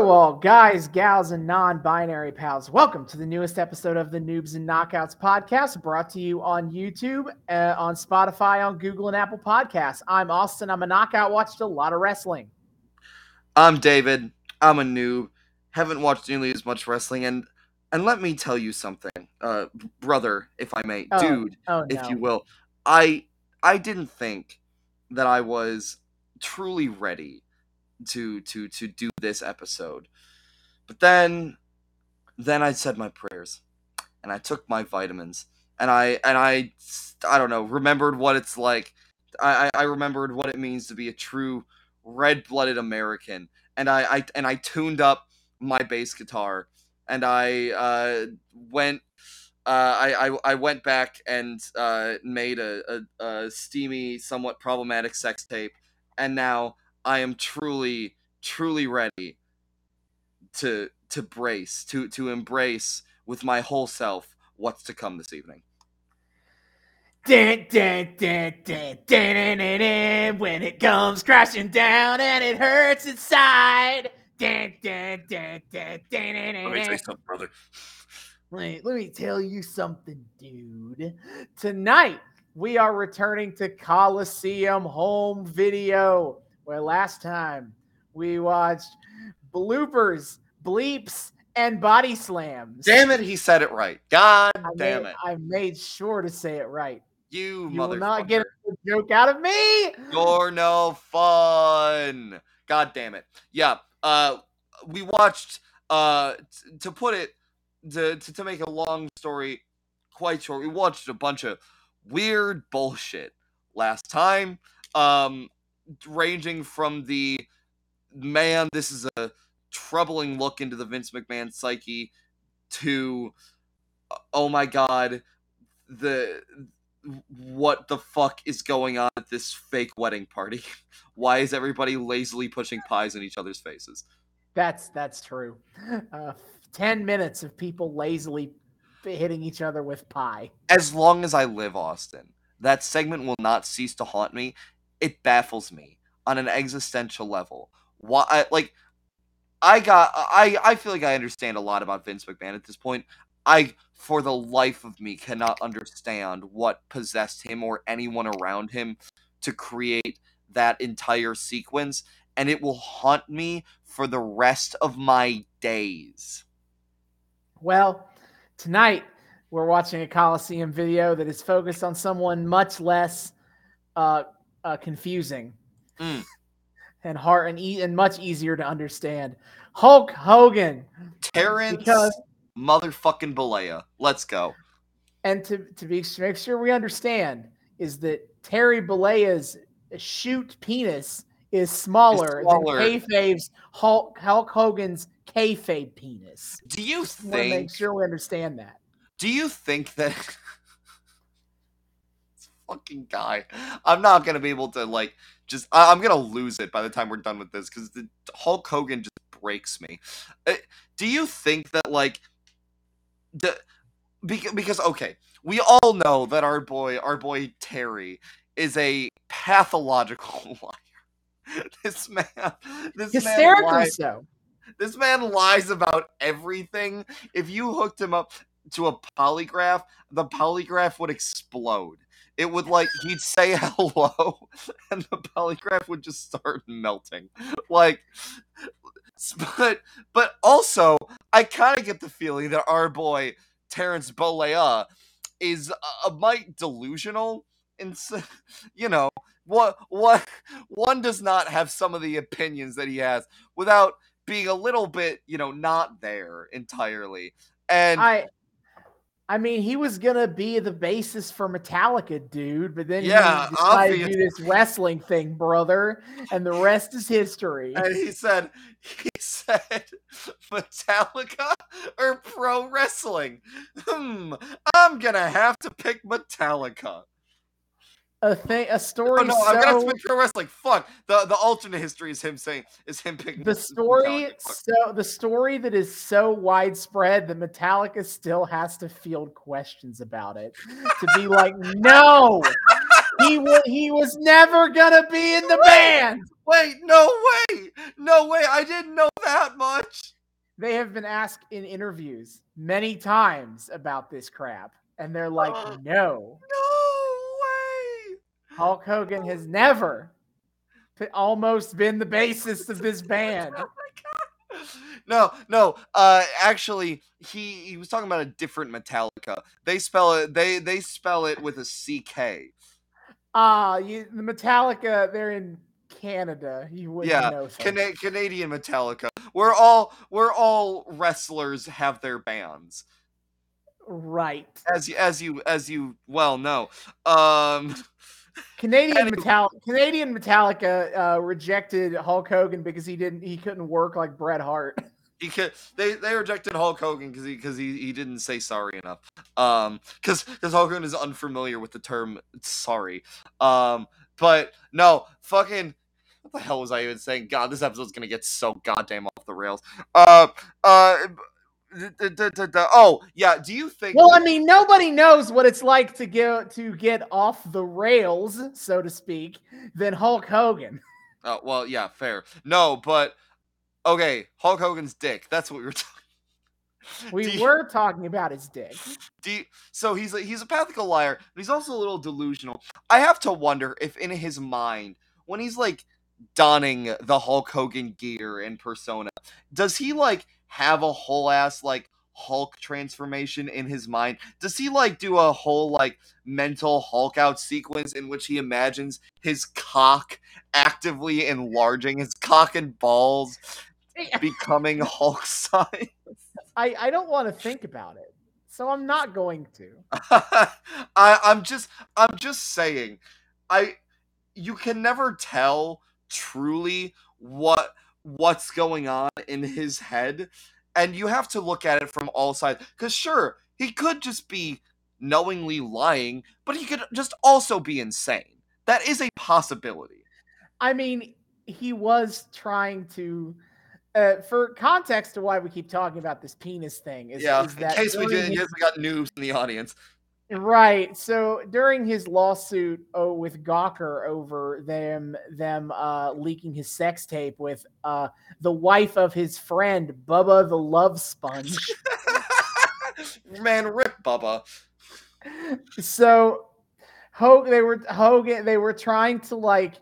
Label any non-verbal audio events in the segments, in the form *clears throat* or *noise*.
Hello, all guys, gals, and non binary pals. Welcome to the newest episode of the Noobs and Knockouts podcast, brought to you on YouTube, uh, on Spotify, on Google, and Apple Podcasts. I'm Austin. I'm a knockout, watched a lot of wrestling. I'm David. I'm a noob. Haven't watched nearly as much wrestling, and and let me tell you something, uh, brother, if I may, Oh, dude, Oh, if you will. I I didn't think that I was truly ready to to to do this episode, but then then I said my prayers, and I took my vitamins, and I and I I don't know remembered what it's like. I I remembered what it means to be a true red-blooded American, and I, I and I tuned up my bass guitar, and I uh, went. Uh, I, I I went back and uh, made a, a, a steamy, somewhat problematic sex tape, and now I am truly, truly ready to to brace, to to embrace with my whole self what's to come this evening. Dun, dun, dun, dun, dun, dun, dun, dun, when it comes crashing down and it hurts inside. Dun, dun, dun, dun, dun, dun, dun, dun. something, brother. Wait, let me tell you something, dude. Tonight, we are returning to Coliseum home video, where last time we watched bloopers, bleeps, and body slams. Damn it, he said it right. God I damn made, it. I made sure to say it right. You, You will not get a joke out of me. You're no fun. God damn it. Yeah. Uh, we watched. Uh, t- to put it, to, to to make a long story quite short, we watched a bunch of weird bullshit last time. Um, ranging from the man, this is a troubling look into the Vince McMahon psyche, to oh my god, the what the fuck is going on at this fake wedding party? *laughs* Why is everybody lazily pushing pies in each other's faces? That's that's true. Uh, Ten minutes of people lazily hitting each other with pie. As long as I live, Austin, that segment will not cease to haunt me. It baffles me on an existential level. Why, like, I got, I, I feel like I understand a lot about Vince McMahon at this point. I, for the life of me, cannot understand what possessed him or anyone around him to create that entire sequence, and it will haunt me for the rest of my days. Well, tonight we're watching a Coliseum video that is focused on someone much less uh, uh, confusing Mm. *laughs* and hard and, e- and much easier to understand. Hulk Hogan, Terrence because motherfucking Bollea. Let's go. and to to be to make sure we understand is that Terry Bollea's shoot penis is smaller, smaller. than kayfabe's Hulk Hulk Hogan's kayfabe penis. Do you Just to make sure we understand that. Do you think that *laughs* fucking guy? I'm not gonna be able to like just. I- I'm gonna lose it by the time we're done with this because the Hulk Hogan just breaks me. Uh, do you think that like the because, because okay, we all know that our boy, our boy Terry, is a pathological *laughs* liar. This man, this man Hysterically lies so. this man lies about everything. If you hooked him up to a polygraph, the polygraph would explode. It would like he'd say *laughs* hello and the polygraph would just start melting. Like but but also I kind of get the feeling that our boy Terrence Bollea is a, a delusional and you know what what one does not have some of the opinions that he has without being a little bit, you know, not there entirely. And I I mean, he was gonna be the basis for Metallica, dude, but then Yeah, he decided to do this wrestling thing, brother, and the rest is history. *laughs* and he said he said Metallica or pro wrestling. Hmm, I'm gonna have to pick Metallica. A thing, a story Oh no, I'm gonna have to so pick pro wrestling. Fuck. The the alternate history is him saying is him picking the story so the story that is so widespread that Metallica still has to field questions about it to be like, *laughs* no, he he he was never gonna be in the band. Wait, no way, no way! I didn't know that much. They have been asked in interviews many times about this crap, and they're like, Uh. *gasps* "No, No. Hulk Hogan has never almost been the bassist of this *laughs* band." No, no. Uh, actually, he he was talking about a different Metallica. They spell it. They they spell it with a CK. Ah, you the Metallica, they're in Canada. You wouldn't Yeah, know. Cana- Canadian Metallica. We're all we're all wrestlers have their bands, right. as you as you as you well know. Um, Canadian. Metal Canadian Metallica uh, rejected Hulk Hogan because he didn't he couldn't work like Bret Hart. *laughs* he could, they they rejected Hulk Hogan because he because he, he didn't say sorry enough. Um, because because Hulk Hogan is unfamiliar with the term sorry. Um, but no, fucking. What the hell was I even saying? God, this episode's gonna get so goddamn off the rails. Uh, uh, oh yeah. Do you think? Well, I mean, nobody knows what it's like to get to get off the rails, so to speak, than Hulk Hogan. *laughs* Oh well, yeah, fair. No, but okay, Hulk Hogan's dick. That's what we were *laughs* talking. We you- were talking about his dick. *laughs* You- so he's a, he's a pathical liar, but he's also a little delusional. I have to wonder if in his mind, when he's like donning the Hulk Hogan gear and persona, does he like have a whole ass like Hulk transformation in his mind? Does he like do a whole like mental Hulk out sequence in which he imagines his cock actively enlarging, his cock and balls becoming *laughs* Hulk size? I, I don't want to think about it, so I'm not going to. *laughs* I, I'm just I'm just saying, I you can never tell truly what what's going on in his head, and you have to look at it from all sides. Because sure, he could just be knowingly lying, but he could just also be insane. That is a possibility. I mean, he was trying to. Uh, for context to why we keep talking about this penis thing is, yeah, is in case we did, case we got noobs in the audience. Right. So during his lawsuit oh, with Gawker over them them uh, leaking his sex tape with uh, the wife of his friend Bubba the Love Sponge. *laughs* Man, rip Bubba. so Hogan they were Hogan they were trying to like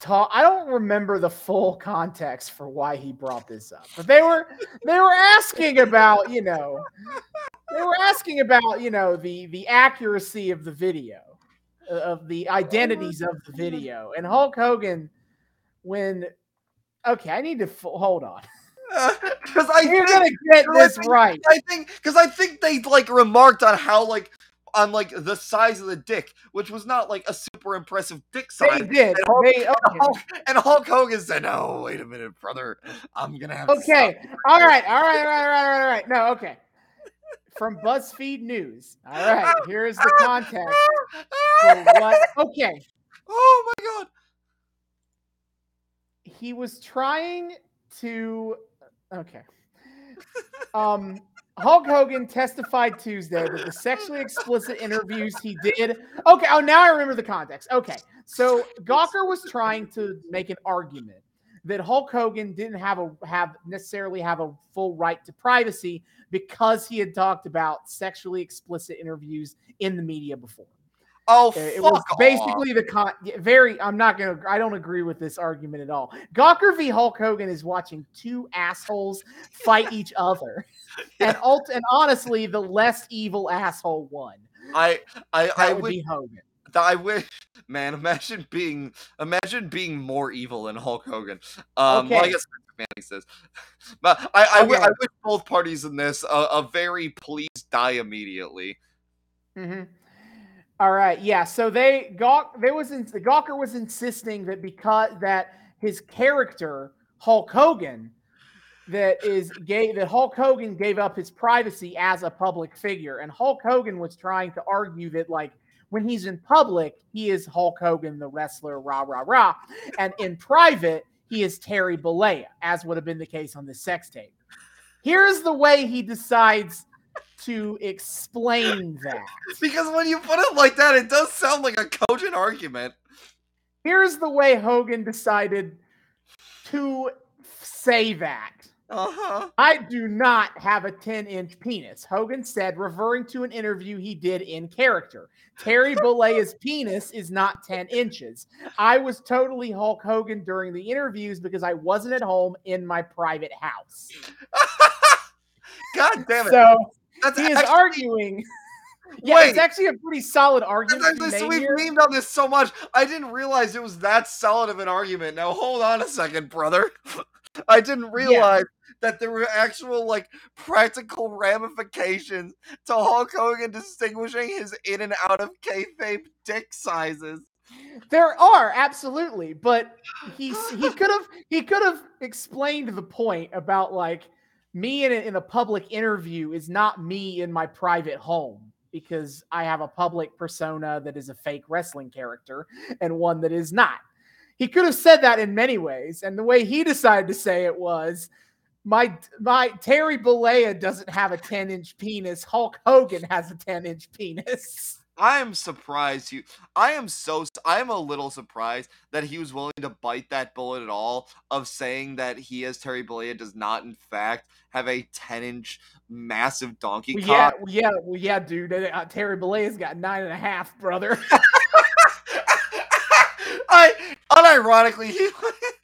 talk I don't remember the full context for why he brought this up. But they were they were asking about, you know, they were asking about, you know, the the accuracy of the video uh, of the identities of the video. And Hulk Hogan when Okay, I need to f- hold on. *laughs* Because I You're think- to get this right. I think because I think they like remarked on how like on like the size of the dick, which was not like a super impressive dick They size. did. And Hulk, They, and. Hulk- *laughs* and Hulk Hogan said, "No, wait a minute, brother, I'm gonna have to Okay. stop." All right. All right. All right. All right. All right. No. Okay. From BuzzFeed News. All right. *laughs* Here's the context *laughs* for what. Okay. Oh my god! He was trying to. Okay. Um. Hulk Hogan testified Tuesday that the sexually explicit interviews he did. Okay. Oh, now I remember the context. Okay. So Gawker was trying to make an argument that Hulk Hogan didn't have a have necessarily have a full right to privacy because he had talked about sexually explicit interviews in the media before. Oh, Uh, It fuck was off. basically the con. Very. I'm not gonna. I don't agree with this argument at all. Gawker v Hulk Hogan is watching two assholes fight each other, *laughs* and ult- and honestly, the less evil asshole won. I I That I would wish be Hogan. I wish, man. Imagine being imagine being more evil than Hulk Hogan. Um, well, I Okay. guess Manny says, *laughs* but I I, wi- I Okay. wish both parties in this a, a very please die immediately. hmm All right, yeah. So they Gawk there was in, Gawker was insisting that because that his character Hulk Hogan that is gay that Hulk Hogan gave up his privacy as a public figure, and Hulk Hogan was trying to argue that like when he's in public he is Hulk Hogan the wrestler rah rah rah, and in private he is Terry Bollea, as would have been the case on the sex tape. Here's the way he decides to explain that. *laughs* Because when you put it like that, it does sound like a cogent argument. Here's the way Hogan decided to say that. Uh-huh. I do not have a 10 inch penis, Hogan said, referring to an interview he did in character. Terry *laughs* Bollea's penis is not 10 inches. I was totally Hulk Hogan during the interviews because I wasn't at home in my private house. *laughs* God damn it. So That's he is actually- arguing. *laughs* Yeah, Wait. it's actually a pretty solid argument. That's to be actually- so we've here. memed on this so much. I didn't realize it was that solid of an argument. Now hold on a second, brother. *laughs* I didn't realize that there were actual like practical ramifications to Hulk Hogan distinguishing his in and out of kayfabe dick sizes. There are absolutely, but *laughs* he he could have he could have explained the point about like me in a, in a public interview is not me in my private home because I have a public persona that is a fake wrestling character and one that is not. He could have said that in many ways, and the way he decided to say it was. My my Terry Bollea doesn't have a 10 inch penis. Hulk Hogan has a 10 inch penis. *laughs* I am surprised you. I am so. I am a little surprised that he was willing to bite that bullet at all of saying that he, as Terry Bollea, does not in fact have a ten-inch massive donkey Well, yeah, well, yeah, well, yeah, dude. Uh, Terry Bollea's got nine and a half, brother. *laughs* I unironically he. *laughs*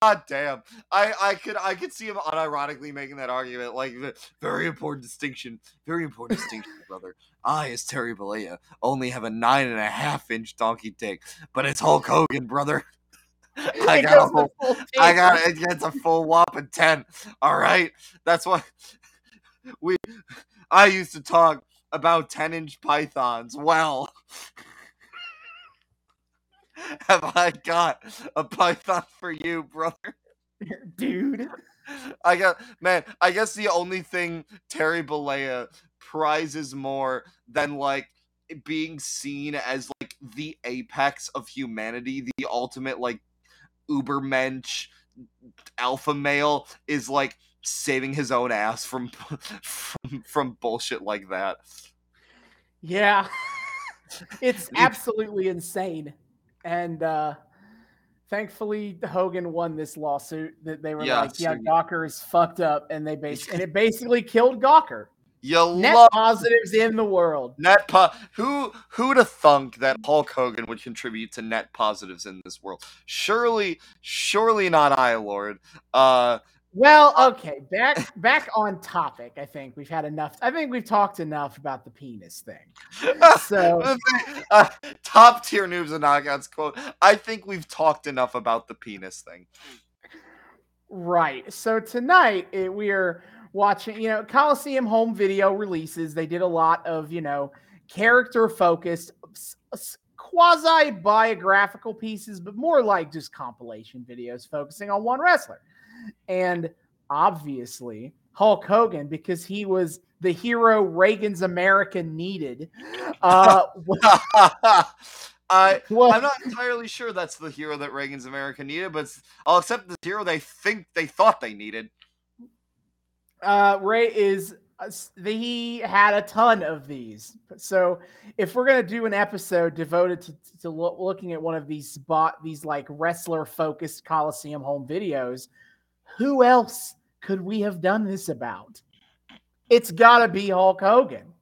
God damn. I I could I could see him unironically making that argument like very important distinction. Very important distinction, brother. I, as Terry Bollea, only have a nine and a half inch donkey dick, but it's Hulk Hogan, brother. *laughs* I got full, I got it gets a full whopping ten. All right, that's what *laughs* we. I used to talk about ten inch pythons. Well, *laughs* *laughs* have I got a python for you, brother? *laughs* dude. I got man. I guess the only thing Terry Bollea prizes more than like being seen as like the apex of humanity, the ultimate like ubermensch alpha male is like saving his own ass from *laughs* from from bullshit like that. Yeah, it's absolutely insane, and uh thankfully Hogan won this lawsuit. That they were Yeah, like, "Yeah, Gawker is fucked up," and they bas- and it basically killed Gawker. You Net love positives in the world. net po- who who'd have thunk that Hulk Hogan would contribute to net positives in this world? Surely, surely not I, Lord. Uh Well, okay, back back on topic. I think we've had enough. I think we've talked enough about the penis thing. So *laughs* uh, top tier noobs and knockouts quote. I think we've talked enough about the penis thing. Right. So tonight eh, we are watching, you know, Coliseum home video releases. They did a lot of, you know, character focused, quasi biographical pieces, but more like just compilation videos focusing on one wrestler. And obviously, Hulk Hogan, because he was the hero Reagan's America needed. Uh, *laughs* I well, I'm not entirely sure that's the hero that Reagan's America needed, but I'll accept the hero they think they thought they needed. uh ray is uh, he had a ton of these so if we're gonna do an episode devoted to, to loo- looking at one of these spot these like wrestler focused coliseum home videos who else could we have done this about it's gotta be hulk hogan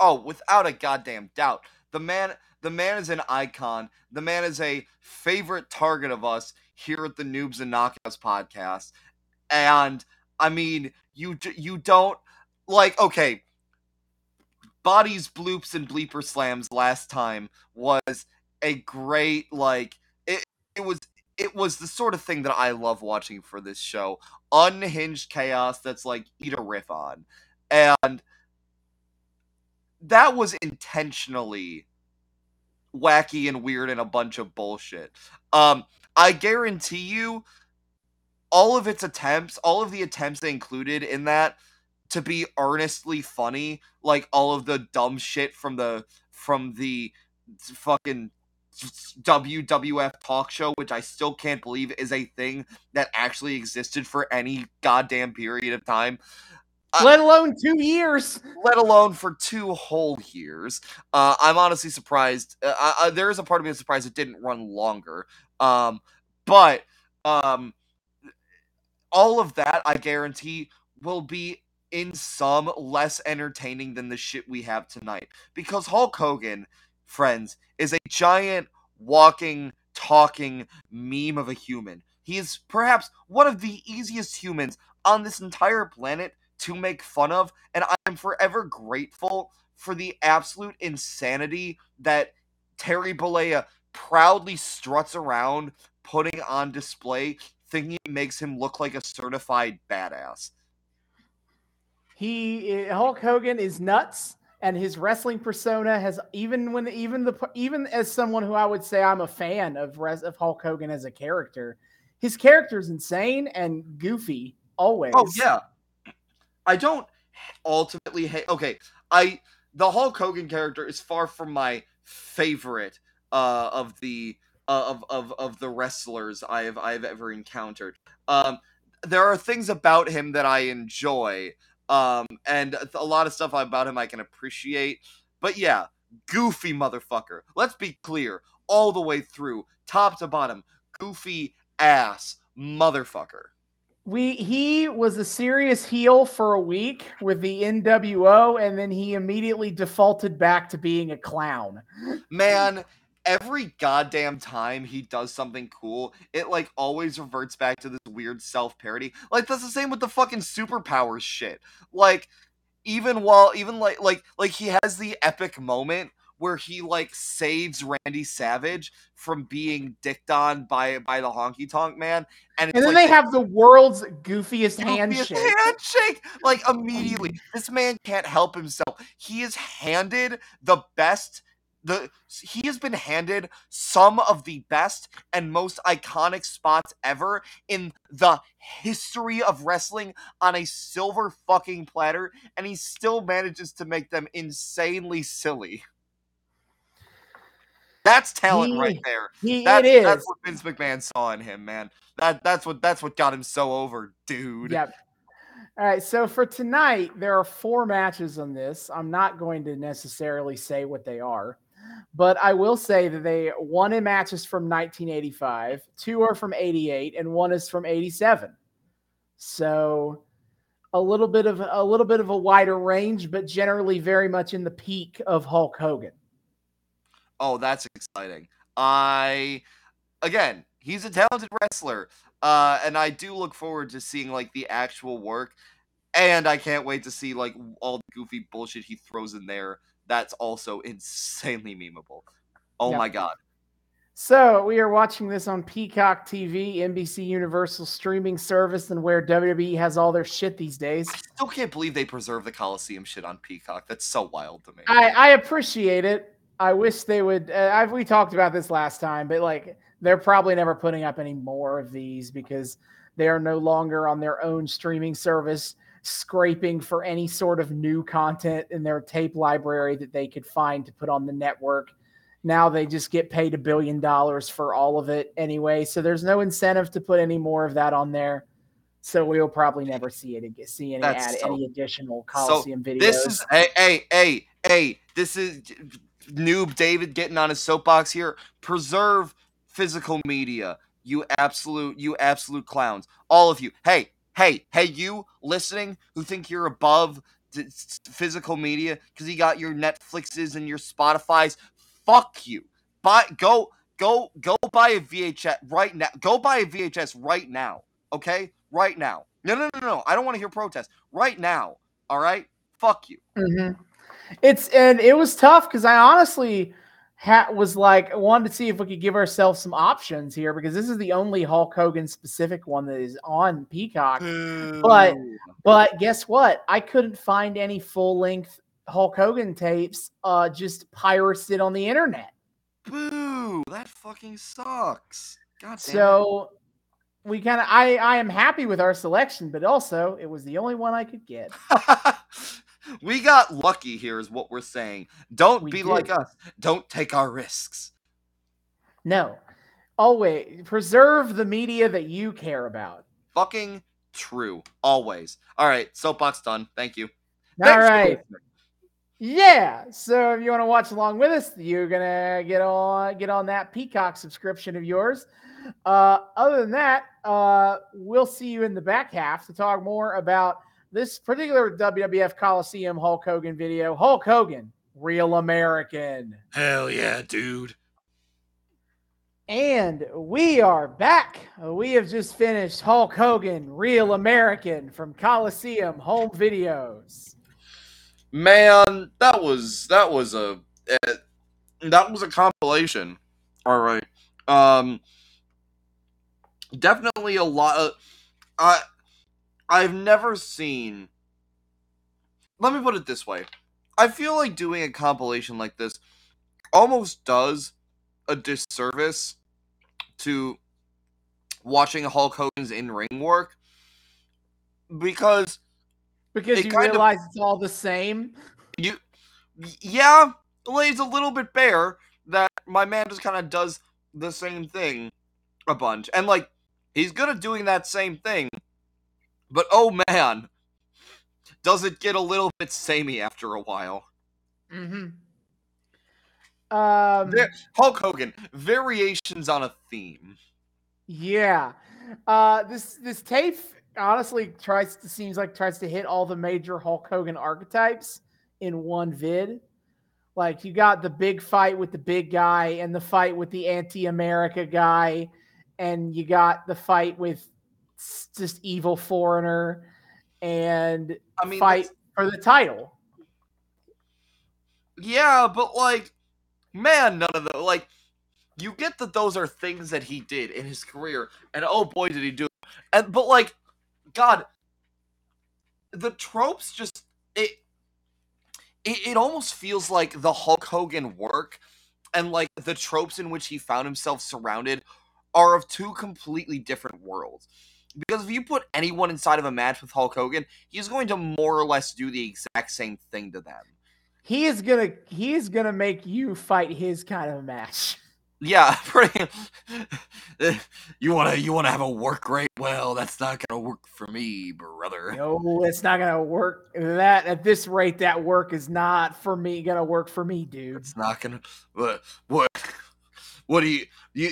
Oh, without a goddamn doubt. The man the man is an icon. The man is a favorite target of us here at the Noobs and Knockouts podcast. And I mean, you you don't like okay, bodies bloops and bleeper slams last time was a great like it it was it was the sort of thing that I love watching for this show. Unhinged chaos that's like eat a riff on. And that was intentionally wacky and weird and a bunch of bullshit. Um, I guarantee you, all of its attempts, all of the attempts they included in that to be earnestly funny, like all of the dumb shit from the from the fucking WWF talk show, which I still can't believe is a thing that actually existed for any goddamn period of time. I- let alone two years. let alone for two whole years. Uh, I'm honestly surprised. Uh, I, I, there is a part of me that's surprised it didn't run longer. Um, but um, all of that, I guarantee, will be in some less entertaining than the shit we have tonight. Because Hulk Hogan, friends, is a giant walking, talking meme of a human. He is perhaps one of the easiest humans on this entire planet to make fun of, and I'm forever grateful for the absolute insanity that Terry Bollea proudly struts around, putting on display, thinking it makes him look like a certified badass. He Hulk Hogan is nuts, and his wrestling persona has even when even the even as someone who I would say I'm a fan of res, of Hulk Hogan as a character, his character is insane and goofy always. Oh yeah, I don't ultimately hate. Okay, I the Hulk Hogan character is far from my favorite uh, of the uh, of of of the wrestlers I have I've ever encountered. Um, there are things about him that I enjoy, um, and a lot of stuff about him I can appreciate. But yeah, goofy motherfucker. Let's be clear, all the way through, top to bottom, goofy ass motherfucker. We he was a serious heel for a week with the NWO, and then he immediately defaulted back to being a clown. Man, every goddamn time he does something cool, it like always reverts back to this weird self parody. Like that's the same with the fucking superpowers shit. Like even while even like like like he has the epic moment where he like saves Randy Savage from being dicked on by by the honky tonk man, and, and then like they have the world's goofiest, goofiest handshake. handshake. Like immediately, this man can't help himself. He is handed the best. The he has been handed some of the best and most iconic spots ever in the history of wrestling on a silver fucking platter, and he still manages to make them insanely silly. That's talent He- right there. He, That, it is. That's what Vince McMahon saw in him, man. That that's what that's what got him so over, dude. Yep. All right. So for tonight, there are four matches on this. I'm not going to necessarily say what they are, but I will say that they one in matches from 1985, two are from 88, and one is from 87. So a little bit of a little bit of a wider range, but generally very much in the peak of Hulk Hogan. Oh, that's exciting. I again, he's a talented wrestler. Uh and I do look forward to seeing like the actual work. And I can't wait to see like all the goofy bullshit he throws in there. That's also *laughs* insanely memeable. Oh Yep. my god. So we are watching this on Peacock TV, NBC Universal streaming service, and where WWE has all their shit these days. I still can't believe they preserve the Coliseum shit on Peacock. That's so wild to me. I, I appreciate it. I wish they would. Uh, I've, we talked about this last time, but like they're probably never putting up any more of these because they are no longer on their own streaming service scraping for any sort of new content in their tape library that they could find to put on the network. Now they just get paid a billion dollars for all of it anyway, so there's no incentive to put any more of that on there. So we'll probably never see it again, see any That's add, so- any additional Coliseum videos. This is hey hey hey hey. This is noob David getting on his soapbox here. Preserve physical media. You absolute you absolute clowns. All of you. Hey hey hey you listening who think you're above physical media because you got your Netflixes and your Spotify's. Fuck you. Buy go go go buy a VHS right now. Go buy a VHS right now. Okay, right now. No no no no. I don't want to hear protests Right now. All right. Fuck you. hmm It's and it was tough because I honestly ha- was like wanted to see if we could give ourselves some options here because this is the only Hulk Hogan specific one that is on Peacock. But- But guess what? I couldn't find any full length Hulk Hogan tapes. Uh, just pirated on the internet. boo, that fucking sucks. God it. So we kind of I I am happy with our selection, but also it was the only one I could get. *laughs* we got lucky here, is what we're saying. Don't We be did. like us. Don't take our risks. No, always preserve the media that you care about. Fucking true. Always. All right, soapbox done. Thank you. All Thanks right. Yeah. So if you want to watch along with us, you're gonna get on get on that Peacock subscription of yours. Uh, other than that, uh, we'll see you in the back half to talk more about this particular WWF Coliseum Hulk Hogan video. Hulk Hogan, real American. Hell yeah, dude. And we are back. We have just finished Hulk Hogan, Real American from Coliseum Home Videos. Man, that was that was a eh, that was a compilation. All right. Um definitely a lot of I I've never seen Let me put it this way. I feel like doing a compilation like this almost does a disservice to watching Hulk Hogan's in-ring work because Because you kind of- realize it's all the same. you yeah lays a little bit bare that my man just kind of does the same thing a bunch and like he's good at doing that same thing but oh man does it get a little bit samey after a while Mm-hmm. Um, There- hulk hogan variations on a theme yeah. Uh, this this tape honestly tries to seems like tries to hit all the major Hulk Hogan archetypes in one vid. Like you got the big fight with the big guy and the fight with the anti-America guy, and you got the fight with just evil foreigner and i mean fight for the title. yeah but like man none of the like you get that those are things that he did in his career and oh boy did he do it. and but like god the tropes just it it, it almost feels like the hulk hogan work and like the tropes in which he found himself surrounded are of two completely different worlds because if you put anyone inside of a match with hulk hogan he's going to more or less do the exact same thing to them He is gonna he is gonna make you fight his kind of match. Yeah, *laughs* pretty. *laughs* you wanna you wanna have a work rate? Well, that's not gonna work for me, brother. No, it's not gonna work. That at this rate, that work is not for me. Gonna work for me, dude. It's not gonna. What? What? *laughs* What do you you?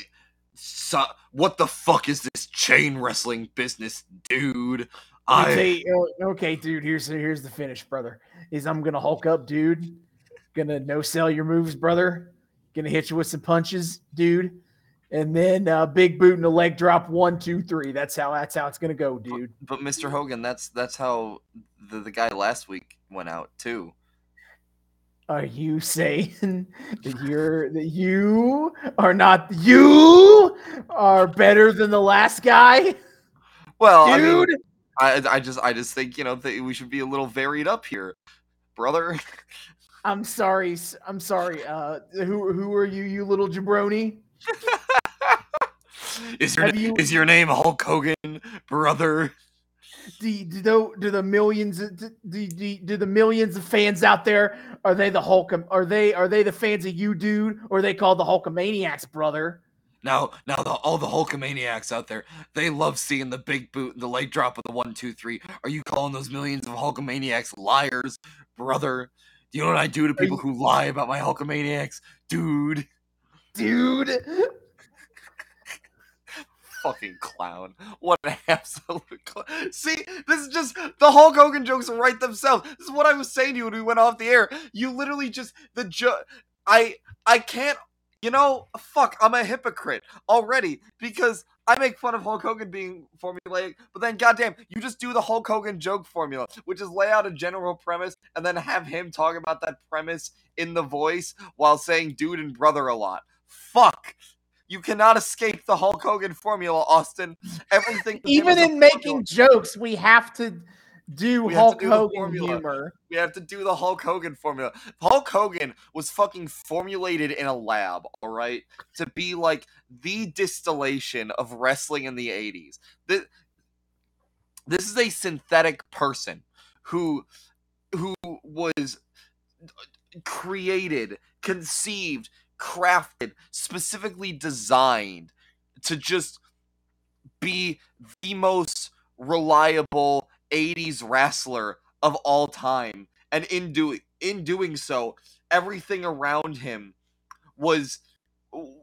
So, what the fuck is this chain wrestling business, dude? I oh, okay, dude. Here's here's the finish, brother. Is I'm gonna Hulk up, dude. Gonna no sell your moves, brother. Gonna hit you with some punches, dude. And then uh, big boot and a leg drop. One, two, three. That's how that's how it's gonna go, dude. but Mr. Hogan, that's that's how the the guy last week went out too. Are you saying *laughs* that you're that you are not you are better than the last guy, Well, I mean, dude? I I just I just think you know that we should be a little varied up here, brother. *laughs* I'm sorry. I'm sorry. Uh, who who are you, you little jabroni? *laughs* is your you- is your name Hulk Hogan, brother? Do, do, tho- do the millions do, do, do, do the millions of fans out there are they the Hulk? Are they are they the fans of you, dude? Or are they called the Hulkamaniacs, brother? Now, now, the, all the Hulkamaniacs out there, they love seeing the big boot and the leg drop of the one, two, three. Are you calling those millions of Hulkamaniacs liars, brother? Do you know what I do to people who lie about my Hulkamaniacs, dude? Dude, Fucking clown! What an *laughs* absolute clown! See, this is just the Hulk Hogan jokes write themselves. This is what I was saying to you when we went off the air. You literally just the joke. I I can't. You know, fuck. I'm a hypocrite already because I make fun of Hulk Hogan being formulaic, but then goddamn, you just do the Hulk Hogan joke formula, which is lay out a general premise and then have him talk about that premise in the voice while saying dude and brother a lot. Fuck. You cannot escape the Hulk Hogan formula, Austin. Everything. even in formula. making jokes, we have to do We Hulk do Hogan humor. We have to do the Hulk Hogan formula. Hulk Hogan was fucking formulated in a lab, all right, to be like the distillation of wrestling in the 80s. This, this is a synthetic person who who was uh, created, conceived, crafted, specifically designed to just be the most reliable 80s wrestler of all time. And in doing in doing so, everything around him was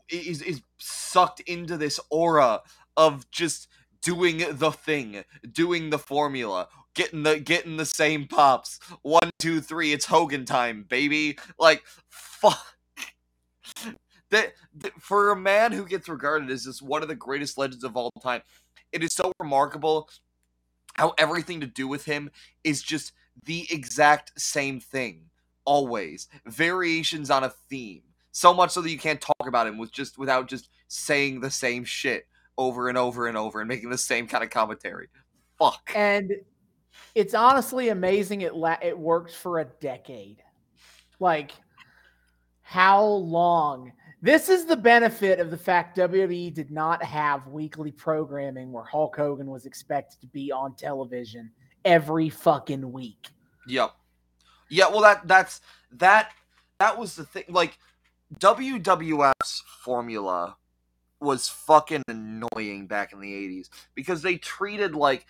is is sucked into this aura of just doing the thing, doing the formula, getting the getting the same pops. One, two, three, it's Hogan time, baby. Like fuck. That, that for a man who gets regarded as just one of the greatest legends of all time, it is so remarkable how everything to do with him is just the exact same thing always variations on a theme so much so that you can't talk about him with just without just saying the same shit over and over and over and making the same kind of commentary fuck And it's honestly amazing it la- it worked for a decade. Like how long? This is the benefit of the fact WWE did not have weekly programming where Hulk Hogan was expected to be on television every fucking week. Yep. Yeah, well that that's that that was the thing like WWF's formula was fucking annoying back in the 80s because they treated like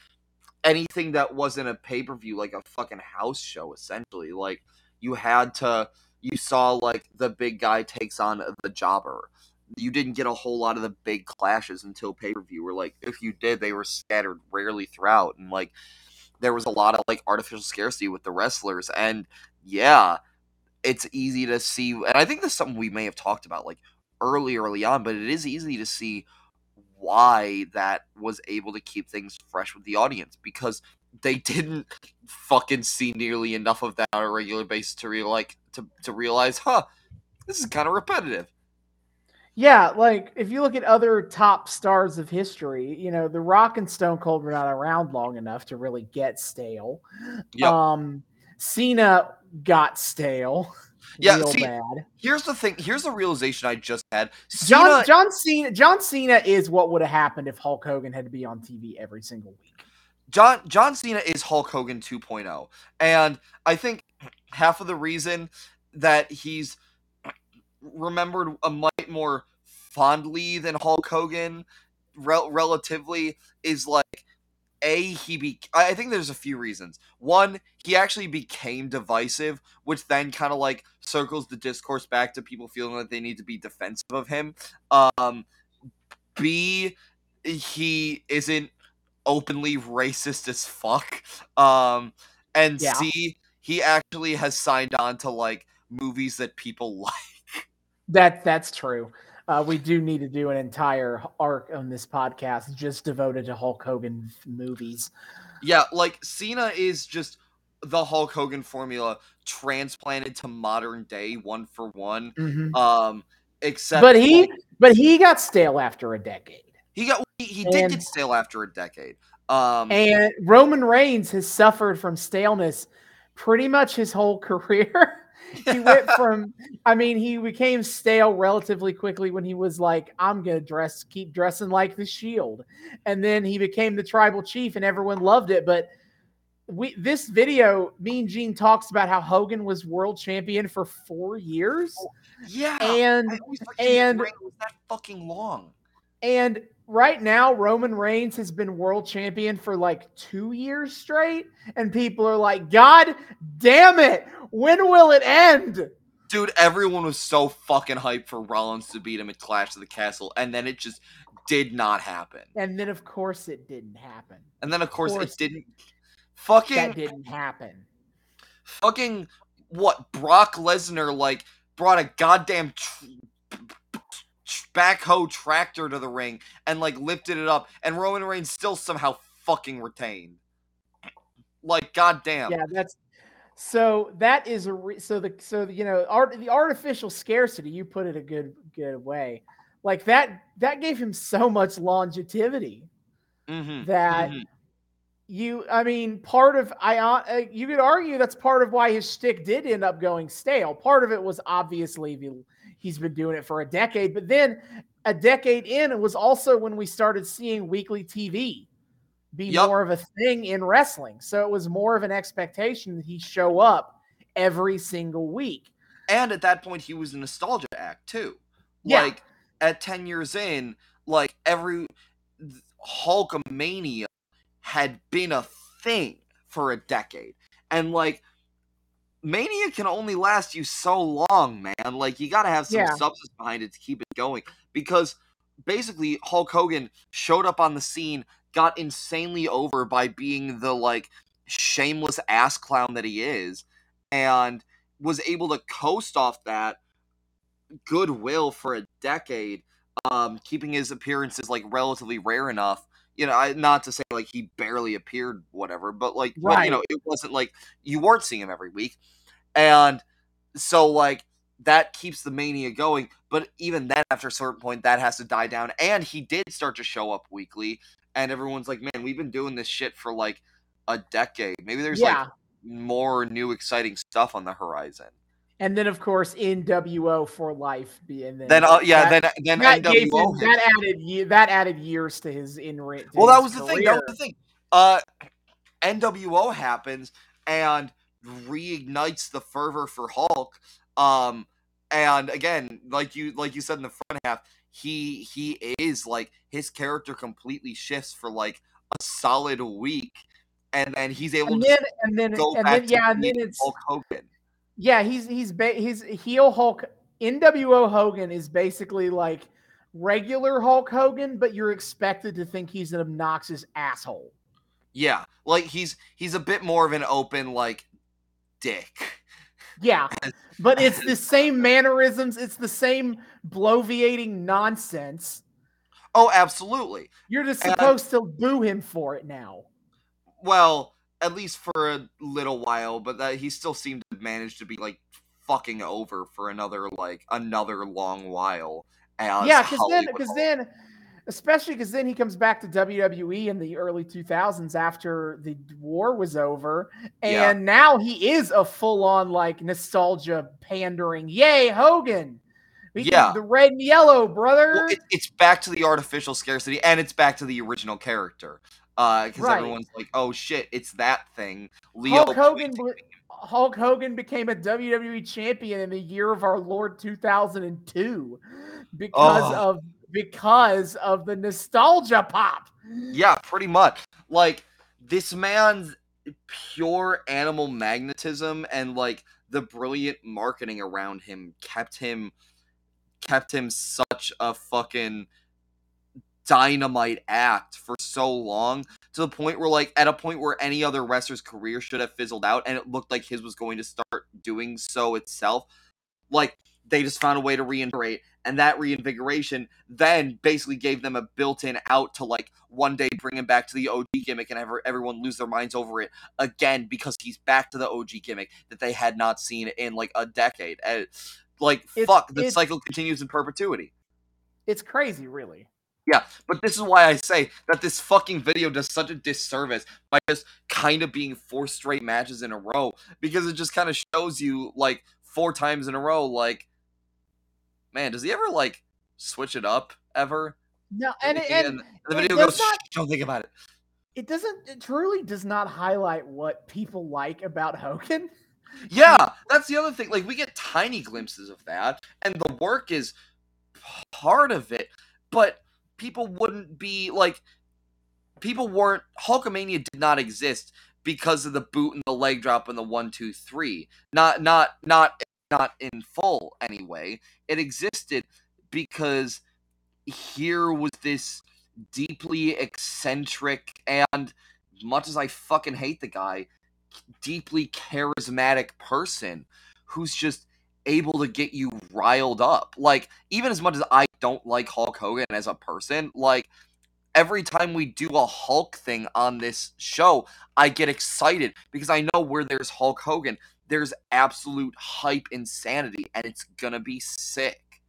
anything that wasn't a pay-per-view like a fucking house show essentially like you had to you saw like the big guy takes on the jobber. You didn't get a whole lot of the big clashes until pay-per-view or like if you did they were scattered rarely throughout and like there was a lot of like artificial scarcity with the wrestlers. And yeah it's easy to see and i think this is something we may have talked about like early early on but it is easy to see why that was able to keep things fresh with the audience because they didn't fucking see nearly enough of that on a regular basis to real like to, to realize huh this is kind of repetitive Yeah, like if you look at other top stars of history, you know, The Rock and Stone Cold were not around long enough to really get stale. Yep. Um Cena got stale. Yeah, real see, bad. here's the thing here's the realization i just had John John Cena John Cena is what would have happened if Hulk Hogan had to be on TV every single week. John John Cena is Hulk Hogan 2.0, and I think half of the reason that he's remembered a might more fondly than Hulk Hogan, rel- relatively, is like a he be. I I think there's a few reasons. One, he actually became divisive, which then kind of like circles the discourse back to people feeling that they need to be defensive of him. Um, B, he isn't openly racist as fuck. Um, and Yeah. C, he actually has signed on to like movies that people *laughs* like. That that's true. Uh, we do need to do an entire arc on this podcast just devoted to Hulk Hogan movies. Yeah, like Cena is just the Hulk Hogan formula transplanted to modern day one for one. Um, except But he but he got stale after a decade. He got he, he did get stale after a decade. Um, And Roman Reigns has suffered from staleness pretty much his whole *laughs* career. he went *laughs* from I mean, he became stale relatively quickly when he was like, I'm gonna dress keep dressing like the shield. And then he became the tribal chief and everyone loved it. But we this video, Mean Gene talks about how Hogan was world champion for four years. yeah, And I always forget his and- that fucking long. And right now, Roman Reigns has been world champion for like two years straight. And people are like, God damn it. When will it end? Dude, everyone was so fucking hyped for Rollins to beat him at Clash of the Castle, and then it just did not happen. And then, of course, it didn't happen. And then, of course, course. it didn't. Fucking, That didn't happen. fucking, what? Brock Lesnar like brought a goddamn tr- backhoe tractor to the ring and like lifted it up, and Roman Reigns still somehow fucking retained. Like, goddamn. Yeah, that's so that is a re- so the so the, you know art the artificial scarcity you put it a good good way like that that gave him so much longevity Mm-hmm. that Mhm. you i mean part of i uh, you could argue that's part of why his shtick did end up going stale part of it was obviously the, he's been doing it for a decade but then a decade in it was also when we started seeing weekly tv be Yup. more of a thing in wrestling so it was more of an expectation that he show up every single week And at that point, he was a nostalgia act too. Yeah. Like at ten years in, like every Hulkamania had been a thing for a decade. And like Mania can only last you so long, man. Like you got to have some Yeah. substance behind it to keep it going because basically Hulk Hogan showed up on the scene, got insanely over by being the like shameless ass clown that he is and was able to coast off that goodwill for a decade um keeping his appearances like relatively rare enough you know I, not to say like he barely appeared whatever but like but, you know it wasn't like you weren't seeing him every week. And so like that keeps the mania going but even then after a certain point that has to die down. And he did start to show up weekly and everyone's like man we've been doing this shit for like a decade. Maybe there's yeah. like more new exciting stuff on the horizon and then of course NWO for life being then. then uh, yeah that, then then that, gave him, that added that added years to his in ring. Well, that was the thing. That was the thing. Uh, NWO happens and reignites the fervor for Hulk. Um, and again, like you like you said in the front half, he he is like his character completely shifts for like a solid week, and then he's able And to then and then go and back then to yeah, and then it's Hulk Hogan. Yeah, he's he's ba- he's heel Hulk. NWO Hogan is basically like regular Hulk Hogan, but you're expected to think he's an obnoxious asshole. Yeah, like he's he's a bit more of an open like dick. Yeah, *laughs* but it's the same mannerisms. It's the same bloviating nonsense. Oh, absolutely. You're just supposed to boo him for it now. Well, at least for a little while, but that he still seemed to manage to be like fucking over for another like another long while. As yeah, because then, because then, especially because then he comes back to WWE in the early 2000s after the war was over, and Yeah. now he is a full-on like nostalgia pandering. Yay, Hogan! We Yeah. the red and yellow, brother. Well, it, it's back to the artificial scarcity, and it's back to the original character. Uh, because Right. everyone's like, "Oh shit, it's that thing." Leo Hulk Hogan, ble- Hulk Hogan became a WWE champion in the year of our Lord 2002 because Oh. of because of the nostalgia pop. Yeah, pretty much. Like this man's pure animal magnetism and like the brilliant marketing around him kept him kept him such a fucking dynamite act for so long to the point where like at a point where any other wrestler's career should have fizzled out and it looked like his was going to start doing so itself like they just found a way to reinvigorate and that reinvigoration then basically gave them a built-in out to like one day bring him back to the OG gimmick and have everyone lose their minds over it again because he's back to the OG gimmick that they had not seen in like a decade. And like It's- fuck, the cycle continues in perpetuity. It's crazy, really. Yeah, but this is why I say that this fucking video does such a disservice by just kind of being four straight matches in a row because it just kind of shows you like four times in a row like man, does he ever like switch it up ever? No, and And, and the video goes, not- *laughs* don't think about it. it doesn't it truly does not highlight what people like about Hogan. Yeah, that's the other thing. Like we get tiny glimpses of that, and the work is part of it, but people wouldn't be like people weren't Hulkamania did not exist because of the boot and the leg drop and the one, two, three. Not not not not in full anyway. It existed because here was this deeply eccentric and much as I fucking hate the guy, deeply charismatic person who's just able to get you riled up. Like, even as much as I don't like Hulk Hogan as a person, like, every time we do a Hulk thing on this show, I get excited because I know where there's Hulk Hogan, there's absolute hype insanity, and it's gonna be sick.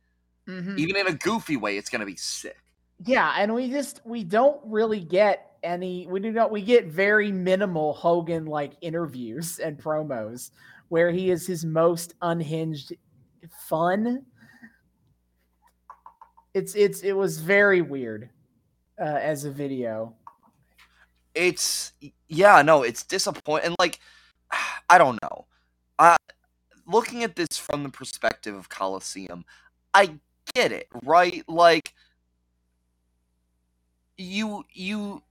Mhm. Even in a goofy way, it's gonna be sick. Yeah, and we just we don't really get any we do not we get very minimal Hogan like interviews and promos where he is his most unhinged fun. It's it's it was very weird uh, as a video. it's yeah no it's disappointing and like *sighs* i don't know uh looking at this from the perspective of coliseum i get it right like you you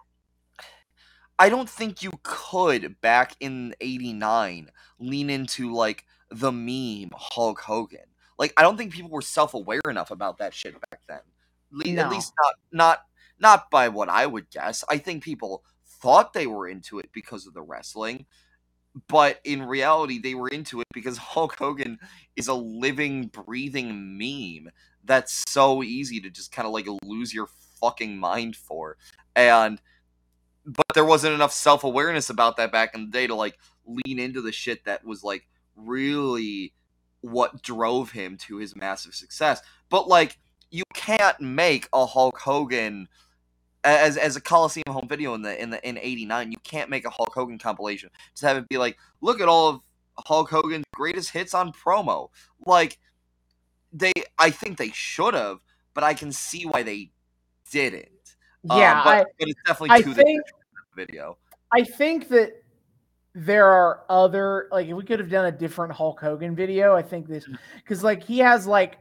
I don't think you could back in 89 lean into like the meme Hulk Hogan. Like I don't think people were self-aware enough about that shit back then. Le- No. At least not not not by what I would guess. I think people thought they were into it because of the wrestling, but in reality they were into it because *laughs* Hulk Hogan is a living breathing meme that's so easy to just kind of like lose your fucking mind for. And but there wasn't enough self-awareness about that back in the day to like lean into the shit that was like really what drove him to his massive success. But like you can't make a Hulk Hogan as as a Coliseum home video in the in the in 89, you can't make a Hulk Hogan compilation. Just have it be like, look at all of Hulk Hogan's greatest hits on promo. Like they I think they should have, but I can see why they didn't. Uh, Yeah, but, I, but it's definitely I to think the video. I think that there are other like if we could have done a different Hulk Hogan video. I think this mm. because like he has like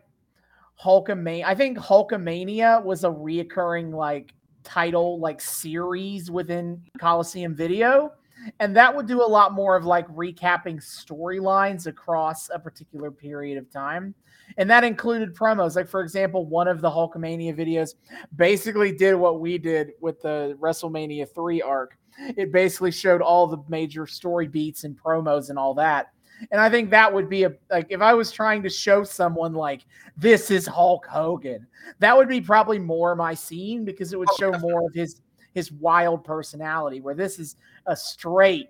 Hulkamania. I think Hulkamania was a reoccurring like title like series within Coliseum Video, and that would do a lot more of like recapping storylines across a particular period of time. And that included promos. Like, for example, one of the Hulkamania videos basically did what we did with the WrestleMania 3 arc. It basically showed all the major story beats and promos and all that. And I think that would be a like if I was trying to show someone like this is Hulk Hogan, that would be probably more my scene because it would Oh, show more of his his wild personality. Where this is a straight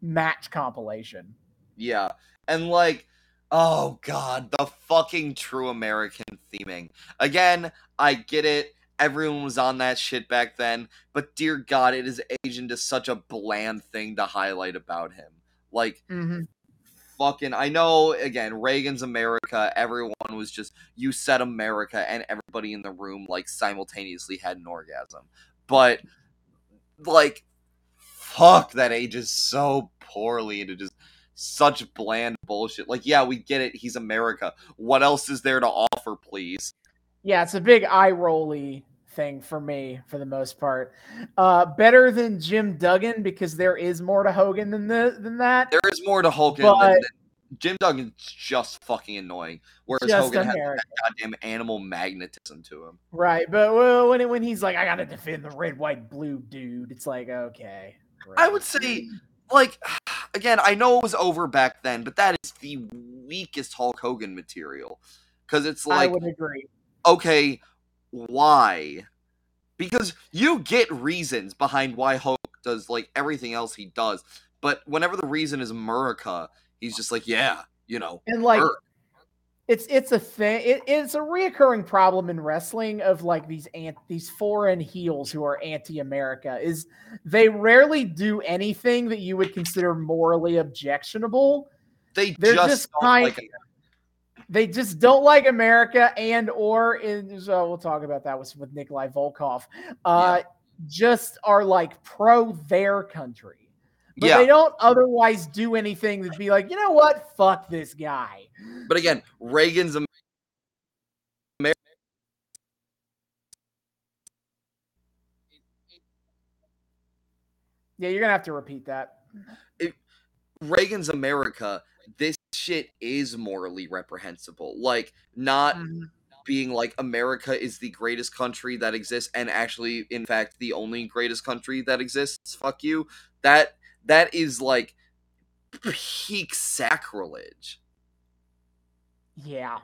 match compilation. Yeah. And like, oh god, the fucking true American theming. Again, I get it. Everyone was on that shit back then, but dear god, it is aged into such a bland thing to highlight about him. Like Mm-hmm. fucking I know again, Reagan's America, everyone was just you said America and everybody in the room like simultaneously had an orgasm. But like fuck that ages so poorly into just such bland bullshit. Like, yeah, we get it. He's America. What else is there to offer, please? Yeah, it's a big eye rolly thing for me for the most part. Uh, better than Jim Duggan because there is more to Hogan than the than that. There is more to Hogan But- than Jim Duggan's just fucking annoying. Whereas Hogan has that goddamn animal magnetism to him. Right, but well, when when he's like, I gotta defend the red, white, blue dude, it's like okay. I would say, like, *sighs* again, I know it was over back then, but that is the weakest Hulk Hogan material. Because it's like I would agree. okay, why? Because you get reasons behind why Hulk does like everything else he does, but whenever the reason is America, he's just like, yeah, you know, And like Sure. it's it's a thing. It, it's a reoccurring problem in wrestling of like these ant these foreign heels who are anti-America is they rarely do anything that you would consider morally objectionable. they They're just, just kind- like They just don't like America and or in so we'll talk about that with, with Nikolai Volkov. Uh just are like pro their country. But yeah, they don't otherwise do anything that'd be like, you know what? Fuck this guy. but again, Reagan's Am- Yeah, you're gonna have to repeat that. Reagan's America. This shit is morally reprehensible. Like, not being like America is the greatest country that exists and actually in fact the only greatest country that exists fuck you that that is like peak sacrilege Yeah.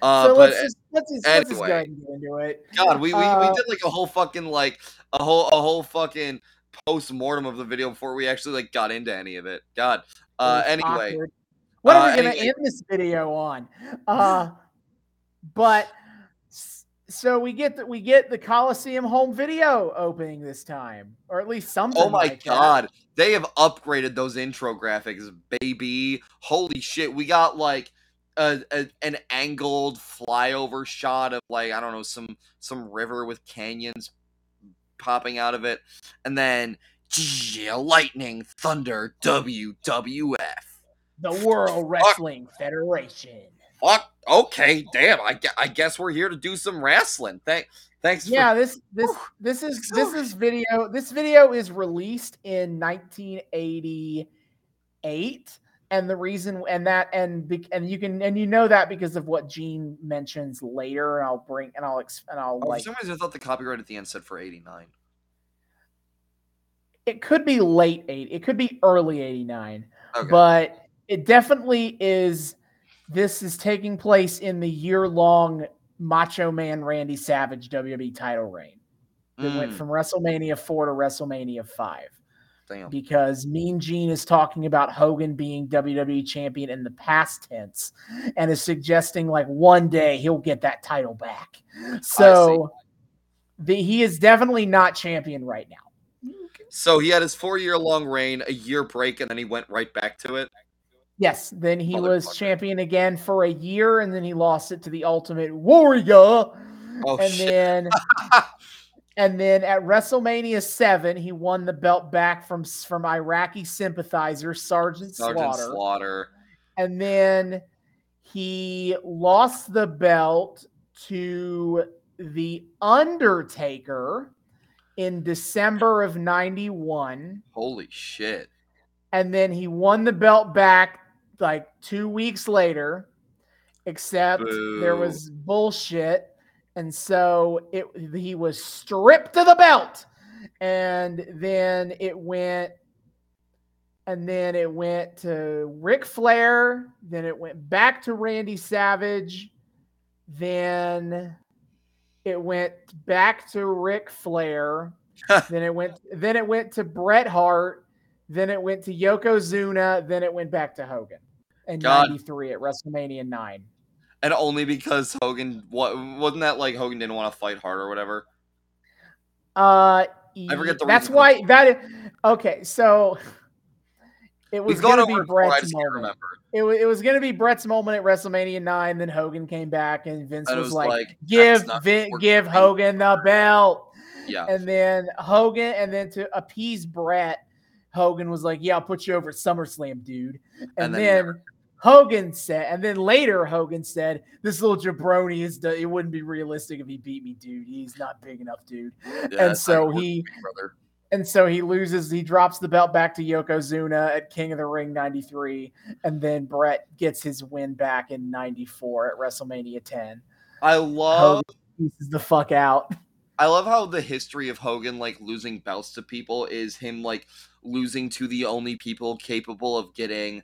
uh so but let's just let's just, let's just go ahead and get into it. god we, we, we uh, did like a whole fucking like a whole a whole fucking post-mortem of the video before we actually like got into any of it god uh anyway awkward. What are uh, we gonna end this video on? Uh *laughs* but so we get that we get the Coliseum home video opening this time, or at least something. Oh my like that. god, they have upgraded those intro graphics, baby. Holy shit, we got like a, a an angled flyover shot of like I don't know some some river with canyons popping out of it, and then lightning, thunder, WWF. The World Wrestling Federation. Fuck. Okay, damn. I, gue- I guess we're here to do some wrestling. Thank Thanks. for- Yeah, this this this is this is video. This video is released in 1988, and the reason and that and bec- and you can and you know that because of what Gene mentions later. And I'll bring and I'll ex, and I'll Oh, like for some reason, I thought the copyright at the end said for 89. it could be late eight, it could be early 89, Okay. but it definitely is. This is taking place in the year long Macho Man Randy Savage WWE title reign. That went Mm, from WrestleMania 4 to WrestleMania 5 damn. because Mean Gene is talking about Hogan being WWE champion in the past tense and is suggesting like one day he'll get that title back. So the, he is definitely not champion right now. So he had his four year long reign, a year break, and then he went right back to it. Yes, then he was champion again for a year and then he lost it to the Ultimate Warrior. Oh, and shit. then *laughs* and then at WrestleMania 7 he won the belt back from from Iraqi sympathizer Sergeant, Sergeant Slaughter. Slaughter. and then he lost the belt to the Undertaker in December of 91 Holy shit. and then he won the belt back like 2 weeks later except there was bullshit. And so it he was stripped of the belt. And then it went and then it went to Ric Flair, then it went back to Randy Savage, then it went back to Ric Flair, *laughs* then it went then it went to Bret Hart, then it went to Yokozuna, then it went back to Hogan in God. 93 at WrestleMania 9. And only because Hogan, what wasn't that like Hogan didn't want to fight hard or whatever? Uh I forget the that's why that is, okay, so it was going to be it before, I Bret's just can't moment. remember. It, it was going to be Bret's moment at WrestleMania 9. Then Hogan came back, and Vince And was, was like, like, "Give Vin, give. Hogan the belt." Yeah. And then Hogan, and then to appease Bret, Hogan was like, "Yeah, I'll put you over at SummerSlam, dude." And, And then then, Hogan said, and then later Hogan said, "This little jabroni is. It wouldn't be realistic if he beat me, dude. He's not big enough, dude." Yeah, and so he- brother. And so he loses, he drops the belt back to Yokozuna at King of the Ring 93. And then Bret gets his win back in 94 at WrestleMania 10. I love Pieces the fuck out. I love how the history of Hogan like losing belts to people is him like losing to the only people capable of getting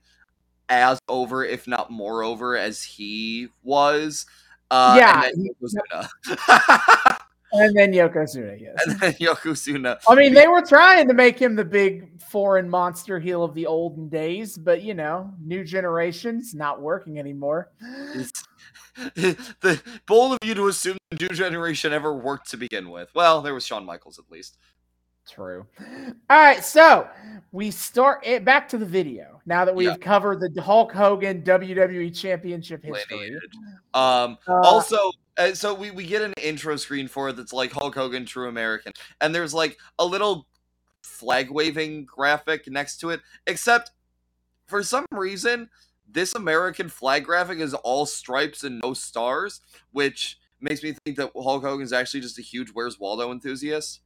as over, if not more over, as he was. Uh, Yeah, *laughs* and then Yokozuna. And then Yokozuna, yes. and then Yokozuna. I mean, they were trying to make him the big foreign monster heel of the olden days, but you know, new generation's not working anymore. It's, *laughs* the bold of you to assume the new generation ever worked to begin with. Well, there was Shawn Michaels at least. True. All right, so we start it back to the video now that we've Yeah. covered the Hulk Hogan WWE Championship history. Um, Uh, also uh, so we, we get an intro screen for it that's like hulk hogan true american and there's like a little flag waving graphic next to it except for some reason this american flag graphic is all stripes and no stars which makes me think that hulk hogan's actually just a huge where's waldo enthusiast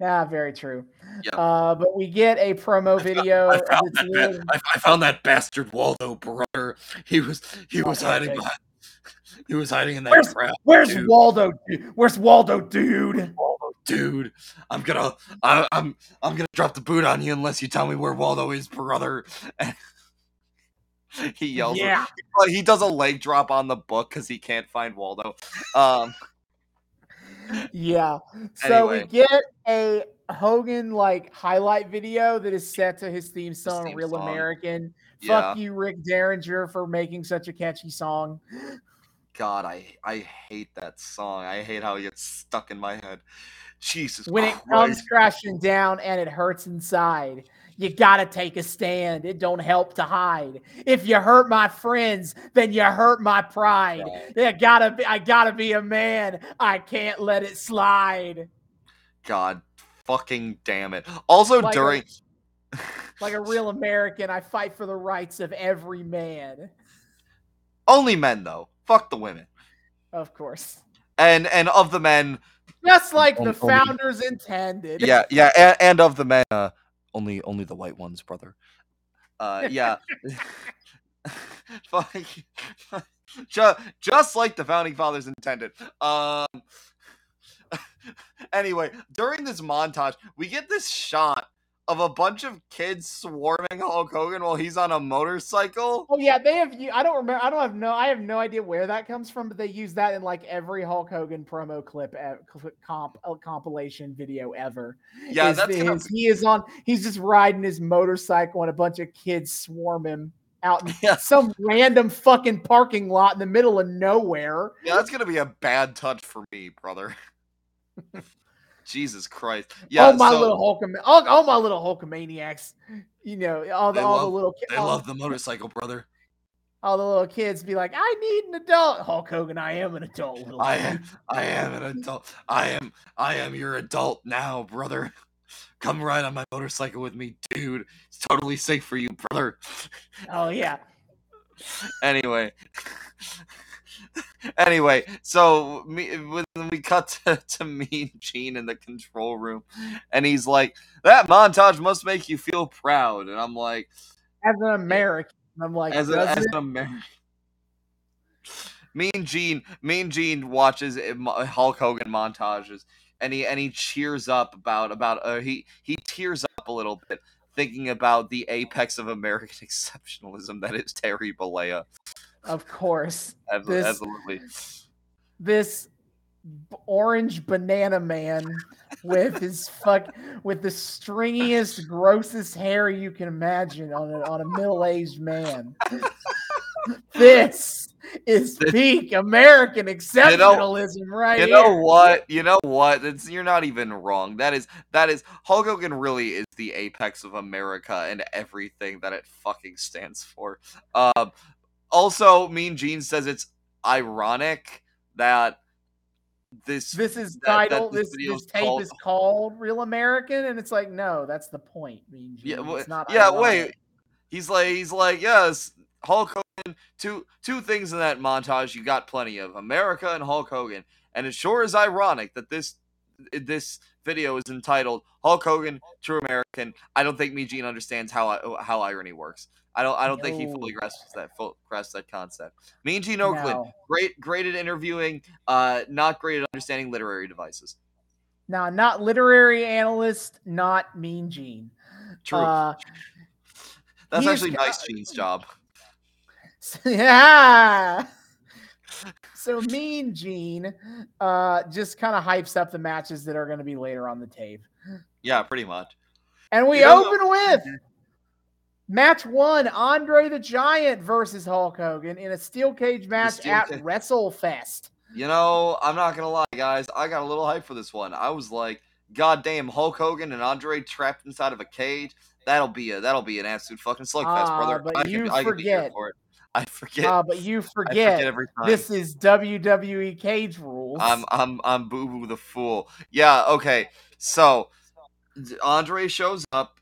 Yeah, very true. Yep. Uh, but we get a promo video. I found, that's that, ba- I, I found that bastard waldo brother he was he was Oh, hiding behind *laughs* he was hiding in that Where's- crap Where's dude. Waldo? Where's Waldo, dude? Waldo, dude. I'm gonna, I, I'm, I'm gonna drop the boot on you unless you tell me where Waldo is, brother. *laughs* he yells. Yeah. Well, he does a leg drop on the book because he can't find Waldo. Um, Yeah. So Anyway. we get a Hogan like highlight video that is set to his theme song, theme Real song. American. yeah. Fuck you, Rick Derringer, for making such a catchy song. God, I, I hate that song. I hate how it gets stuck in my head. Jesus When it comes crashing down and it hurts inside, you gotta take a stand. It don't help to hide. If you hurt my friends, then you hurt my pride. Yeah. I gotta be, I gotta be a man. I can't let it slide. God, fucking damn it. Also Like a- during. *laughs* Like a real American, I fight for the rights of every man. Only men though. Fuck the women. Of course. And and of the men, Just like the founders intended. yeah, yeah, and, and of the men uh, only only the white ones, brother. Uh, *laughs* yeah. *laughs* Fuck. *laughs* just, just like the founding fathers intended. Um. anyway, during this montage, we get this shot of a bunch of kids swarming Hulk Hogan while he's on a motorcycle. Oh yeah, they have. I don't remember. I don't have no. I have no idea where that comes from, but they use that in like every Hulk Hogan promo clip, comp uh, compilation video ever. Yeah, is that's gonna he is on. He's just riding his motorcycle, and a bunch of kids swarm him out in Yeah. some random fucking parking lot in the middle of nowhere. Yeah, that's gonna be a bad touch for me, brother. *laughs* Jesus Christ. Yeah, oh my so little Hulk! all, oh my little Hulkamaniacs! You know all the all love- the little ki- they all, love the motorcycle, brother. all the little kids be like, "I need an adult." Hulk Hogan, I am an adult. Little I am I am an adult. I am I am your adult now, brother. Come ride on my motorcycle with me, dude. It's totally safe for you, brother. Oh yeah. anyway. Anyway, so me when we cut to, to Mean Gene in the control room, and he's like, "That montage must make you feel proud," and I'm like, As an American, I'm like, as, a, as an American. Mean Gene, Mean Gene watches it- mo- Hulk Hogan montages, and he and he cheers up about about uh, he he tears up a little bit thinking about the apex of American *laughs* exceptionalism that is Terry Bollea. Of course, This- Absolutely. this orange banana man with his fuck with the stringiest, grossest hair you can imagine on a, on a middle-aged man. this is peak American exceptionalism, right You know here. what? You know what? It's, you're not even wrong. That is that is Hulk Hogan really is the apex of America and everything that it fucking stands for. Um, also, Mean Gene says it's ironic that this This is that- that this This this is tape called- is called "Real American," and it's like, no, that's the point. Mean yeah Gene. it's not. yeah ironic. wait he's like he's like yes Hulk Hogan two two things in that montage you got plenty of America and Hulk Hogan and it sure is ironic that this this video is entitled Hulk Hogan True American I don't think me Gene understands how how irony works I don't I don't think he fully grasps that full grasps that concept Mean Gene Okerlund No. great great at interviewing uh not great at understanding literary devices Now, not literary analyst, not Mean Gene. true Uh, that's actually nice Gene's job *laughs* yeah. So Mean Gene uh, just kind of hypes up the matches that are going to be later on the tape. yeah pretty much And we You know- open with *laughs* match one Andre the Giant versus Hulk Hogan in a steel cage match steel at ca- WrestleFest. You know, I'm not gonna lie, guys. I got a little hype for this one. I was like, God damn, Hulk Hogan and Andre trapped inside of a cage. That'll be a that'll be an absolute fucking slugfest, Ah, brother. but I you can forget. for it. I forget. Uh, but you *laughs* I forget, forget every time. this is WWE cage rules. I'm I'm I'm Boo Boo the fool. Yeah. Okay. So Andre shows up,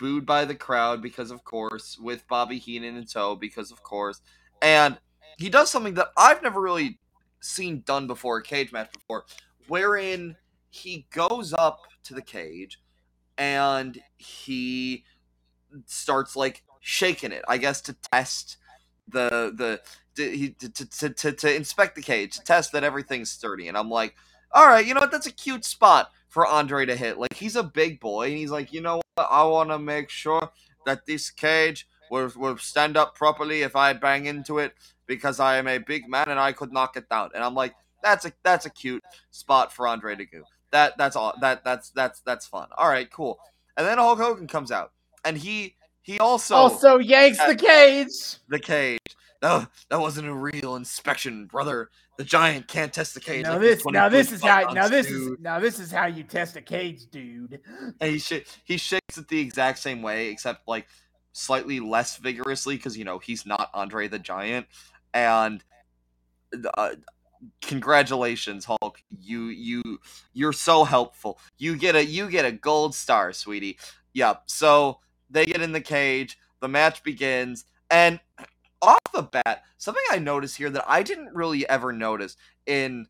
booed by the crowd because of course, with Bobby Heenan in tow because of course, and he does something that I've never really seen done before a cage match before, wherein he goes up to the cage and he starts like shaking it, I guess to test the the to, he, to, to, to, to inspect the cage, to test that everything's sturdy. And I'm like, all right, you know what? That's a cute spot for Andre to hit. Like he's a big boy, and he's like, you know what? I want to make sure that this cage will will stand up properly if I bang into it because I am a big man and I could knock it down. And I'm like, that's a that's a cute spot for Andre to go. That that's all. That that's that's that's fun. All right, cool. And then Hulk Hogan comes out, and he he also also yanks the cage. the cage. No, that wasn't a real inspection, brother. The giant can't test the cage. Now like this, now this is how, now this is, now this is how you test a cage, dude. And he sh- he shakes it the exact same way, except like slightly less vigorously because you know he's not Andre the Giant. And uh, congratulations, Hulk. You you you're so helpful. You get a you get a gold star, sweetie. Yep. So they get in the cage. The match begins, and off the bat, something I noticed here that I didn't really ever notice in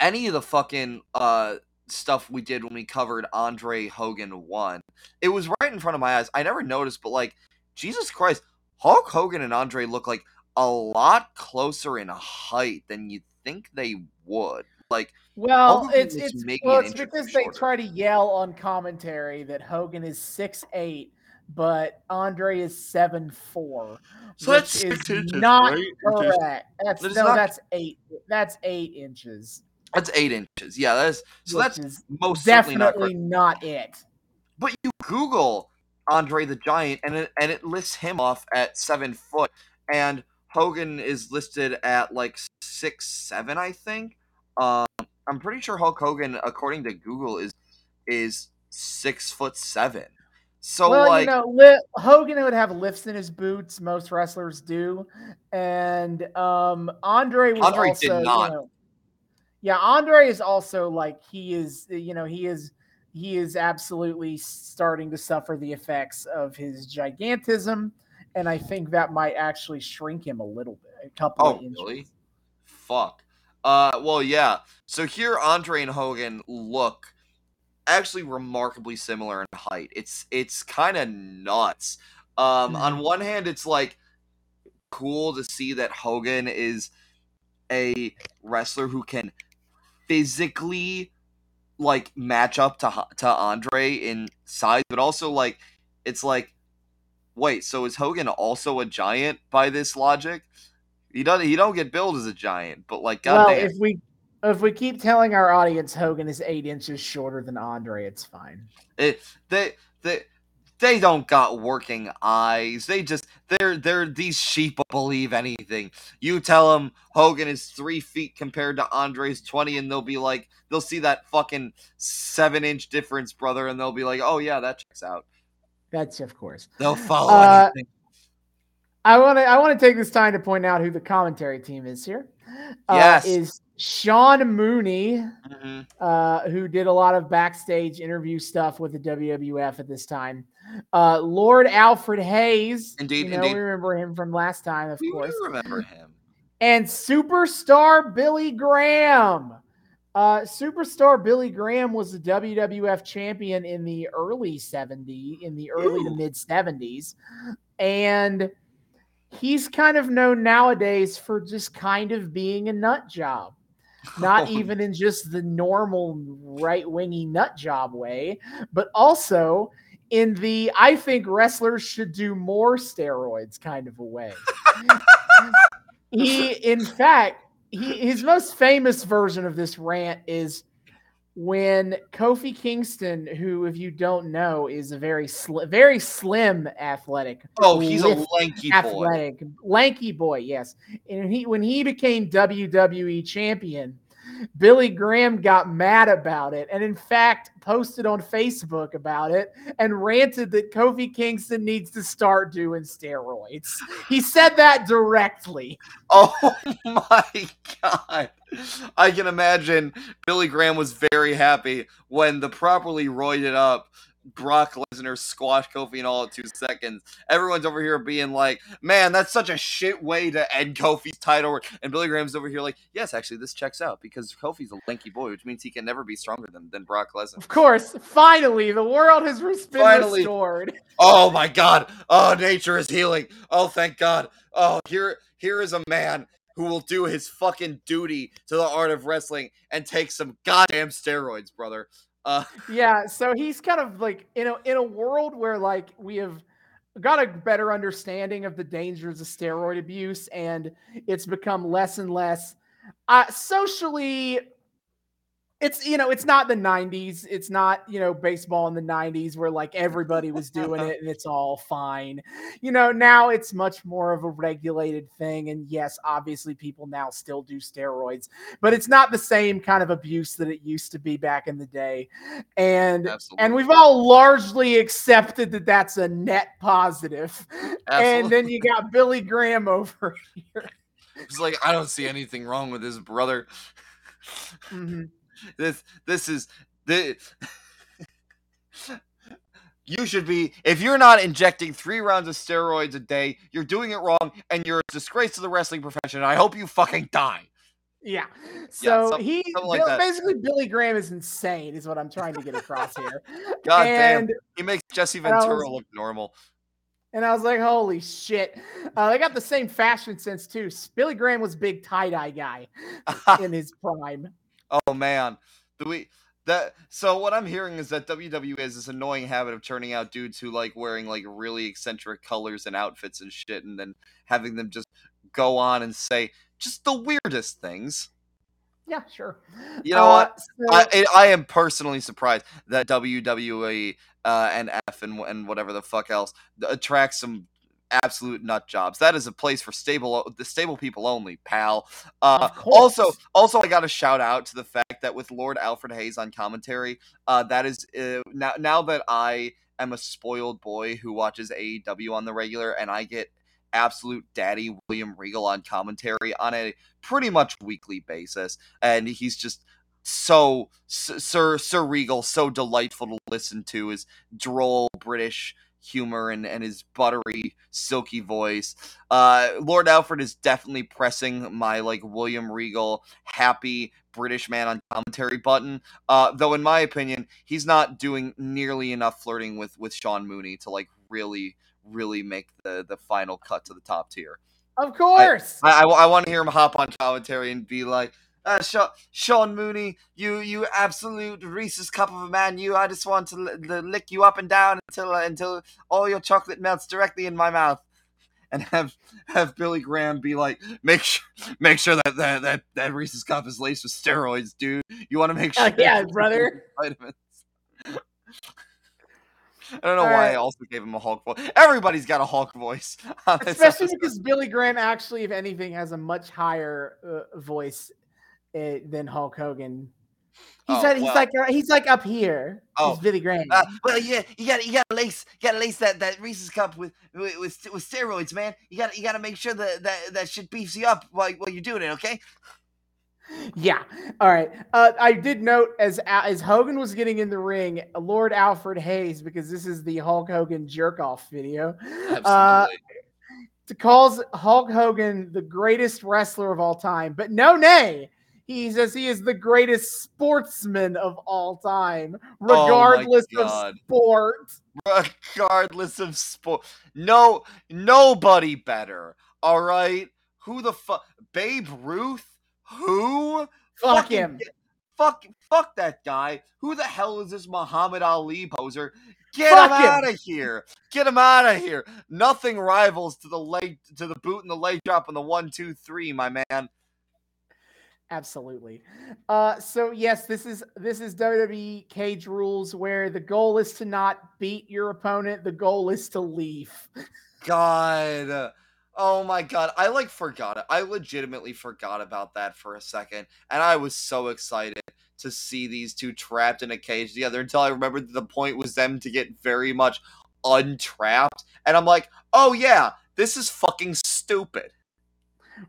any of the fucking uh stuff we did when we covered Andre Hogan 1. It was right in front of my eyes. I never noticed, but like, Jesus Christ, Hulk Hogan and Andre look like a lot closer in height than you'd think they would. Like, well, it's it's well, it's because they try to yell on commentary that Hogan is six eight, but Andre is seven four. So that's six is inches, not right? Correct. That's no, not- that's eight. That's eight inches. That's eight inches. Yeah, that's so which that's most certainly not definitely not it. But you Google Andre the Giant, and it and it lists him off at seven foot, and Hogan is listed at like six seven, I think. Um, I'm pretty sure Hulk Hogan, according to Google, is is six foot seven. So well, like, you know, Hogan would have lifts in his boots. Most wrestlers do, and um, Andre was Andre also, did not. You know, yeah, Andre is also like he is. You know, he is he is absolutely starting to suffer the effects of his gigantism, and I think that might actually shrink him a little bit, a couple Oh, of inches. really? fuck. Uh, well, yeah. So here, Andre and Hogan look actually remarkably similar in height. It's it's kind of nuts. Um, on one hand, it's like cool to see that Hogan is a wrestler who can physically like match up to to Andre in size, but also like it's like, wait, so is Hogan also a giant by this logic? He doesn't. He don't get billed as a giant, but like, well, goddamn, if we if we keep telling our audience Hogan is eight inches shorter than Andre, it's fine. it, they they they don't got working eyes. They just they're they're these sheep believe anything. You tell them Hogan is three feet compared to Andre's twenty, and they'll be like, they'll see that fucking seven inch difference, brother, and they'll be like, oh yeah, that checks out. That's of course. They'll follow Uh, anything. I want to I want to take this time to point out who the commentary team is here. Uh, Yes. is Sean Mooney, Mhm. uh, who did a lot of backstage interview stuff with the WWF at this time. Uh, Lord Alfred Hayes, Indeed, you know, indeed. we remember him from last time, of We course, do remember him. and superstar Billy Graham. Uh, superstar Billy Graham was the WWF champion in the early 70s, in the early to mid 70s. And he's kind of known nowadays for just kind of being a nut job. Not *laughs* even in just the normal right wingy nut job way, but also in the I think wrestlers should do more steroids kind of a way. *laughs* he, in fact, he his most famous version of this rant is when Kofi Kingston, who, if you don't know, is a very sli- very slim athletic. Oh, he's a lanky boy. athletic, lanky boy, yes. And he when he became WWE champion, Billy Graham got mad about it and in fact posted on Facebook about it and ranted that Kofi Kingston needs to start doing steroids. He said that directly. *laughs* Oh my god. I can imagine Billy Graham was very happy when the properly roided up Brock Lesnar squash Kofi in all of two seconds. Everyone's over here being like, man, that's such a shit way to end Kofi's title. And Billy Graham's over here like, yes, actually, this checks out because Kofi's a lanky boy, which means he can never be stronger than, than Brock Lesnar. Of course, finally the world has been Finally. restored. Oh my god. Oh, nature is healing. Oh, thank God. Oh, here here is a man who will do his fucking duty to the art of wrestling and take some goddamn steroids, brother. Uh *laughs* Yeah, so he's kind of like in a in a world where like we have got a better understanding of the dangers of steroid abuse and it's become less and less uh socially it's you know it's not the 90s it's not you know baseball in the 90s where like everybody was doing it and it's all fine you know now it's much more of a regulated thing and yes obviously people now still do steroids but it's not the same kind of abuse that it used to be back in the day and absolutely. and we've all largely accepted that that's a net positive and then you got billy graham over *laughs* here It's like I don't see anything wrong with his brother. Mhm. This this is the You should be if you're not injecting 3 rounds of steroids a day, you're doing it wrong and you're a disgrace to the wrestling profession. I hope you fucking die. Yeah. So some- he something like Bill- basically Billy Graham is insane, is what I'm trying to get across here. *laughs* God and damn, he makes Jesse I was- Ventura look normal. and I was like, holy shit. Uh, they got the same fashion sense too. Billy Graham was big tie-dye guy *laughs* in his prime. Oh man, the we that so what I'm hearing is that WWE has this annoying habit of turning out dudes who like wearing like really eccentric colors and outfits and shit, and then having them just go on and say just the weirdest things. Yeah, sure. You know Uh, what? so- I, I- am personally surprised that WWE uh, and F and, and whatever the fuck else attracts some absolute nut jobs. That is a place for stable the stable people only, pal. Uh, also, also, I got to shout out to the fact that with Lord Alfred Hayes on commentary, uh, that is uh, now now that I am a spoiled boy who watches AEW on the regular, and I get absolute daddy William Regal on commentary on a pretty much weekly basis, and he's just so Sir Sir Regal so delightful to listen to his droll British humor and, and his buttery silky voice. Uh Lord Alfred is definitely pressing my like William Regal happy British man on commentary button. Uh though in my opinion, he's not doing nearly enough flirting with with Sean Mooney to like really really make the the final cut to the top tier. of course. I, I, want to hear him hop on commentary and be like, uh, Sean Mooney, you you absolute Reese's cup of a man. You, I just want to li- lick you up and down until uh, until all your chocolate melts directly in my mouth. And have have Billy Graham be like, make sure make sure that that that, that Reese's cup is laced with steroids, dude. You want to make sure. *laughs* Yeah, brother. Vitamins. I don't know All why I also gave him a Hulk voice. Everybody's got a Hulk voice. *laughs* Especially because Billy Graham actually, if anything, has a much higher uh, voice uh, than Hulk Hogan. He's, Oh, like, he's well. like uh, he's like up here. Oh, he's Billy Graham. Uh, well, yeah, you got you got to lace you got to lace that, that Reese's cup with, with with steroids, man. You got you got to make sure that, that that shit beefs you up while while you're doing it, okay? Yeah. All right. Uh, I did note as as Hogan was getting in the ring, Lord Alfred Hayes, because this is the Hulk Hogan jerk off video, uh, to calls Hulk Hogan the greatest wrestler of all time. But no, nay, he says he is the greatest sportsman of all time, Oh regardless of sport. Regardless of sport, no nobody better. All right, who the fuck? Babe Ruth? Who? Fuck Fucking him. get- Fuck, fuck that guy. Who the hell is this Muhammad Ali poser? Get Fuck him him. out of here! Get him out of here! Nothing rivals to the leg, to the boot and the leg drop and the one, two, three, my man. Absolutely. Uh, so yes, this is this is WWE cage rules where the goal is to not beat your opponent. The goal is to leave. God. Oh my god. I like forgot it. I legitimately forgot about that for a second. And I was so excited to see these two trapped in a cage together until I remembered that the point was them to get very much untrapped. And I'm like, oh yeah, this is fucking stupid.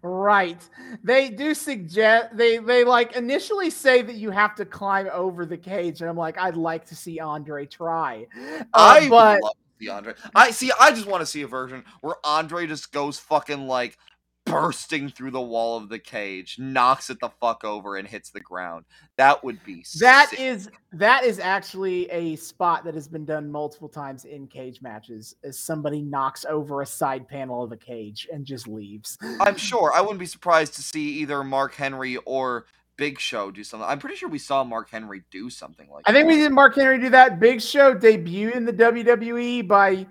Right. They do suggest they they like initially say that you have to climb over the cage, and I'm like, I'd like to see Andre try. Uh, I but love the Andre. I see. I just want to see a version where Andre just goes fucking like bursting through the wall of the cage, knocks it the fuck over, and hits the ground. That would be that sick. is that is actually a spot that has been done multiple times in cage matches. As somebody knocks over a side panel of a cage and just leaves. I'm sure. I wouldn't be surprised to see either Mark Henry or Big Show do something. I'm pretty sure we saw Mark Henry do something like that. I think that. we did Mark Henry do that. Big Show debut in the WWE by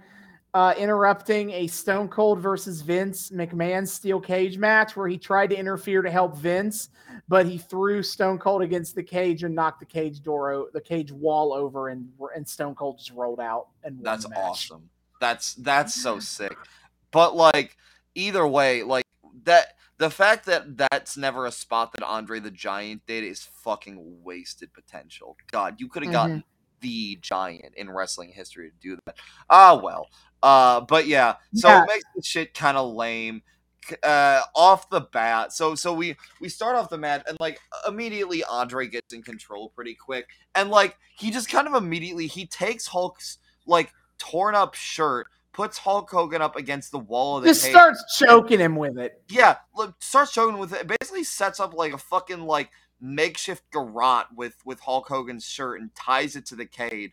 uh, interrupting a Stone Cold versus Vince McMahon steel cage match where he tried to interfere to help Vince, but he threw Stone Cold against the cage and knocked the cage door, o- the cage wall over, and and Stone Cold just rolled out and That's awesome. That's that's so sick. But like either way, like that the fact that that's never a spot that Andre the Giant did is fucking wasted potential. God, you could have gotten the giant in wrestling history to do that. Ah well. Uh but yeah, so Yeah. it makes the shit kind of lame. Uh, off the bat, so so we we start off the match and like immediately Andre gets in control pretty quick, and like he just kind of immediately he takes Hulk's like torn up shirt, puts Hulk Hogan up against the wall of the Just cage. starts choking him with it. Yeah, look, starts choking with it. Basically sets up like a fucking like makeshift garrote with with Hulk Hogan's shirt and ties it to the cage.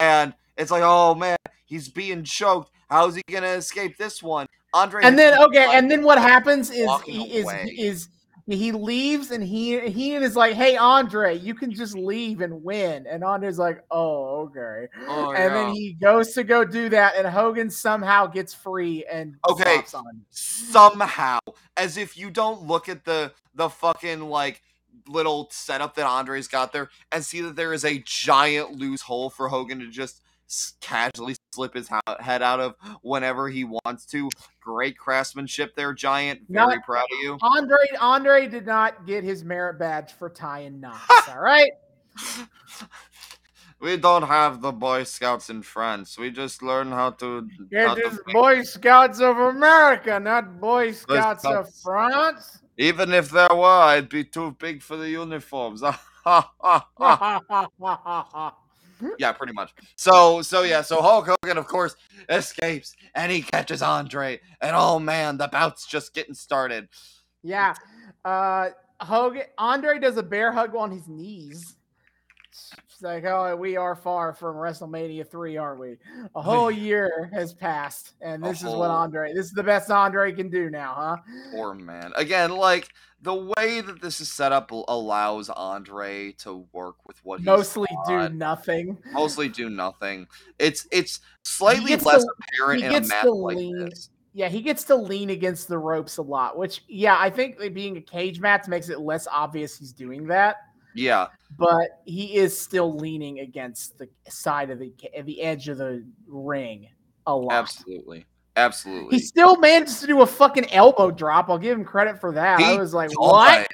And it's like, oh man, he's being choked. How's he gonna escape this one? Andre And then okay, and then what happens is he is away. is he leaves and he he is like, "Hey Andre, you can just leave and win." And Andre's like, "Oh, okay." Oh, and then he goes to go do that, and Hogan somehow gets free and Okay. stops on him. somehow as if you don't look at the the fucking like little setup that Andre's got there and see that there is a giant loose hole for Hogan to just casually slip his head out of whenever he wants to. Great craftsmanship there, Giant. Very Not- proud of you. Andre Andre did not get his merit badge for tying *laughs* knots. all right. We don't have the Boy Scouts in France. We just learn how to. how It to Boy Scouts of America, not Boy Scouts of Scouts. France. Even if there were, I'd be too big for the uniforms. *laughs* *laughs* *laughs* Yeah, pretty much. So, so yeah, so Hulk Hogan, of course, escapes and he catches Andre, and oh man, the bout's just getting started. Yeah. Uh Hogan Andre does a bear hug on his knees. It's like, oh, we are far from WrestleMania 3, aren't we? A *laughs* whole year has passed, and this is what Andre this is the best Andre can do now, huh? Poor man. Again, like the way that this is set up allows Andre to work with what he's Mostly do nothing. mostly do nothing. It's it's slightly less to- apparent in a match like lean- this. Yeah, he gets to lean against the ropes a lot, which yeah, I think being a cage match makes it less obvious he's doing that. Yeah, but he is still leaning against the side of the the edge of the ring a lot. absolutely, absolutely. He still managed to do a fucking elbow drop. I'll give him credit for that. I was like, what?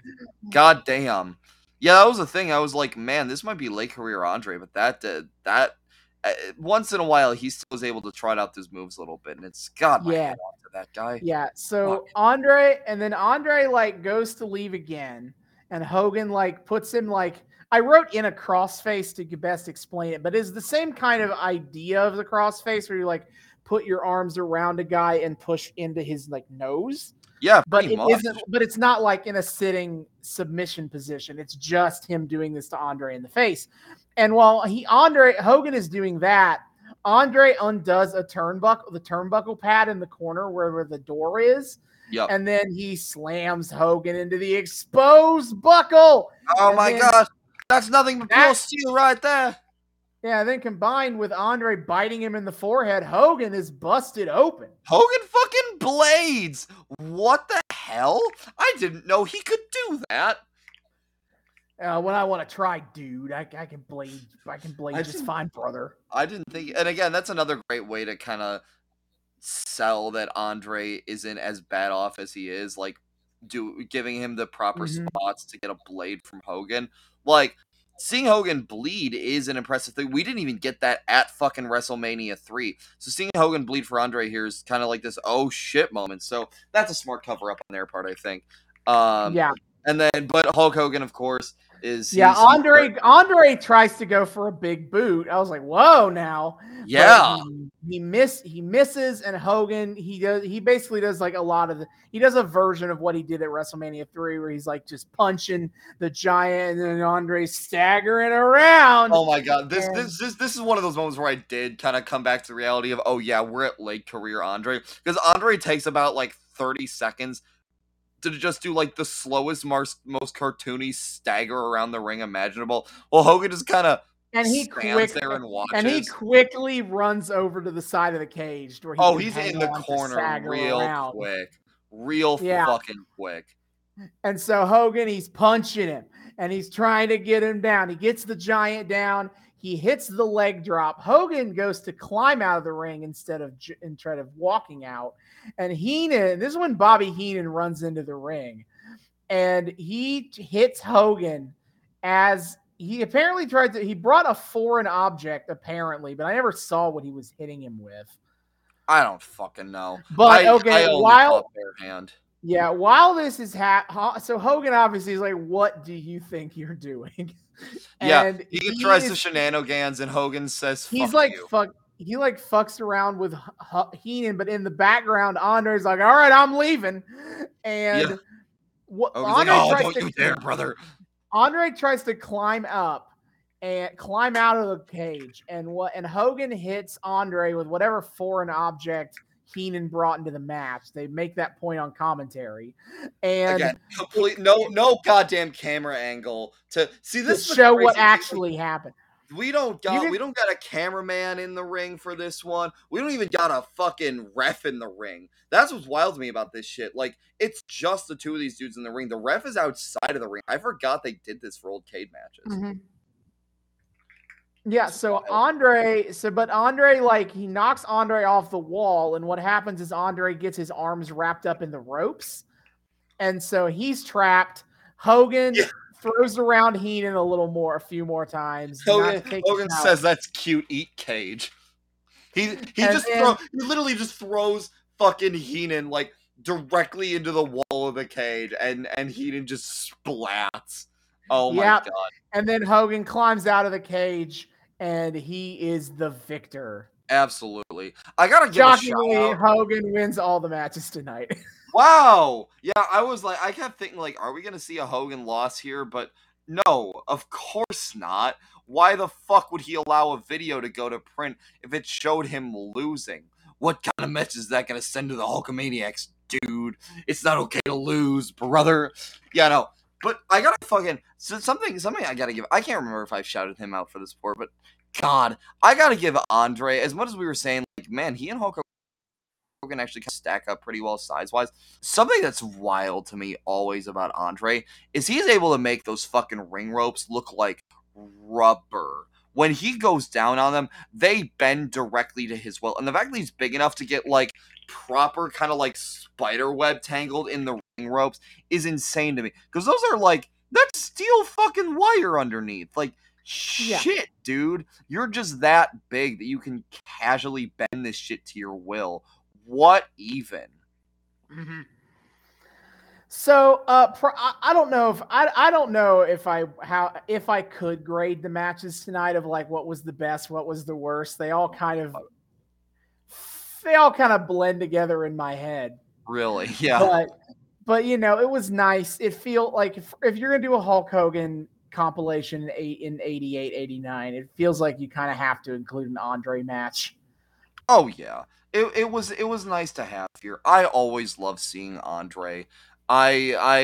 God damn. Yeah, that was the thing. I was like, man, this might be late career Andre, but that did that. Uh, once in a while, he still was able to trot out those moves a little bit, and it's God, my Yeah. hand off to that guy. Yeah. So Fuck. Andre, and then Andre like goes to leave again, and Hogan like puts him like I wrote in a crossface to best explain it, but it's the same kind of idea of the crossface where you like put your arms around a guy and push into his like nose. Yeah, but it not but it's not like in a sitting submission position. It's just him doing this to andre in the face. And while he andre hogan is doing that andre undoes a turnbuckle the turnbuckle pad in the corner where, where the door is Yep. and then he slams hogan into the exposed buckle oh and my then- gosh, that's nothing but pure steel right there. yeah then combined with andre biting him in the forehead hogan is busted open Hogan fucking blades. What the hell? I didn't know he could do that. uh, when i want to try dude I, I can blade i can blade I just fine brother I didn't think, and again, that's another great way to kind of sell that Andre isn't as bad off as he is. Like, do giving him the proper Mhm. spots to get a blade from Hogan. Like, seeing Hogan bleed is an impressive thing. We didn't even get that at fucking WrestleMania three. So seeing Hogan bleed for Andre here is kind of like this oh shit moment. So that's a smart cover up on their part, I think. Um, yeah And then, but Hulk Hogan, of course, is Yeah, Andre Andre tries to go for a big boot. I was like, "Whoa!" Now, Yeah. he, he miss he misses, and Hogan he does he basically does like a lot of the he does a version of what he did at WrestleMania three, where he's like just punching the giant, and then Andre staggering around. Oh my god, this And- this this this is one of those moments where I did kind of come back to the reality of oh yeah, we're at late career Andre because Andre takes about like 30 seconds to just do like the slowest most, most cartoony stagger around the ring imaginable. Well, Hogan just kind of and he stands quick there and watches. and he quickly runs over to the side of the cage where he oh, he's in the corner real around. quick. Real Yeah. fucking quick. And so Hogan, he's punching him and he's trying to get him down. He gets the giant down. He hits the leg drop. Hogan goes to climb out of the ring instead of instead of walking out. And Heenan, this is when Bobby Heenan runs into the ring, and he hits Hogan as he apparently tried to. He brought a foreign object apparently, but I never saw what he was hitting him with. I don't fucking know. But I, okay, I while bare hand. yeah, while this is ha- so Hogan obviously is like, "What do you think you're doing?" *laughs* Yeah, and He tries is- to shenanigans and Hogan says He's like, you." "Fuck." he like fucks around with Heenan, but in the background, Andre's like, "All right, I'm leaving," and Yeah. what was like, Andre oh, tries don't to you dare, brother. Andre tries to climb up and climb out of the cage, and what and Hogan hits Andre with whatever foreign object Heenan brought into the match. They make that point on commentary, and Again, complete no no goddamn camera angle to see this is the show what crazy thing, actually happened. We don't got can- we don't got a cameraman in the ring for this one. We don't even got a fucking ref in the ring. That's what's wild to me about this shit. Like it's just the two of these dudes in the ring. The ref is outside of the ring. I forgot they did this for old Cade matches. Mhm. Yeah, so. Andre, so but Andre, like he knocks Andre off the wall, and what happens is Andre gets his arms wrapped up in the ropes, and so he's trapped. Hogan Yeah. throws around Heenan a little more, a few more times. Hogan, Hogan says that's cute. Eat Cage. He he And just then- throw, he literally just throws fucking Heenan like directly into the wall of the cage, and and Heenan just splats. Oh my Yep. god! and then Hogan climbs out of the cage, and he is the victor. Absolutely. I gotta give Shockingly. Hogan wins all the matches tonight. *laughs* Wow. Yeah, I was like, I kept thinking, like, are we gonna see a Hogan loss here? But no, of course not. Why the fuck would he allow a video to go to print if it showed him losing? What kind of message is that gonna send to the Hulkamaniacs, dude? It's not okay to lose, brother. Yeah, no. But I gotta fucking so something something I gotta give. I can't remember if I've shouted him out for this before, but God, I gotta give Andre as much as we were saying, like, man, he and Hulk Hogan actually kind of stack up pretty well size wise. Something that's wild to me always about Andre is he's able to make those fucking ring ropes look like rubber. When he goes down on them, they bend directly to his will. And the fact that he's big enough to get like proper kind of like spider web tangled in the ropes is insane to me. Because those are like that's steel fucking wire underneath. Like Yeah. shit, dude. You're just that big that you can casually bend this shit to your will. What even? So, uh, pro- I don't know if I, I don't know if I how if I could grade the matches tonight of like what was the best, what was the worst. They all kind of *laughs* they all kind of blend together in my head. Really? Yeah. But but you know, it was nice. It feel like if, if you're gonna do a Hulk Hogan compilation in eight in 88, 89, it feels like you kind of have to include an Andre match. Oh yeah. It, it was it was nice to have here. I always love seeing Andre. I I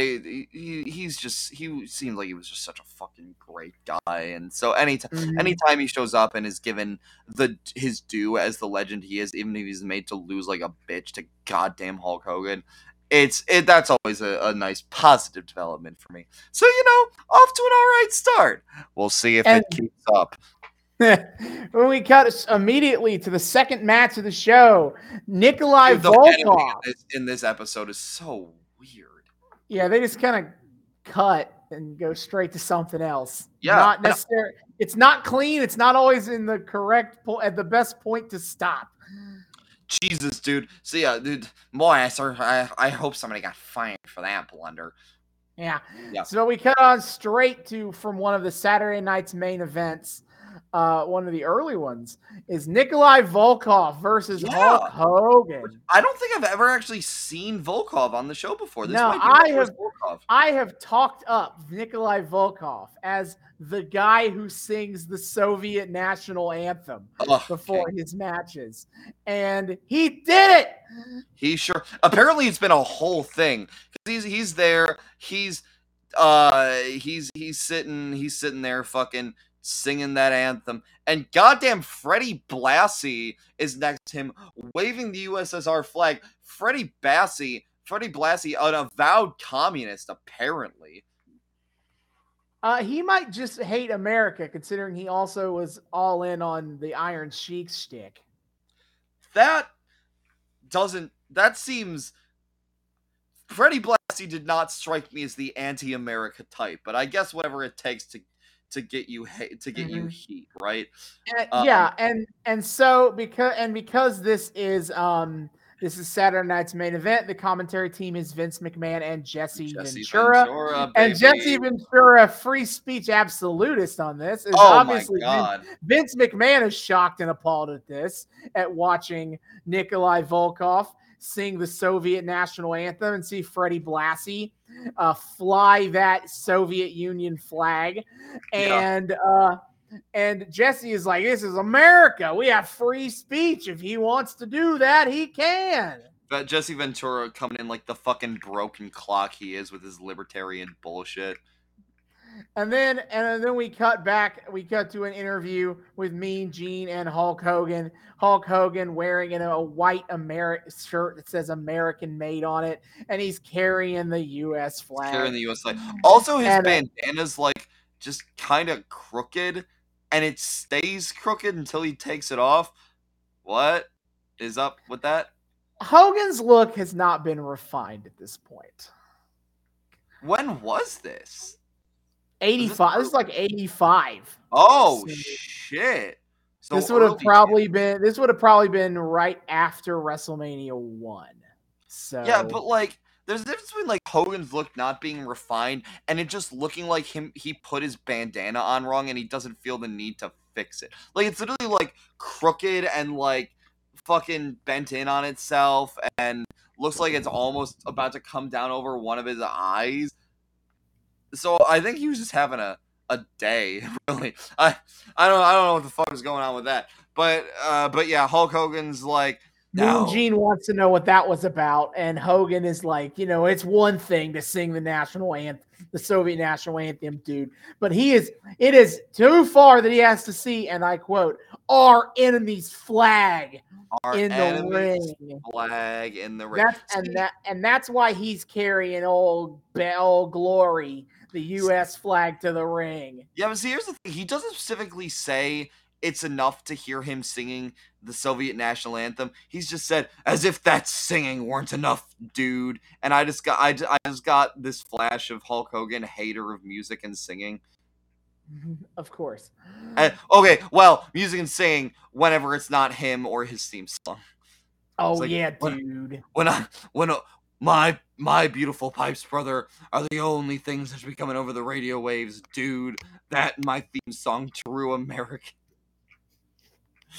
he, he's just he seemed like he was just such a fucking great guy and so anytime Mhm. anytime he shows up and is given the his due as the legend he is even if he's made to lose like a bitch to goddamn Hulk Hogan it's it that's always a, a nice positive development for me. So you know, off to an all right start. We'll see if And- it keeps up. *laughs* when we cut immediately to the second match of the show, Nikolai Dude, editing in Volkov. this, in this episode is so weird. Yeah, they just kind of cut and go straight to something else. Yeah, not necessarily. It's not clean. It's not always in the correct po- at the best point to stop. Jesus, dude. So yeah, dude, boy, sir, I, I hope somebody got fired for that blunder. Yeah. Yeah. So we cut on straight to from one of the Saturday night's main events. Uh, one of the early ones is Nikolai Volkov versus Yeah. Hulk Hogan. I don't think I've ever actually seen Volkov on the show before. This No, I have- Volkov. I have talked up Nikolai Volkov as the guy who sings the Soviet national anthem Ugh, before okay. his matches, and he did it. He sure. Apparently, it's been a whole thing. He's he's there. He's uh he's he's sitting he's sitting there fucking singing that anthem. And goddamn Freddie Blassie is next to him waving the USSR flag. Freddie Blassie Freddie Blassie an avowed communist apparently. Uh, he might just hate America, considering he also was all in on the Iron Sheik shtick. that doesn't that seems Freddie Blassie did not strike me as the anti-America type, but I guess whatever it takes to to get you ha- to get you Mhm. heat, right? And- Um, yeah, and and so because and because this is um This is Saturday night's main event. The commentary team is Vince McMahon and Jesse, Jesse Ventura. Ventura, And Jesse. Ventura, free speech absolutist on this, is Oh obviously god. Vince McMahon is shocked and appalled at this, at watching Nikolai Volkov sing the Soviet national anthem and see Freddie Blassie uh, fly that Soviet Union flag. Yeah. And uh, and Jesse is like, This is America. We have free speech. If he wants to do that, he can. But Jesse Ventura coming in like the fucking broken clock he is with his libertarian bullshit. And then and then we cut back. We cut to an interview with Mean Gene and Hulk Hogan. Hulk Hogan wearing a, a white American shirt that says American made on it, and he's carrying the U.S. flag. In the US flag. Also his And, uh, bandana's like just kind of crooked and it stays crooked until he takes it off. What is up with that? Hogan's look has not been refined at this point. When was this? 85. This is like 85. Oh So- shit. So this would have early- probably been this would have probably been right after WrestleMania 1. So Yeah, but like there's a difference between like Hogan's look not being refined and it just looking like him he put his bandana on wrong and he doesn't feel the need to fix it. Like it's literally like crooked and like fucking bent in on itself and looks like it's almost about to come down over one of his eyes. So I think he was just having a a day, *laughs* really. I I don't I don't know what the fuck is going on with that. But uh but yeah, Hulk Hogan's like Mean no. Gene wants to know what that was about, and Hogan is like, you know, it's one thing to sing the national anthem, the Soviet national anthem, dude, but he is, it is too far that he has to see, and I quote, our enemy's flag our in the ring. flag in the ring. That's and that and that's why he's carrying old Be- old glory, the U.S. flag to the ring. Yeah, but see, here's the thing. He doesn't specifically say it's enough to hear him singing the Soviet national anthem. He's just said, as if that singing weren't enough, dude. And I just got, I, I just got this flash of Hulk Hogan, hater of music and singing. *laughs* of course. And, okay, well, music and singing whenever it's not him or his theme song. oh like, yeah, what- dude. When I, when uh, my my beautiful pipes, brother, are the only things that should be coming over the radio waves, dude. That my theme song, True American.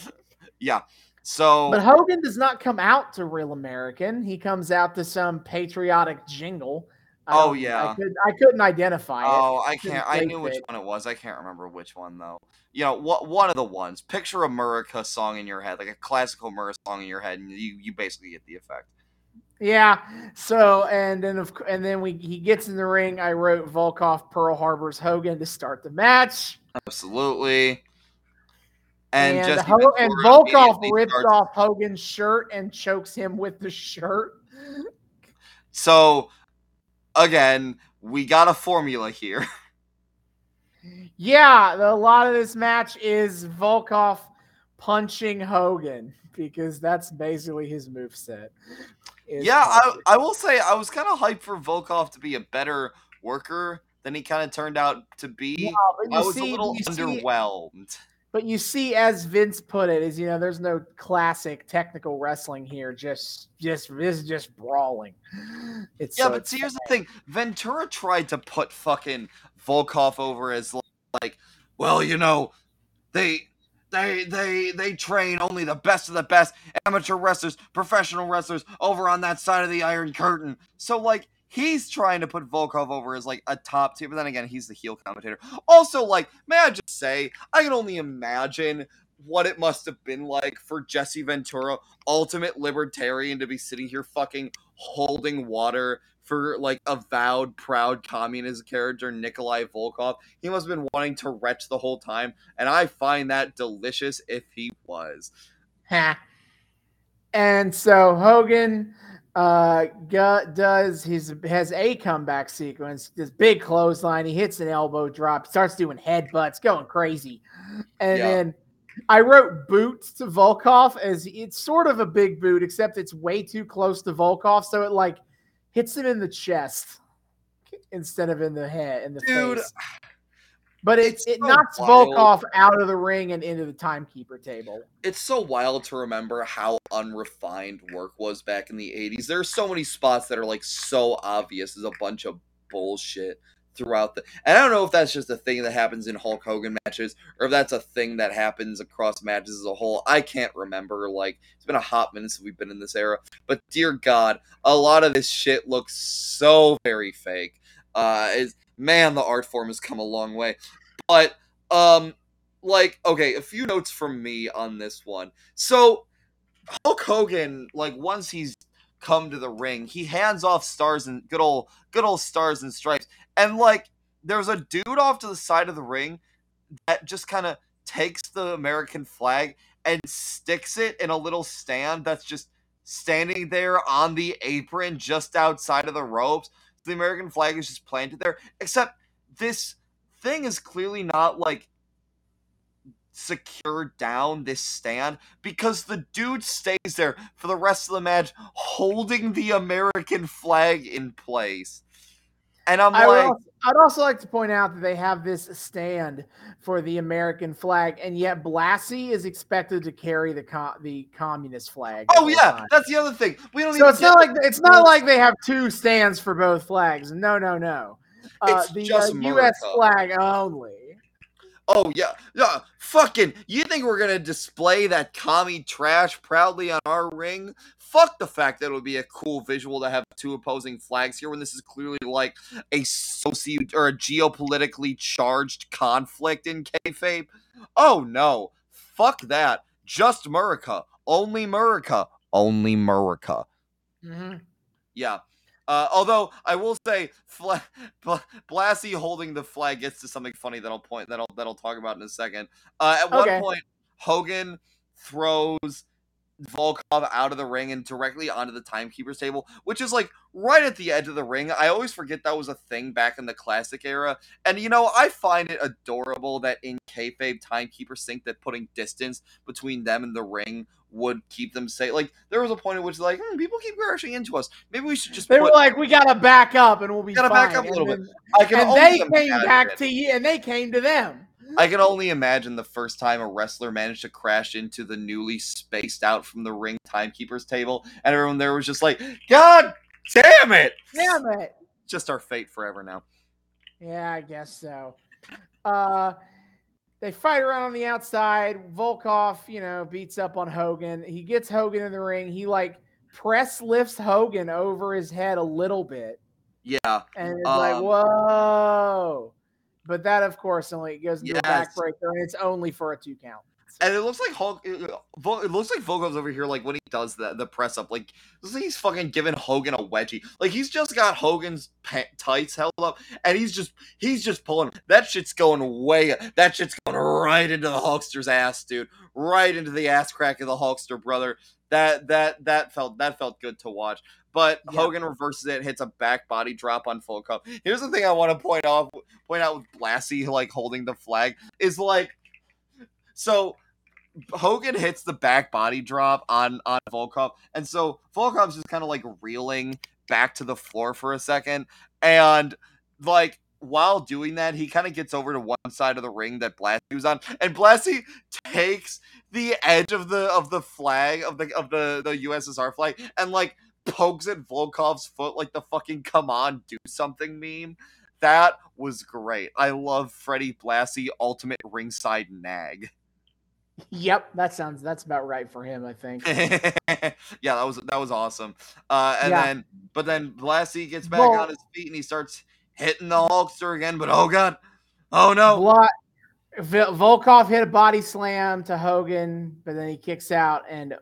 *laughs* yeah. So But Hogan does not come out to Real American. He comes out to some patriotic jingle. Oh, um, I Oh, yeah. I, could, I couldn't identify it. Oh, I can't. I knew which one it was. I can't remember which one though. You know, what one of the ones. Picture America song in your head, like a classical America song in your head, and you you basically get the effect. Yeah. So and then of and then we he gets in the ring. I wrote Volkov Pearl Harbor's Hogan to start the match. Absolutely. And, And, Jesse Ho- and Volkov rips starts- off Hogan's shirt and chokes him with the shirt. So again, we got a formula here. *laughs* Yeah, the, a lot of this match is Volkov punching Hogan because that's basically his moveset. Is yeah, I. I will say I was kind of hyped for Volkov to be a better worker than he kind of turned out to be. Yeah, but I was see- a little you see- underwhelmed. But you see, as Vince put it, is you know, there's no classic technical wrestling here. Just, just this is just brawling. It's Yeah, so but see, here's the thing. Ventura tried to put fucking Volkov over as li- like, well, you know, they they they they train only the best of the best amateur wrestlers, professional wrestlers over on that side of the Iron Curtain. So like he's trying to put Volkov over as like a top tier, but then again, he's the heel commentator. Also, like, may I just say, I can only imagine what it must have been like for Jesse Ventura, ultimate libertarian, to be sitting here fucking holding water for like avowed proud communist character Nikolai Volkov. He must have been wanting to retch the whole time, and I find that delicious if he was. Ha. And so Hogan uh gu- does his has a comeback sequence, this big clothesline. He hits an elbow drop, starts doing headbutts, going crazy. And Yeah. then I wrote boot to Volkov as it's sort of a big boot, except it's way too close to Volkov, so it like hits him in the chest instead of in the head in the Dude, face. But it, it so knocks wild. Volkov out of the ring and into the timekeeper table. it's so wild to remember how unrefined work was back in the 80s. There are so many spots that are like so obvious as a bunch of bullshit throughout the and I don't know if that's just a thing that happens in Hulk Hogan matches or if that's a thing that happens across matches as a whole. I can't remember. Like it's been a hot minute since we've been in this era. But dear God, a lot of this shit looks so very fake. Uh is man, the art form has come a long way. But um like okay, a few notes from me on this one. So Hulk Hogan, like once he's come to the ring, he hands off stars and good old good old stars and stripes. And like there's a dude off to the side of the ring that just kind of takes the American flag and sticks it in a little stand that's just standing there on the apron just outside of the ropes. The American flag is just planted there. Except this thing is clearly not like secured down this stand because the dude stays there for the rest of the match holding the American flag in place. And I'm I like, also, I'd also like to point out that they have this stand for the American flag, and yet Blassie is expected to carry the co- the communist flag. oh yeah, times. that's the other thing. We don't So even it's not like it's not like they have two stands for both flags. No, no, no. Uh, It's the uh, U.S. Flag only. Oh yeah, yeah. Fucking, you think we're gonna display that commie trash proudly on our ring? Fuck the fact that it'll be a cool visual to have two opposing flags here when this is clearly like a socio or a geopolitically charged conflict in kayfabe. Oh no, fuck that. Just Murica, only Murica, only Murica. Mm-hmm. Yeah. Uh, although I will say, Fla- *laughs* Bla- Blassie holding the flag gets to something funny that I'll point that I'll that I'll talk about in a second. Uh, at Okay. one point, Hogan throws Volkov out of the ring and directly onto the timekeeper's table, which is like right at the edge of the ring. I always forget that was a thing back in the classic era, and you know I find it adorable that in kayfabe timekeepers think that putting distance between them and the ring would keep them safe. Like there was a point at which like hmm, people keep crashing into us. Maybe we should just They put, were like, "We gotta back up, and we'll be Gotta fine." back up a And little I can And they came back to you, and they came to them. I can only imagine the first time a wrestler managed to crash into the newly spaced out from the ring timekeeper's table, and everyone there was just like, "God damn it!" Damn it. Just our fate forever now. Yeah, I guess so. Uh, they fight around on the outside. Volkov, you know, beats up on Hogan. He gets Hogan in the ring. He like press lifts Hogan over his head a little bit, Yeah, and it's like, Um, whoa. But that, of course, only goes into a backbreaker, and it's only for a two count. and it looks like Hulk. It looks like Volkov's over here, like when he does the the press up, like like he's fucking giving Hogan a wedgie. Like he's just got Hogan's pa- tights held up, and he's just he's just pulling. That shit's going way. That shit's going right into the Hulkster's ass, dude. Right into the ass crack of the Hulkster brother. That that that felt that felt good to watch. But Yeah. Hogan reverses it, hits a back body drop on Volkov. Here's the thing I want to point off, point out with Blassie like holding the flag is like, so Hogan hits the back body drop on on Volkov, and so Volkov's just kind of like reeling back to the floor for a second, and like while doing that, he kind of gets over to one side of the ring that Blassie was on, and Blassie takes the edge of the of the flag of the of the the USSR flag and like pokes at Volkov's foot like the fucking "come on, do something" meme. That was great. I love Freddie Blassie ultimate ringside nag. Yep, that sounds that's about right for him, I think. *laughs* yeah, that was that was awesome. Uh, and Yeah. then, but then Blassie gets back Vol- on his feet and he starts hitting the Hulkster again. But oh god, oh no, Bla- Vol- Volkov hit a body slam to Hogan, but then he kicks out, and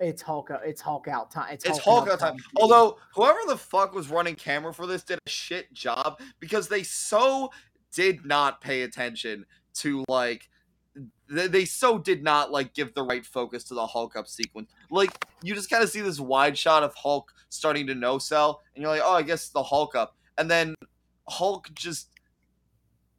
it's Hulk. Uh, it's Hulk out time. It's, it's Hulk Hulk out time. Although whoever the fuck was running camera for this did a shit job because they so did not pay attention to like. They, they so did not like give the right focus to the Hulk up sequence. Like you just kind of see this wide shot of Hulk starting to no sell, and you're like, oh, I guess the Hulk up, and then Hulk just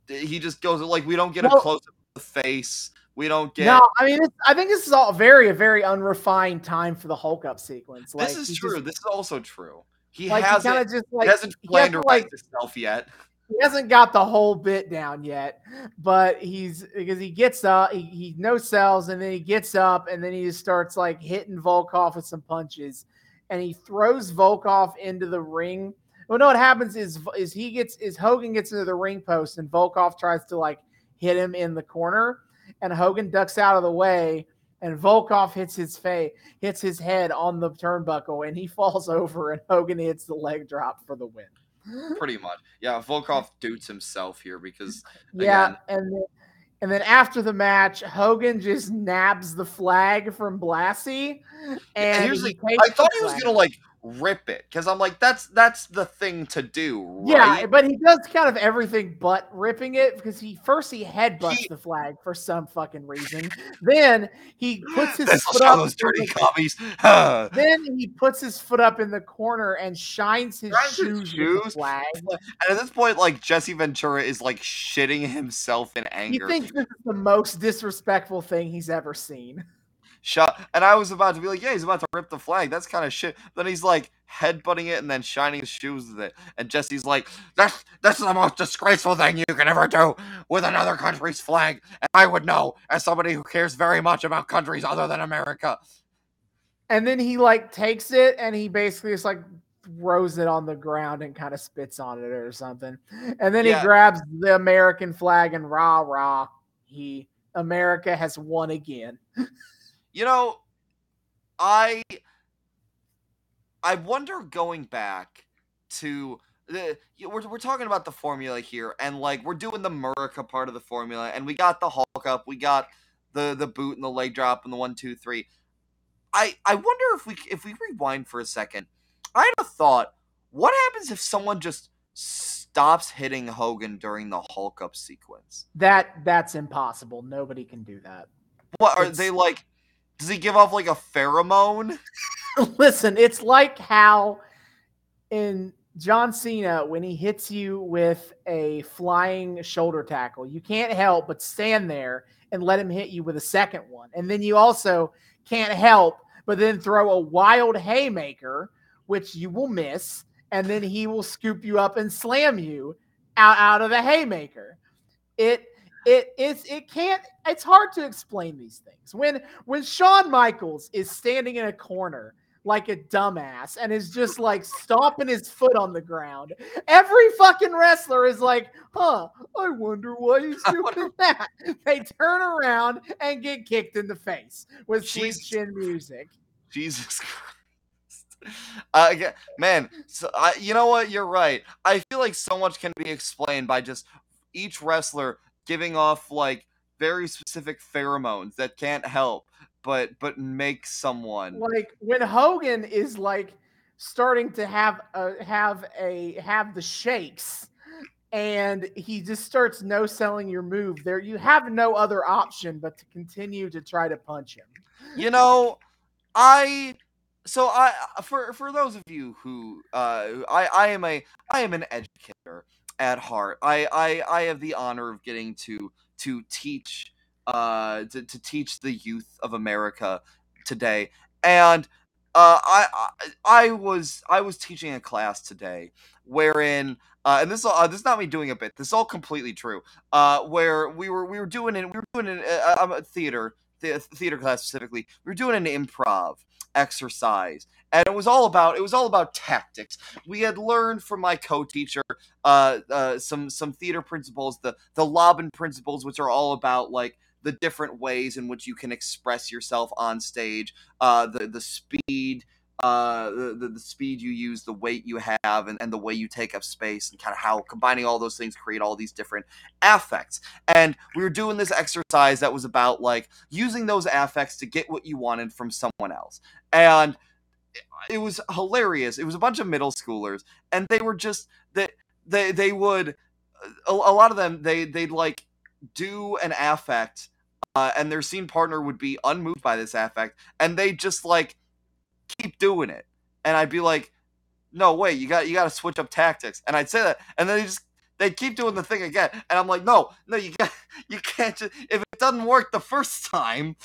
he just goes like we don't get a close up of the face. We don't get No, I mean, it's, I think this is all very a very unrefined time for the Hulk up sequence. Like, this is true. just- this is also true. He like hasn't of just like he hasn't planned to has to, write like himself yet. he hasn't got the whole bit down yet, but he's because he gets up, he, he no sells, and then he gets up, and then he just starts like hitting Volkov with some punches, and he throws Volkov into the ring. Well, no, what happens is is he gets is Hogan gets into the ring post, and Volkov tries to like hit him in the corner, and Hogan ducks out of the way, and Volkov hits his face, hits his head on the turnbuckle, and he *laughs* falls over, and Hogan hits the leg drop for the win. *gasps* Pretty much, yeah. Volkov dudes himself here because yeah, and then, and then after the match, Hogan just nabs the flag from Blassie, and here's he I thought he was gonna like rip it because I'm like that's that's the thing to do, Yeah, but he does kind of everything but ripping it because he first he headbutts He- the flag for some fucking reason. then he puts his foot up. those in dirty the- commies. *sighs* Then he puts his foot up in the corner and shines his Shines his shoes the shoes? flag. And at this point, like Jesse Ventura is like shitting himself in anger. He thinks this is the most disrespectful thing he's ever seen. Shut. And I was about to be like, yeah, he's about to rip the flag. That's kind of shit. Then he's like headbutting it and then shining his shoes with it. And Jesse's like, that's that's the most disgraceful thing you can ever do with another country's flag. And I would know as somebody who cares very much about countries other than America. And then he like takes it and he basically just like throws it on the ground and kind of spits on it or something. And then Yeah. he grabs the American flag and rah rah. He America has won again. *laughs* You know, I I wonder going back to the we're we're talking about the formula here, and like we're doing the Murica part of the formula, and we got the Hulk up, we got the the boot and the leg drop and the one two three. I I wonder if we if we rewind for a second. I had a thought. What happens if someone just stops hitting Hogan during the Hulk up sequence? That that's impossible. Nobody can do that. What are It's- they like? Does he give off like a pheromone? *laughs* Listen, it's like how in John Cena when he hits you with a flying shoulder tackle, you can't help but stand there and let him hit you with a second one. And then you also can't help but then throw a wild haymaker, which you will miss, and then he will scoop you up and slam you out, out of the haymaker. It it is it can't it's hard to explain these things. When when Shawn Michaels is standing in a corner like a dumbass and is just like stomping his foot on the ground. Every fucking wrestler is like, huh, I wonder why he's *laughs* doing that. They turn around and get kicked in the face with sweet chin music. Jesus Christ. Uh, man, so I, you know what? You're right. I feel like so much can be explained by just each wrestler giving off like very specific pheromones that can't help but but make someone. Like when Hogan is like starting to have a have a have the shakes and he just starts no selling your move there you have no other option but to continue to try to punch him. You know, I so I for for those of you who uh I I am a I am an educator at heart. I I I have the honor of getting to to teach uh to, to teach the youth of America today. And uh I, I I was I was teaching a class today wherein uh, and this is uh, this is not me doing a bit. This is all completely true. Uh, where we were we were doing it we were doing an, uh, um, a theater the theater class specifically. We were doing an improv exercise, and it was all about it was all about tactics. We had learned from my co-teacher uh, uh, some some theater principles, the the Laban principles, which are all about like the different ways in which you can express yourself on stage, uh, the the speed. Uh, the, the speed you use, the weight you have, and, and the way you take up space, and kind of how combining all those things create all these different affects. And we were doing this exercise that was about like using those affects to get what you wanted from someone else. And it was hilarious. It was a bunch of middle schoolers, and they were just that they they would a, a lot of them they they'd like do an affect, uh, and their scene partner would be unmoved by this affect, and they just like keep doing it, and I'd be like, no wait, you got you got to switch up tactics, and I'd say that, and then they just they keep doing the thing again, and I'm like, no, no, you got *laughs* you can't just if it doesn't work the first *laughs* time,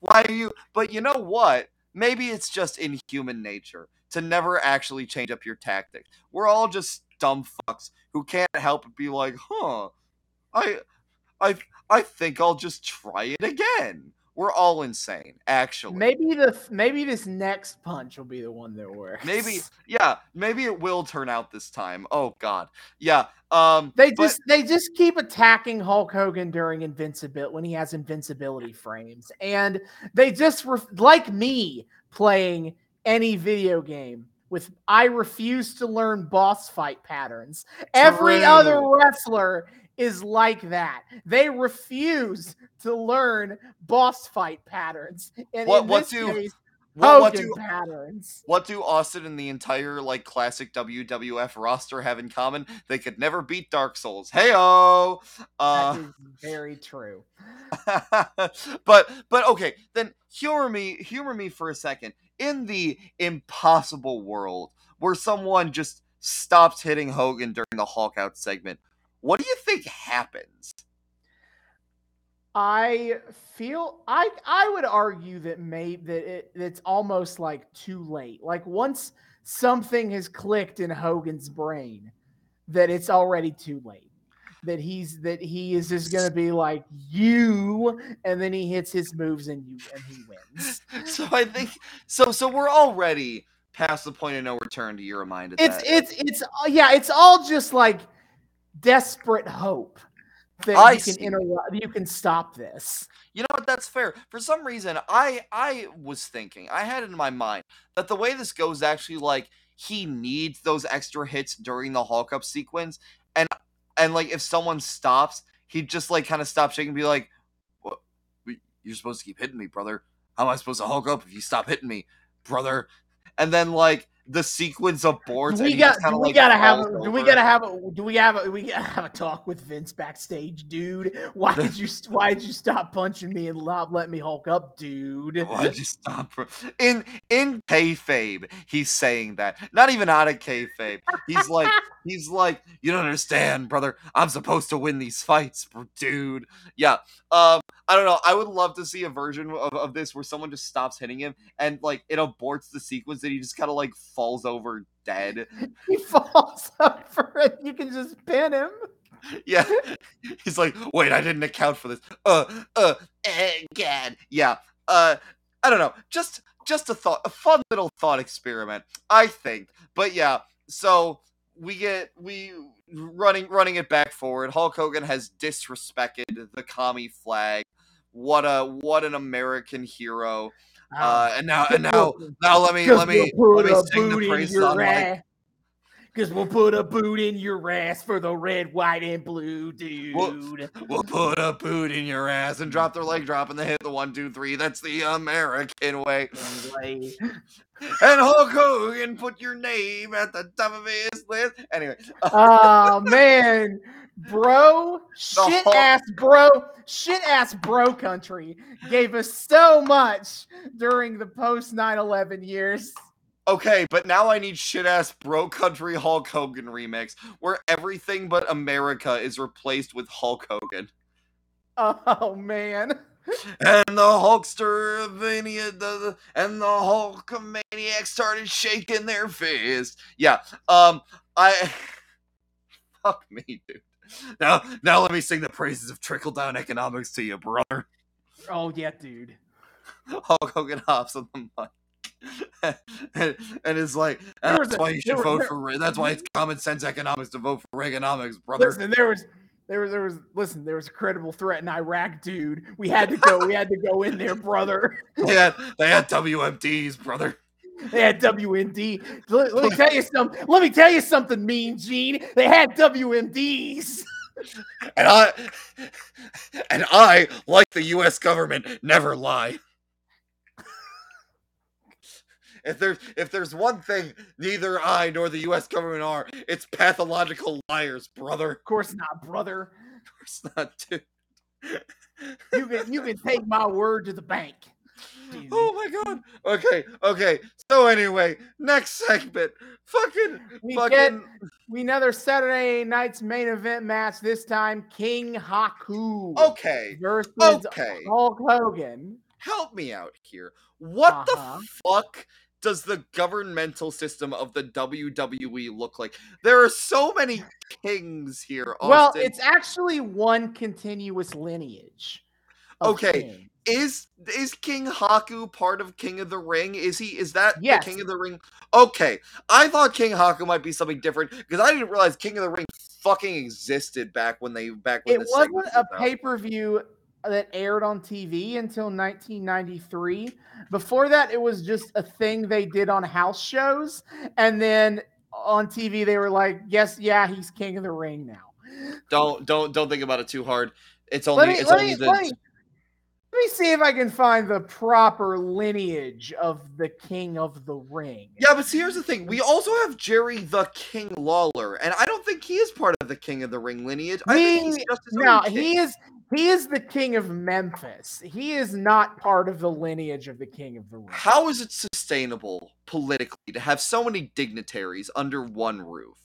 why are you? But you know what? Maybe it's just in human nature to never actually change up your tactics. We're all just dumb fucks who can't help but be like, huh, I, I, I think I'll just try it again. We're all insane, actually. Maybe the maybe this next punch will be the one that works. Maybe, *laughs* yeah, maybe it will turn out this time. Oh God, yeah. Um, they but- just they just keep attacking Hulk Hogan during invincibility when he has invincibility frames, and they just ref- like me playing any video game with I refuse to learn boss fight patterns. Every other wrestler is like that. They refuse to learn boss fight patterns. And What- in what do- case, what, what do patterns. what do Austin and the entire like classic WWF roster have in common? They could never beat Dark Souls. Heyo. Uh, That is very true. *laughs* but but okay, then humor me humor me for a second. In the impossible world where someone just stops hitting Hogan during the Hulk out segment, what do you think happens? I feel I I would argue that may that it, it's almost like too late. Like once something has clicked in Hogan's brain, that it's already too late. That he's that he is just gonna be like you, and then he hits his moves and you and he wins. *laughs* So I think so so we're already past the point of no return to your mind at It's that. it's it's yeah, it's all just like desperate hope that I you can interrupt, you can stop this. You know what? That's fair. For some reason, I I was thinking, I had it in my mind that the way this goes, actually, like he needs those extra hits during the Hulk up sequence, and and like if someone stops, he'd just like kind of stop shaking, and be like, "What? You're supposed to keep hitting me, brother. How am I supposed to Hulk up if you stop hitting me, brother?" And then like the sequence. Do and we got do we like, gotta have a, do we gotta have a do we have a we gotta have a talk with Vince backstage, dude? Why did you why did you stop punching me and not let me Hulk up, dude? Why did you stop? In in kayfabe, he's saying that. Not even out of kayfabe. He's like, *laughs* he's like, you don't understand, brother. I'm supposed to win these fights, dude. Yeah. Um, I don't know. I would love to see a version of, of this where someone just stops hitting him and like it aborts the sequence and he just kind of like falls over dead. *laughs* He falls *laughs* over it. You can just pin him. *laughs* Yeah. He's like, wait, I didn't account for this. Uh, uh, again. Yeah. Uh, I don't know. Just, just a thought, a fun little thought experiment, I think. But yeah, so we get we running running it back forward. Hulk Hogan has disrespected the commie flag. What a what an American hero. Uh, and now and now now let me let me let me sing the praises on my Cause we'll put a boot in your ass for the red, white, and blue, dude. We'll put a boot in your ass and drop their leg drop and they hit the one, two, three. That's the American way. Anyway, And Hulk Hogan put your name at the top of his list. Anyway, oh *laughs* man, bro, shit ass bro, shit ass bro country gave us so much during the post 9/11 years. Okay, but now I need shit ass bro country Hulk Hogan remix where everything but America is replaced with Hulk Hogan. Oh man, And the Hulkster the, and the Hulkamaniacs started shaking their fist. Yeah, um, I *laughs* fuck me, dude. Now, now let me sing the praises of trickle down economics to you, brother. oh yeah, dude. *laughs* Hulk Hogan hops on the mic. *laughs* and, and is like, that's why you should vote for. That's why it's common sense economics to vote for Reaganomics, brother. Listen, there was. There was, there was, listen, there was a credible threat in Iraq, dude. We had to go, we had to go in there, brother. *laughs* They had, they had WMDs, brother. They had WMD. Let, let me *laughs* tell you something. Let me tell you something, Mean Gene. They had WMDs. And I, and I, like the U.S. government, never lie. If there's if there's one thing neither I nor the U.S. government are, it's pathological liars, brother. Of course not, brother. Of course not, dude. You can you can take my word to the bank. dude. Oh my god. Okay, okay. So anyway, next segment. Fucking We fucking get we another Saturday night's main event match. This time, King Haku Okay. versus Okay. Hulk Hogan. Help me out here. What Uh-huh. the fuck does the governmental system of the WWE look like? There are so many kings here. Austin. Well, it's actually one continuous lineage. Okay, is is King Haku part of King of the Ring? Is he is that Yes. the King of the Ring? Okay, I thought King Haku might be something different because I didn't realize King of the Ring fucking existed back when they back when It wasn't segment a was out. pay per view that aired on TV until 1993. Before that, it was just a thing they did on house shows. And then on TV, they were like, yes, yeah, he's king of the ring now. Don't don't don't think about it too hard. It's only me, it's let, only me, the let, me, let me see if I can find the proper lineage of the king of the ring. Yeah, but see, here's the thing. We also have Jerry the King Lawler, and I don't think he is part of the King of the Ring lineage. I think he's just his No, he is he is the king of Memphis. He is not part of the lineage of the king of the ring. How is it sustainable politically to have so many dignitaries under one roof?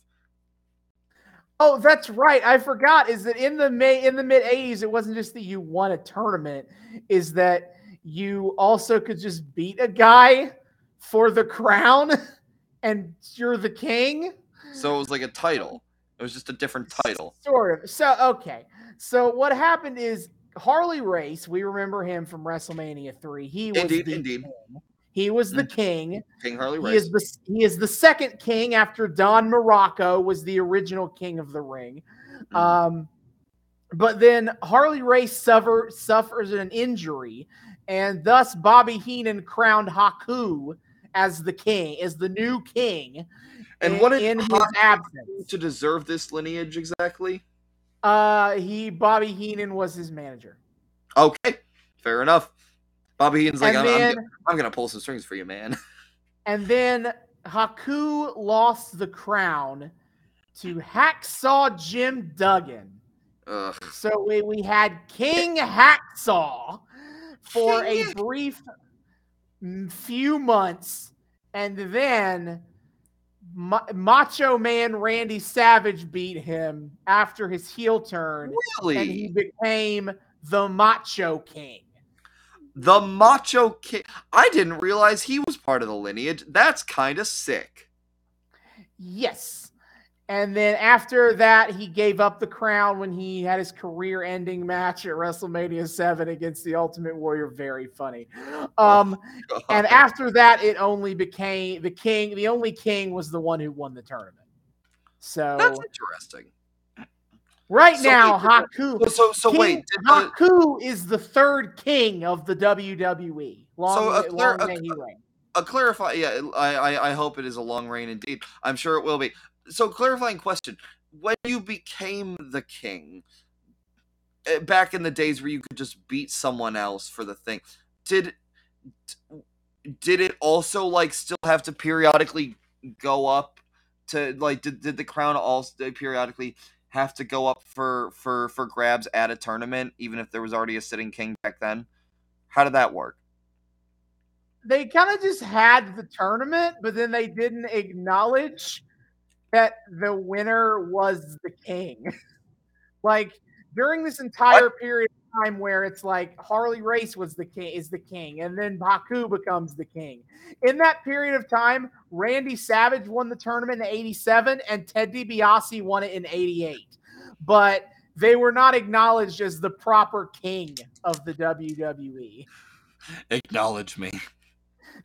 Oh, that's right. I forgot. Is that in the May in the mid '80s? It wasn't just that you won a tournament. Is that you also could just beat a guy for the crown, *laughs* and you're the king. So it was like a title. It was just a different title. Sort of. So okay. So what happened is Harley Race. We remember him from WrestleMania three. He was Indeed, the indeed. king. He was the king. King Harley He Race. is the he is the second king after Don Muraco was the original king of the ring. Mhm. Um, but then Harley Race suffer, suffers an injury, and thus Bobby Heenan crowned Haku as the king, as the new king. and in, what did in his Haku do absence? to deserve this lineage exactly? Uh, he Bobby Heenan was his manager, Okay, fair enough. Bobby Heenan's like, I'm, I'm gonna- I'm gonna pull some strings for you, man. *laughs* and then Haku lost the crown to Hacksaw Jim Duggan. Ugh. So we, we had King Hacksaw for a brief few months, and then Ma- Macho Man Randy Savage beat him after his heel turn, and he became the Macho King. The Macho King. I didn't realize he was part of the lineage. That's kind of sick. Yes. And then after that, he gave up the crown when he had his career ending match at WrestleMania 7 against the Ultimate Warrior. Very funny. Um, and after that, it only became the king. The only king was the one who won the tournament. So That's interesting. right so now, wait, Haku, So, so, King wait. Did the, Haku is the third king of the WWE. Long, So, a long a- reign. a clarify yeah I, I i hope it is a long reign indeed i'm sure it will be so clarifying question when you became the king eh, back in the days where you could just beat someone else for the thing did did it also like still have to periodically go up to like did, did the crown also periodically have to go up for for for grabs at a tournament even if there was already a sitting king back then? How did that work? They kind of just had the tournament, but then they didn't acknowledge that the winner was the king. *laughs* like during this entire period of time where it's like Harley Race was the king is the king, and then Haku becomes the king. In that period of time, Randy Savage won the tournament in 87 and Ted DiBiase won it in 88. But they were not acknowledged as the proper king of the WWE acknowledge me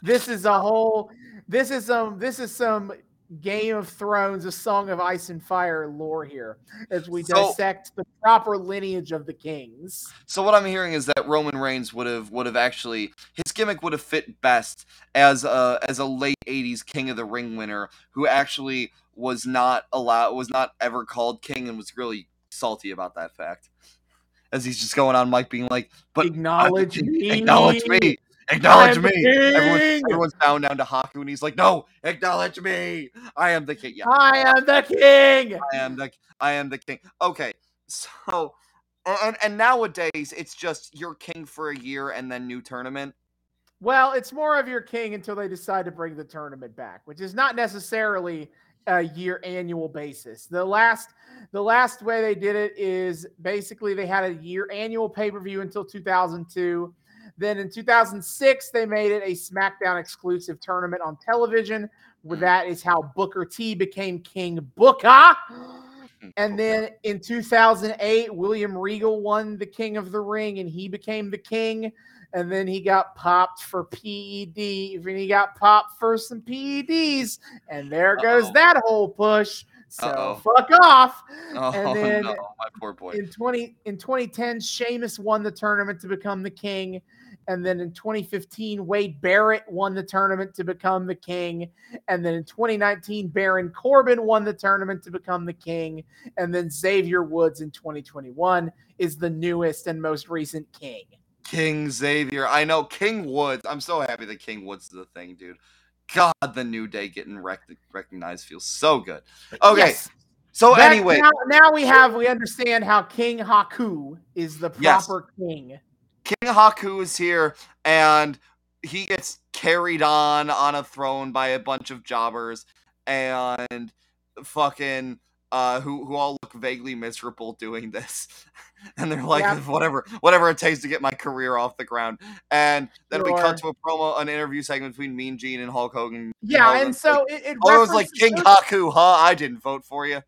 this is a whole this is some this is some game of thrones a song of ice and fire lore here as we So- dissect the proper lineage of the kings. So what I'm hearing is that Roman Reigns would have would have actually his gimmick would have fit best as a as a late '80s King of the Ring winner who actually was not allowed was not ever called king and was really salty about that fact. As he's just going on Mike being like, "But acknowledge *laughs* me. acknowledge me, acknowledge me." Everyone, king! everyone's bowing down to Haku and he's like, "No, acknowledge me. I am the king." Yeah, i am the king I am the I am the king. Okay, so and and nowadays it's just you're king for a year and then new tournament. well it's more of your king until they decide to bring the tournament back which is not necessarily a year annual basis the last the last way they did it is basically they had a year annual pay-per-view until 2002 Then in 2006, they made it a SmackDown exclusive tournament on television. Mm. That is how Booker T became King Booker. Hmm. And then in 2008, William Regal won the King of the Ring and he became the king. And then he got popped for PED. And he got popped for some PEDs. And there goes Uh-oh. that whole push. So Uh-oh. fuck off. Oh And then- no, my poor boy. In 20 in 2010, Sheamus won the tournament to become the king. And then in 2015, Wade Barrett won the tournament to become the king. And then in 2019, Baron Corbin won the tournament to become the king. And then Xavier Woods in 2021 is the newest and most recent king. King Xavier. I know King Woods. I'm so happy that King Woods is a thing, dude. God, the New Day getting rec- recognized feels so good. Okay, Yes. so That- anyway, now, now we have we understand how King Haku is the Yes. proper king. King Haku is here, and he gets carried on on a throne by a bunch of jobbers, and fucking uh, who who all look vaguely miserable doing this, *laughs* and they're like, Yeah. whatever, whatever it takes to get my career off the ground. And then we cut to a promo, an interview segment between Mean Gene and Hulk Hogan. Yeah, Hogan's and so like, it, it oh, it was like King Haku, huh? I didn't vote for you.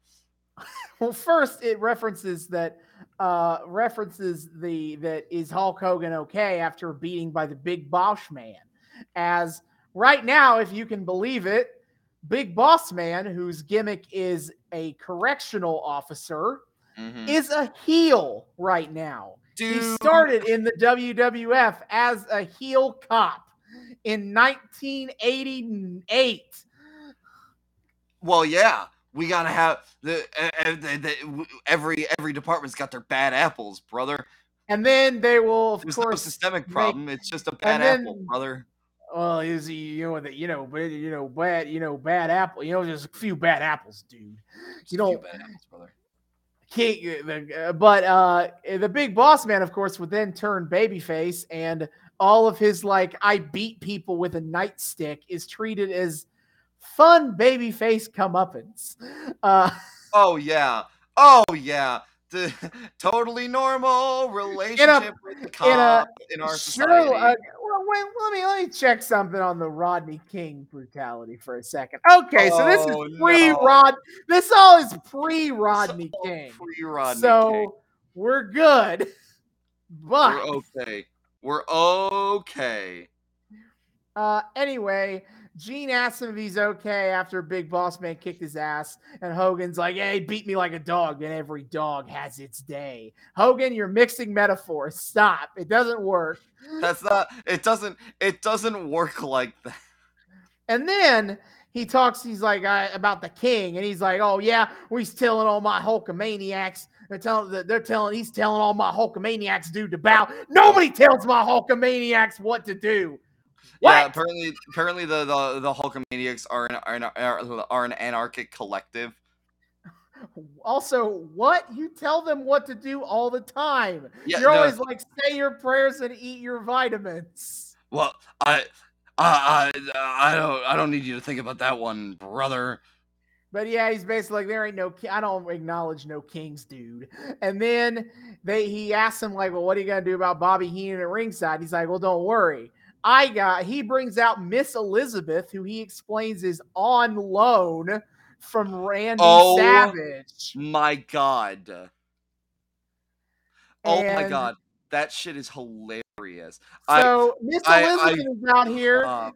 *laughs* Well, first it references that uh references the that is Hulk Hogan okay after beating by the Big Boss Man. As right now, if you can believe it, Big Boss Man, whose gimmick is a correctional officer, Mhm. is a heel right now. He started in the WWF as a heel cop in 1988. Well, yeah, we gotta have the, uh, the, the every every department's got their bad apples, brother. And then they will, of There's no course, systemic make- problem. it's just a bad and apple, brother. Well, is he, you know, that you know, but you know, bad, you know, bad apple, you know, just a few bad apples, dude. Just You know, bad apples, brother. The, uh, but uh, the big boss man, of course, would then turn babyface, and all of his like, I beat people with a nightstick is treated as fun baby babyface comeuppance. Uh, *laughs* Oh yeah, oh yeah. The *laughs* totally normal relationship with the cop in, our Sure. society. Uh, well, wait, let me let me check something on the Rodney King brutality for a second. Okay, so this Oh, is pre no. Rod. This all is pre Rodney King. Pre-Rodney so King. we're good, *laughs* but we're okay. We're okay. uh, anyway. Gene asks him if he's okay after Big Boss Man kicked his ass, and Hogan's like, "Hey, beat me like a dog, and every dog has its day." Hogan, you're mixing metaphors. Stop. It doesn't work. That's not. It doesn't. It doesn't work like that. And then he talks, he's like uh, about the king, and he's like, "Oh yeah, he's telling all my Hulkamaniacs. They're telling, they're telling, he's telling all my Hulkamaniacs dude to bow. Nobody tells my Hulkamaniacs what to do. Yeah, apparently, apparently the the the Hulkamaniacs are an are an, are, are an anarchic collective. Also, what you tell them what to do all the time? Yeah, You're no, always like, say your prayers and eat your vitamins. Well, I, I, I, I don't, I don't need you to think about that one, brother. But yeah, he's basically like, there ain't no, I don't acknowledge no kings, dude. And then they, he asks him like, well, what are you gonna do about Bobby Heenan at ringside? He's like, well, don't worry. I got. He brings out Miss Elizabeth, who he explains is on loan from Randy Oh, Savage. My God. Oh my God, that shit is hilarious. So Miss I- I- Elizabeth is out here Uh,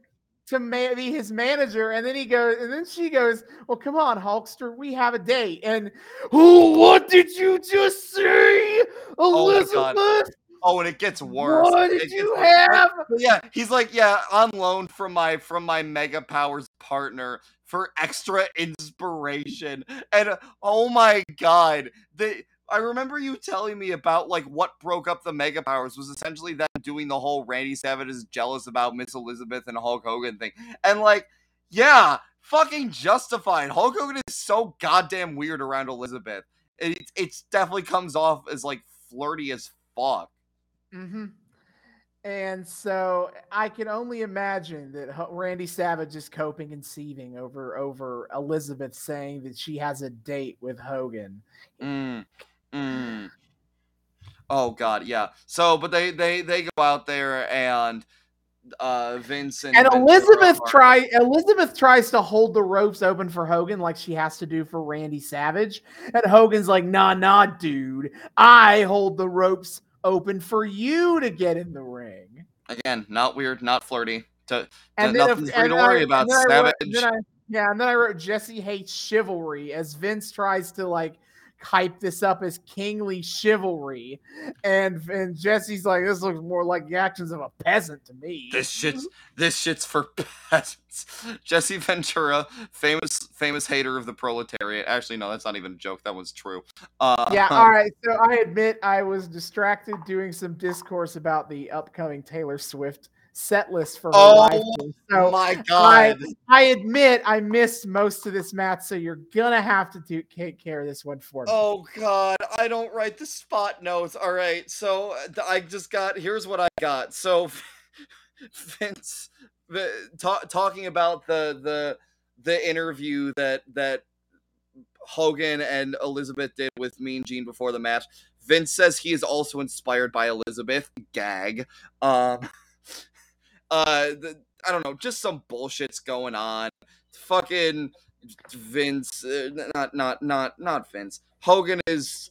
to ma- be his manager, and then he goes, and then she goes, "Well, come on, Hulkster, we have a date." And who? What did you just say, Oh. Elizabeth? oh, Oh, and it gets worse. what did gets you worse. have? Yeah, he's like, yeah, on loan from my from my Mega Powers partner for extra inspiration. And oh my god, the I remember you telling me about like what broke up the Mega Powers was essentially them doing the whole Randy Savage is jealous about Miss Elizabeth and Hulk Hogan thing. And like, yeah, fucking justified. Hulk Hogan is so goddamn weird around Elizabeth. It it definitely comes off as like flirty as fuck. Mm-hmm. And so I can only imagine that Randy Savage is coping and seething over over Elizabeth saying that she has a date with Hogan. Mm, mm. Oh God, yeah. So, but they they they go out there and uh Vincent and, And Elizabeth try Elizabeth tries to hold the ropes open for Hogan like she has to do for Randy Savage. And Hogan's like, nah, nah, dude. I hold the ropes open for you to get in the ring. again, not weird, not flirty. To, And to- nothing if, for to I- worry about. and then I wrote- Savage. I- yeah, and then I wrote Jesse hates chivalry as Vince tries to like hype this up as kingly chivalry, and and Jesse's like, this looks more like the actions of a peasant to me. this shit's this shit's for *laughs* peasants. Jesse Ventura, famous famous hater of the proletariat. Actually, no, that's not even a joke. That was true. Uh, Yeah, all right. So I admit I was distracted doing some discourse about the upcoming Taylor Swift set list for her Oh, live. So my God. I admit I missed most of this match, so you're gonna have to do, take care of this one for me. Oh God, I don't write the spot notes. All right, so uh, I just got. Here's what I got. So *laughs* Vince the, ta- talking about the the the interview that that Hogan and Elizabeth did with Mean Gene before the match. Vince says he is also inspired by Elizabeth. Gag. Um. *laughs* Uh. The, I don't know. Just some bullshit's going on. Fucking Vince. Uh, not not not not Vince. Hogan is.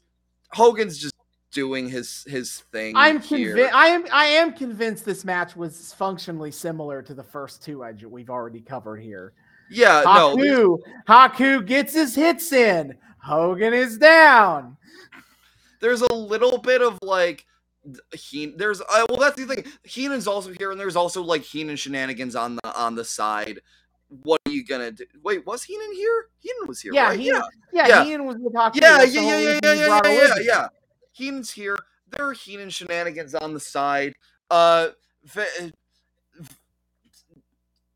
Hogan's just doing his his thing. I'm convinced. I am. I am convinced this match was functionally similar to the first two I we've already covered here. Yeah. Uh, No. Haku, Haku gets his hits in. Hogan is down. there's a little bit of like he there's uh, well that's the thing. Heenan's also here and there's also like heenan shenanigans on the on the side. What are you gonna do? Wait was heenan here? Heenan was here Yeah, right? Heenan- Yeah, Yeah. Heenan was with Haku. yeah yeah yeah yeah yeah yeah yeah yeah, yeah. Heenan's here. There are heenan shenanigans on the side. Uh v-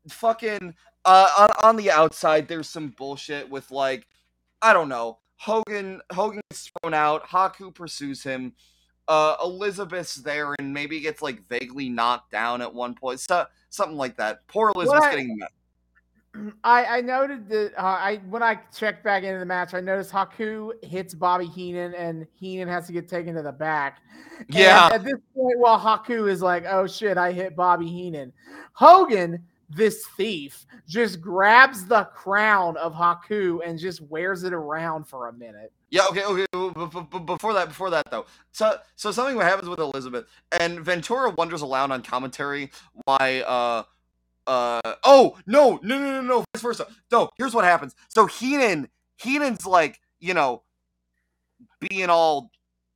fucking uh on, on the outside there's some bullshit with like i don't know. Hogan hogan gets thrown out. Haku pursues him uh elizabeth's there and maybe gets like vaguely knocked down at one point so, something like that poor elizabeth's I- getting met. *clears throat* I, I noted that uh, I when I checked back into the match, I noticed Haku hits Bobby Heenan, and Heenan has to get taken to the back. And Yeah. At this point, while Haku is like, "Oh shit, I hit Bobby Heenan," Hogan, this thief, just grabs the crown of Haku and just wears it around for a minute. Yeah, okay, okay. Before that, before that though, so so something happens with Elizabeth and Ventura wonders aloud on commentary why. uh uh oh no no no no no vice versa no here's what happens so Heenan Heenan's like you know being all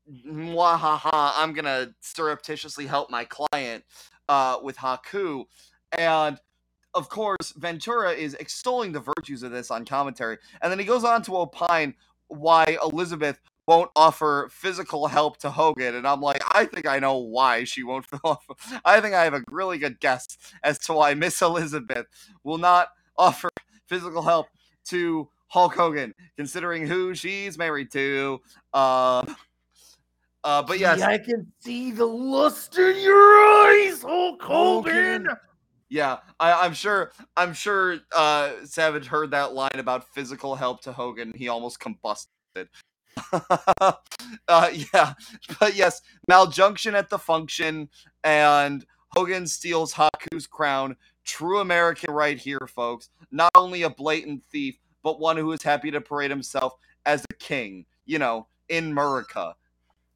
ha I'm gonna surreptitiously help my client uh with Haku and of course Ventura is extolling the virtues of this on commentary and then he goes on to opine why Elizabeth won't offer physical help to Hogan. And I'm like, I think I know why she won't *laughs* offer. I think I have a really good guess as to why Miss Elizabeth will not offer physical help to Hulk Hogan, considering who she's married to. Uh, uh, but yes, Gee, I can see the lust in your eyes, Hulk Hogan. Yeah, I, I'm sure. I'm sure. Uh, Savage heard that line about physical help to Hogan. He almost combusted. *laughs* uh, yeah, but yes, maljunction at the function, and Hogan steals Haku's crown. True American right here, folks. Not only a blatant thief, but one who is happy to parade himself as a king. You know, in America.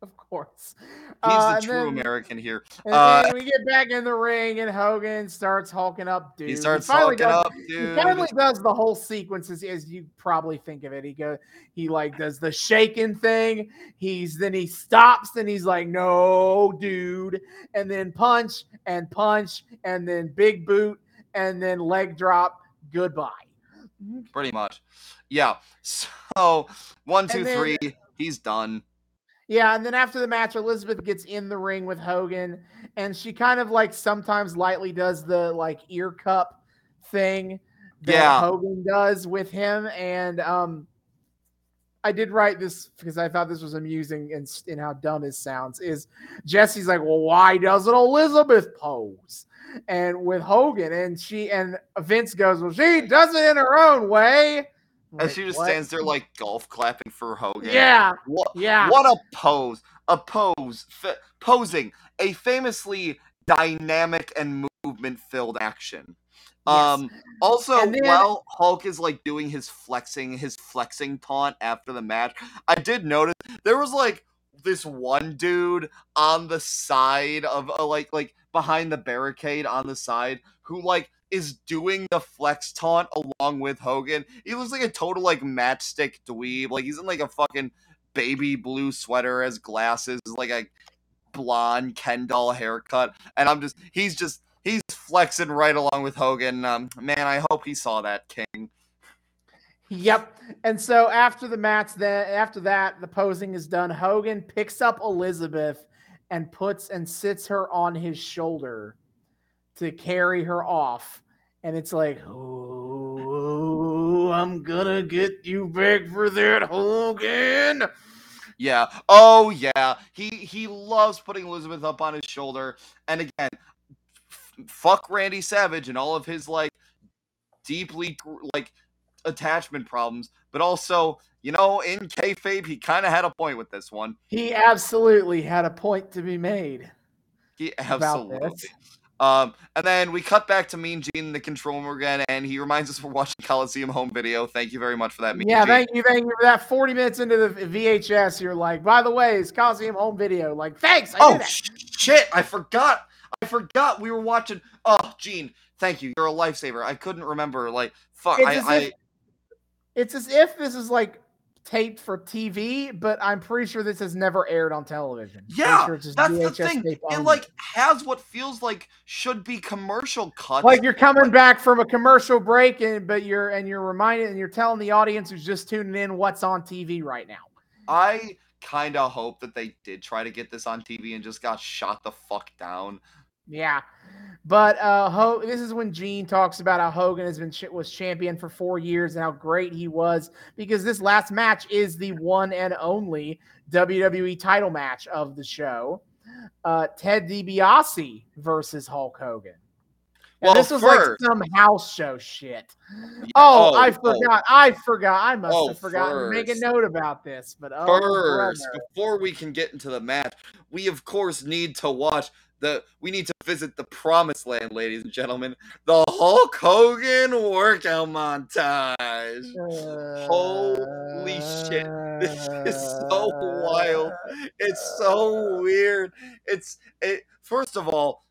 *laughs* Of course. He's Uh, the true then- American here. And Uh, then we get back in the ring, and Hogan starts hulking up, dude. He starts finally hulking does- up, dude. He finally does the whole sequence as, as you probably think of it. He goes, he like does the shaking thing. He's then he stops and he's like, "No, dude," and then punch and punch and then big boot and then leg drop. Goodbye. pretty much. Yeah. *laughs* So one, two, then- three. He's done. Yeah, and then after the match, Elizabeth gets in the ring with Hogan, and she kind of like sometimes lightly does the like ear cup thing that Yeah. Hogan does with him. And um I did write this because I thought this was amusing and in, how dumb it sounds. Is Jesse's like, well, why doesn't Elizabeth pose? And with Hogan, and she and Vince goes, well, she does it in her own way. And she just what? stands there like golf clapping for Hogan. Yeah, What, yeah. what a pose. a pose f- posing a famously dynamic and movement filled action. Yes. Um also then- while Hulk is like doing his flexing his flexing taunt after the match, I did notice there was like this one dude on the side of a, like like behind the barricade on the side who like is doing the flex taunt along with Hogan. He looks like a total like matchstick dweeb. Like he's in like a fucking baby blue sweater, has glasses, like a blonde Ken doll haircut, and I'm just he's just he's flexing right along with Hogan. Um, man, I hope he saw that King. Yep. And so after the match, then after that, the posing is done. Hogan picks up Elizabeth and puts and sits her on his shoulder to carry her off. And it's like, oh, I'm gonna get you back for that, Hogan. Yeah. Oh yeah. He he loves putting Elizabeth up on his shoulder. And again, f- fuck Randy Savage and all of his like deeply like attachment problems, but also you know in kayfabe he kind of had a point with this one. He absolutely had a point to be made. He absolutely. Um, and then we cut back to Mean Gene in the control room again, and he reminds us we're watching Coliseum home video. Thank you very much for that, Mean yeah, Gene. thank you, thank you for that. 40 minutes into the VHS, you're like, by the way, it's Coliseum home video. Like, thanks. I Oh did that. sh- shit! I forgot. I forgot we were watching. Oh, Gene, thank you. You're a lifesaver. I couldn't remember. Like, fuck. It's I, as I if- It's as if this is like taped for TV, but I'm pretty sure this has never aired on television. Yeah, sure that's the thing. It like has what feels like should be commercial cuts. like you're coming back from a commercial break, and but you're and you're reminded and you're telling the audience who's just tuning in what's on TV right now. I kind of hope that they did try to get this on TV and just got shot the fuck down. Yeah, but uh, Ho- this is when Gene talks about how Hogan has been ch- was champion for four years and how great he was because this last match is the one and only WWE title match of the show. Uh, Ted DiBiase versus Hulk Hogan. And Well, this was first- like some house show shit. Yeah, Oh, I oh. forgot. I forgot. I must Oh, have forgotten to make a note about this. But oh, First, brother. before we can get into the match, we of course need to watch the. We need to visit the promised land, ladies and gentlemen. The Hulk Hogan workout montage. Holy shit, this is so wild. It's so weird. It's it. First of all,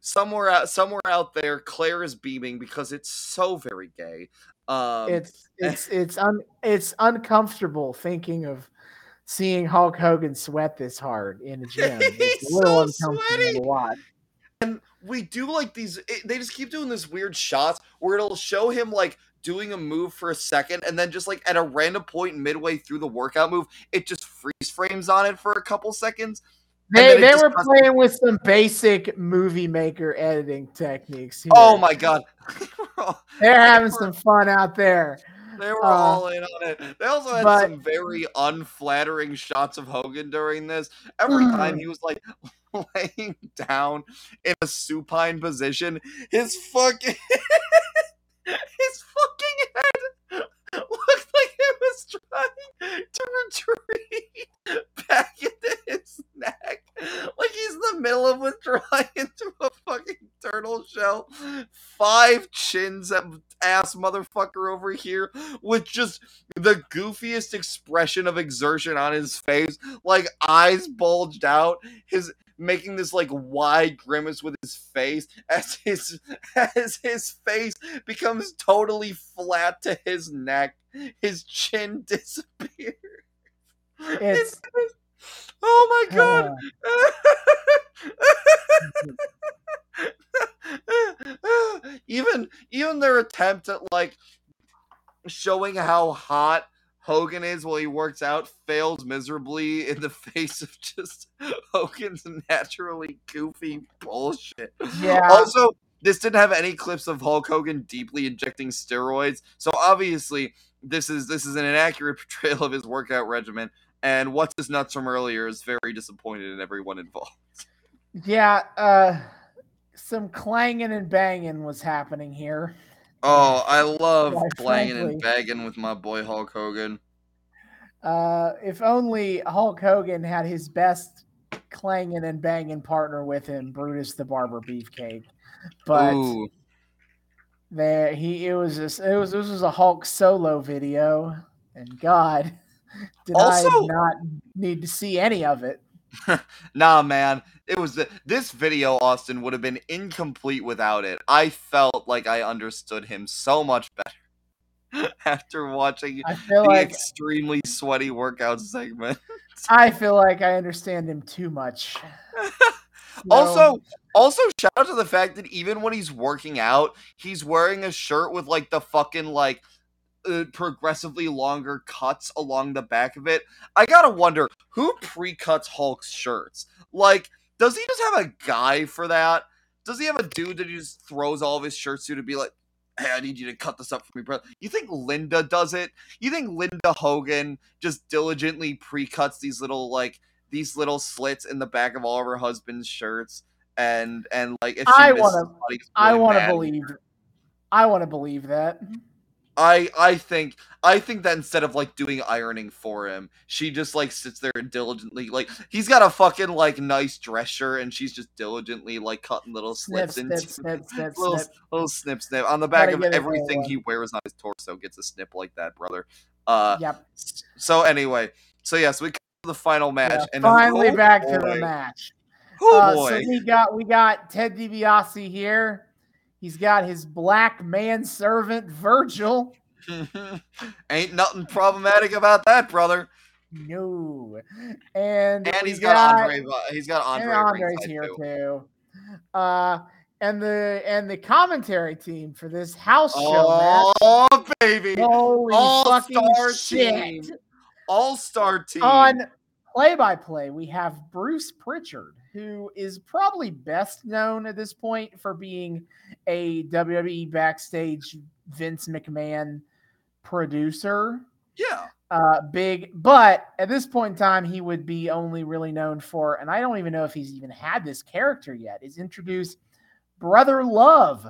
somewhere out somewhere out there, Claire is beaming because it's so very gay. Um, it's it's it's un it's uncomfortable thinking of seeing Hulk Hogan sweat this hard in a *laughs* gym. It's He's a little so uncomfortable sweaty. to watch. And we do like these it, they just keep doing this weird shots where it'll show him like doing a move for a second and then just like at a random point midway through the workout move it just freeze frames on it for a couple seconds They they were playing with some basic movie maker editing techniques. Oh here. oh my god *laughs* They're having some fun out there. They were Uh, all in on it. They also had but- some very unflattering shots of hogan during this. Every time he was like *laughs* laying down in a supine position his fucking *laughs* his fucking head *laughs* looked was trying to retreat *laughs* back into his neck. Like he's in the middle of withdrawing *laughs* into a fucking turtle shell. Five chins ass motherfucker over here with just the goofiest expression of exertion on his face, like eyes bulged out, his making this like wide grimace with his face as his as his face becomes totally flat to his neck. His chin disappears. It's *laughs* oh my god. Oh. *laughs* even even their attempt at like showing how hot Hogan is while he works out fails miserably in the *laughs* face of just Hogan's naturally goofy bullshit. yeah. Also, this didn't have any clips of Hulk Hogan deeply injecting steroids, so obviously this is this is an inaccurate *laughs* portrayal of his workout regimen. And what's his nuts from earlier is very disappointed in everyone involved. Yeah, uh some clanging and banging was happening here. Oh, I love Quite playing frankly. and begging with my boy Hulk Hogan. Uh, if only Hulk Hogan had his best clanging and banging partner with him, Brutus the Barber Beefcake. But Ooh. there he it was just it was this was a Hulk solo video, and God, *laughs* did I not need to see any of it. *laughs* Nah, man. It was the, this video, Austin, would have been incomplete without it. I felt like I understood him so much better *laughs* after watching I feel the like extremely sweaty workout segment. *laughs* I feel like I understand him too much. *laughs* So- Also, also shout out to the fact that even when he's working out, he's wearing a shirt with like the fucking like uh, progressively longer cuts along the back of it. I gotta wonder who pre-cuts Hulk's shirts. Like, does he just have a guy for that? Does he have a dude that he just throws all of his shirts to to be like, "Hey, I need you to cut this up for me, bro"? You think Linda does it? You think Linda Hogan just diligently pre-cuts these little like these little slits in the back of all of her husband's shirts? And and like if I wanna- somebody, I want to believe. I want to believe that. I I think I think that instead of like doing ironing for him, she just like sits there and diligently like he's got a fucking like nice dress shirt and she's just diligently like cutting little Snip, slits snip, into snip, *laughs* snip, little snip. little snip snip on the back Gotta of get it all everything he wears on his torso gets a snip like that, brother. Uh, Yep. so anyway, so yes, we come to the final match Yeah, and finally oh back to the match. Oh Uh, boy, so we got we got Ted DiBiase here. He's got his black manservant Virgil. *laughs* ain't nothing problematic about that, brother. No, and And he's got, Andre. He's got and Andre. at Andre's here too. too. Uh, and the and the commentary team for this house show match. Oh baby, Holy fucking All-star shit! team. All Star team. On play by play, we have Bruce Prichard, who is probably best known at this point for being a WWE backstage Vince McMahon producer. yeah, Uh, big, but at this point in time, he would be only really known for, and I don't even know if he's even had this character yet, is introduced Brother Love,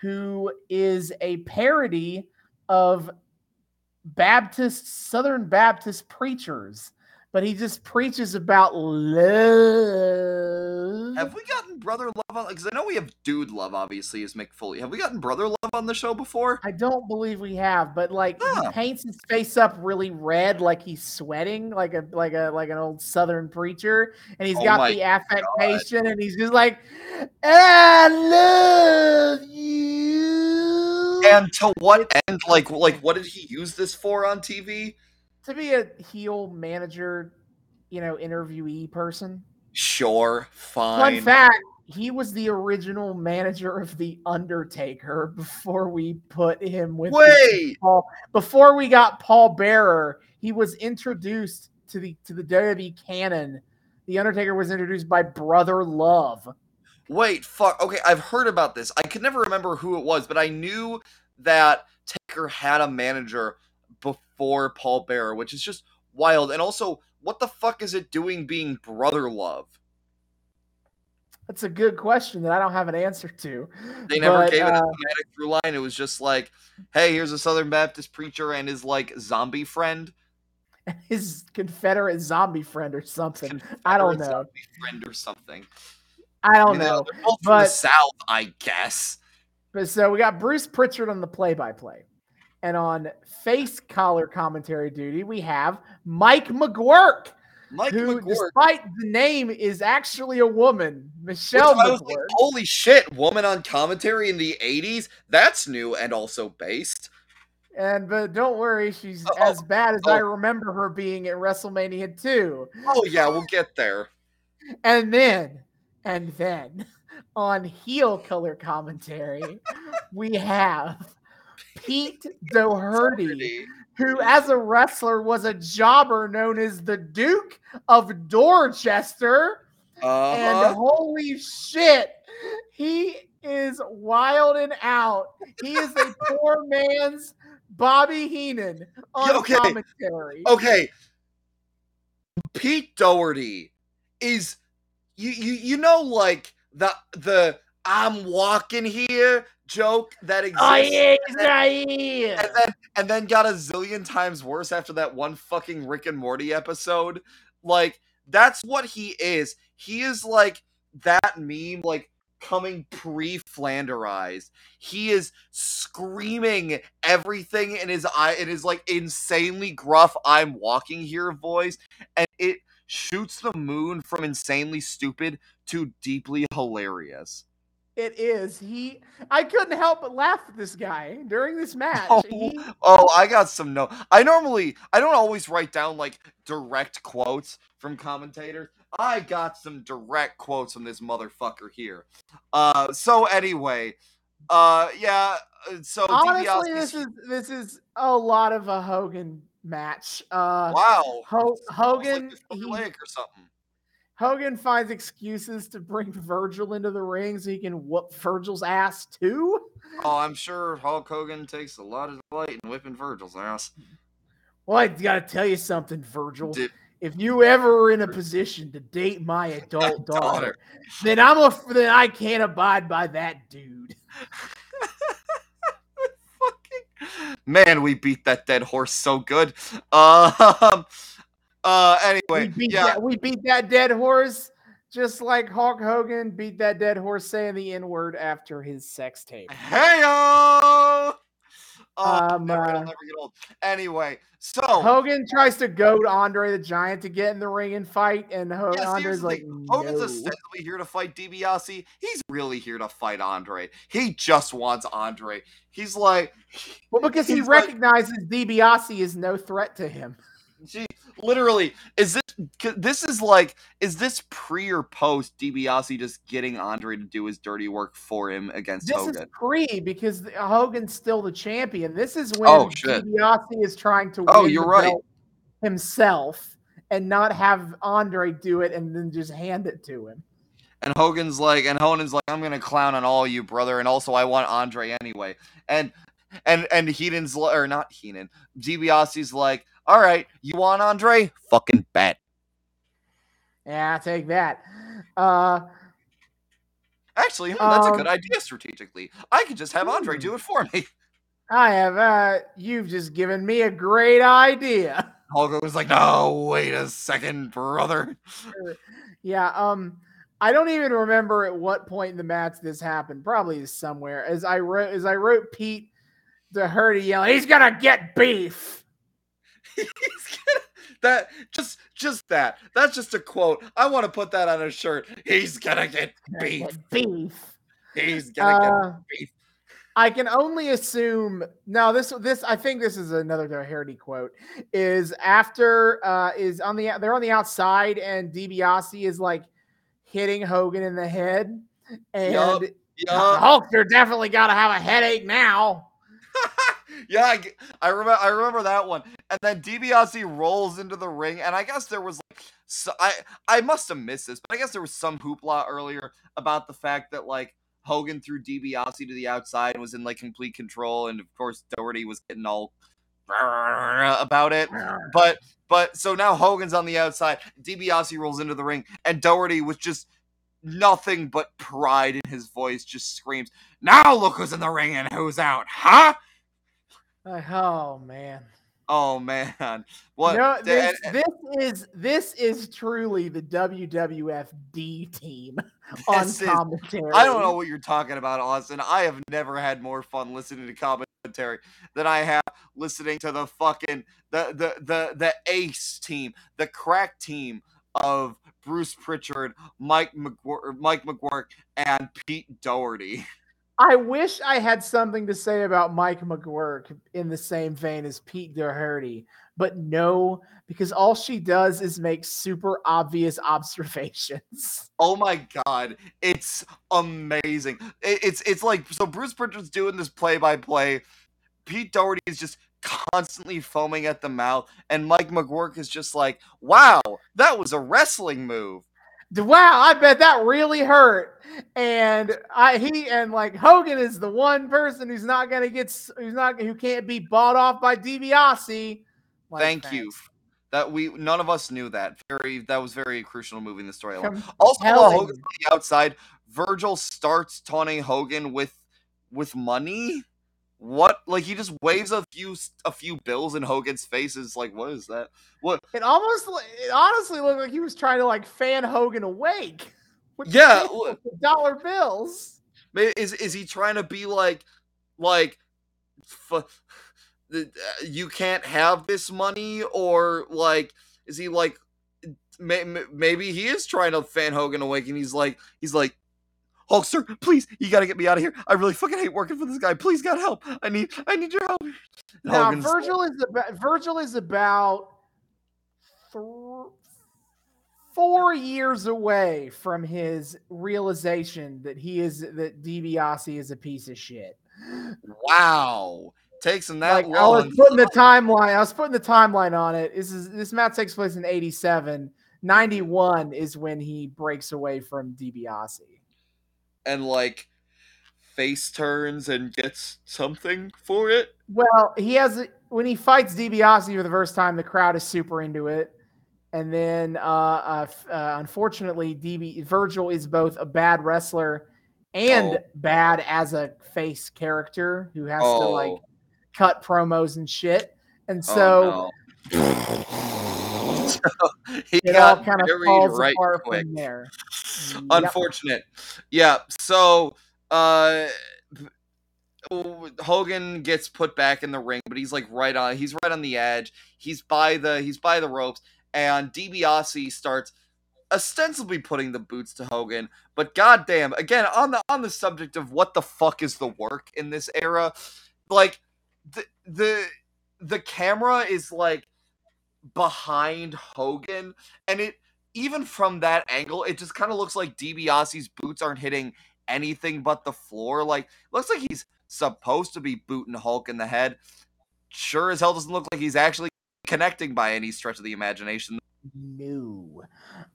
who is a parody of Baptist, Southern Baptist preachers, but he just preaches about love. have we gotten Brother Love on? Because I know we have Dude Love, obviously, is Mick Foley. Have we gotten Brother Love on the show before? I don't believe we have, but like Huh. he paints his face up really red, like he's sweating, like a like a like an old Southern preacher, and he's Oh got the affectation, and he's just like, "I love you." And to what end? Like, like, what did he use this for on TV? To be a heel manager, you know, interviewee person. Sure, fine. Fun fact: he was the original manager of the Undertaker *laughs* before we put him with Wait, Paul before we got Paul Bearer, he was introduced to the to the WWE canon. The Undertaker was introduced by Brother Love. wait, fuck. Okay, I've heard about this. I could never remember who it was, but I knew that Taker had a manager before Paul Bearer, which is just wild. And also, what the fuck is it doing being Brother Love? That's a good question that I don't have an answer to. They never But, gave it a uh, thematic through line. It was just like, hey, here's a Southern Baptist preacher and his like zombie friend. *laughs* his Confederate zombie friend or something. I don't know. Zombie friend or something. I I don't mean, know. They're both from the South, I guess. But so we got Bruce Prichard on the play-by-play. And on face collar commentary duty, we have Mike McGuirk, Mike who, McGuirk. despite the name, is actually a woman, Michelle I was like, holy shit, woman on commentary in the 80s? That's new and also based. And but don't worry, she's Oh, as bad as I oh. remember her being at WrestleMania 2. Oh, yeah, we'll get there. And then, and then on heel color commentary, we have Pete Doherty, who as a wrestler was a jobber known as the Duke of Dorchester. And Uh-huh. holy shit, he is wild and out. He is a *laughs* poor man's Bobby Heenan on okay. commentary. Okay. Pete Doherty is you you you know like the the I'm walking here joke that exists. Oh yeah, and then- and then and then got a zillion times worse after that one fucking Rick and Morty episode. Like that's what he is. He is like that meme, like coming pre-flanderized. He is screaming everything in his eye, in his like insanely gruff "I'm walking here" voice, and it shoots the moon from insanely stupid to deeply hilarious. It is. He. I couldn't help but laugh at this guy during this match. Oh, He, Oh, I got some no. I normally I don't always write down like direct quotes from commentators. I got some direct quotes from this motherfucker here. Uh so anyway, uh yeah, uh, so honestly, this is this is a lot of a Hogan match. Uh, wow. Ho- like Hogan. it's he- or something. Hogan finds excuses to bring Virgil into the ring so he can whoop Virgil's ass too. Oh, I'm sure Hulk Hogan takes a lot of delight in whipping Virgil's ass. Well, I gotta tell you something, Virgil. Did- If you ever are in a position to date my *laughs* adult daughter, daughter. then I'm a then I can't abide by that dude. *laughs* fucking man, we beat that dead horse so good. *laughs* Um, uh, anyway, we beat yeah, that we beat that dead horse just like Hulk Hogan beat that dead horse saying the N word after his sex tape. hey Oh, Um, never, uh, never get old. Anyway, so Hogan tries to goad Andre the Giant to get in the ring and fight, and Ho- Yeah, Andre's like, Hogan's no. ostensibly here to fight DiBiase. He's really here to fight Andre. He just wants Andre. He's like, Well, because he he's like- recognizes DiBiase is no threat to him. Gee, literally, is this this is like is this pre or post DiBiase just getting Andre to do his dirty work for him against This Hogan? is pre because Hogan's still the champion. This is when Oh, shit. DiBiase is trying to Oh, win you're right. himself and not have Andre do it and then just hand it to him. And Hogan's like, and Hogan's like, I'm gonna clown on all you, brother, and also I want Andre anyway. And and and Heenan's or not Heenan, DiBiase's like, all right, you want Andre? Fucking bet. Yeah, take that. Uh, Actually, hmm, that's a good Um, idea strategically. I could just have Andre hmm. do it for me. I have. Uh, you've just given me a great idea. *laughs* Hulk was like, no, wait a second, brother. *laughs* Yeah. Um, I don't even remember at what point in the match this happened. Probably somewhere. As I wrote, as I wrote Pete Doherty yelling, "He's gonna get beef." He's gonna, that just just that. That's just a quote. I want to put that on a shirt. He's gonna get beef. get beef. He's gonna Uh, get beef. I can only assume. now this this I think this is another Doherty quote. Is after uh is on the they're on the outside and DiBiase is like hitting Hogan in the head, and Yup, Yeah, Hulk, you're definitely got to have a headache now. *laughs* yeah. I, I remember. I remember that one. And then DiBiase rolls into the ring, and I guess there was like, so I I must have missed this, but I guess there was some hoopla earlier about the fact that like Hogan threw DiBiase to the outside and was in like complete control, and of course Doherty was getting all *laughs* about it. But but so now Hogan's on the outside. DiBiase rolls into the ring, and Doherty with just nothing but pride in his voice just screams, "Now look who's in the ring and who's out, huh?" Like, oh man. Oh man, *laughs* what? No, this, this is this is truly the WWF D team *laughs* on is- commentary. I don't know what you're talking about, Austin. I have never had more fun listening to commentary than I have listening to the fucking the the the the ace team, the crack team of Bruce Prichard, Mike McWor- Mike McGuirk, and Pete Doherty. *laughs* I wish I had something to say about Mike McGuirk in the same vein as Pete Doherty, but no, because all she does is make super obvious *laughs* observations. Oh my god, it's amazing. It's it's like so Bruce Prichard's doing this play by play. Pete Doherty is just constantly foaming at the mouth, and Mike McGuirk is just like, "Wow, that was a wrestling move." Wow, I bet that really hurt. And I he and like Hogan is the one person who's not gonna get who's not who can't be bought off by DiBiase. Like, Thank you. That we none of us knew that. Very that was very crucial moving the storyline. Also, while Hogan's on the outside, Virgil starts taunting Hogan with with money. What? Like he just waves a few a few bills in Hogan's face. Is like, what is that? What? It almost, it honestly looked like he was trying to like fan Hogan awake. *laughs* Yeah, *laughs* dollar bills. Is is he trying to be like like f- the- uh, you can't have this money or like is he like may- may- maybe he is trying to fan Hogan awake and he's like he's like Oh, Hulkster, please, you gotta get me out of here. I really fucking hate working for this guy. Please, God help. I need, I need your help. Now Hogan's Virgil is about Virgil is about th- four years away from his realization that he is that DiBiase is a piece of shit. wow, takes him that like I was putting the timeline, I was putting the timeline on it. This is this match takes place in 87. 91 is when he breaks away from DiBiase. And like face turns and gets something for it. Well, he has when he fights DiBiase for the first time, the crowd is super into it. And then, uh, uh, uh, unfortunately, DB Virgil is both a bad wrestler and Oh. bad as a face character who has to like Oh. cut promos and shit. And so Oh, no. *laughs* *laughs* So, he it all got kind of falls right apart quick. from there. Yep. Unfortunate. Yeah. So uh Hogan gets put back in the ring, but he's like right on he's right on the edge. He's by the he's by the ropes, and DiBiase starts ostensibly putting the boots to Hogan, but goddamn, again on the on the subject of what the fuck is the work in this era, like the the the camera is like behind Hogan, and it even from that angle, it just kind of looks like DiBiase's boots aren't hitting anything but the floor. Like, looks like he's supposed to be booting Hulk in the head. Sure as hell doesn't look like he's actually connecting by any stretch of the imagination. No.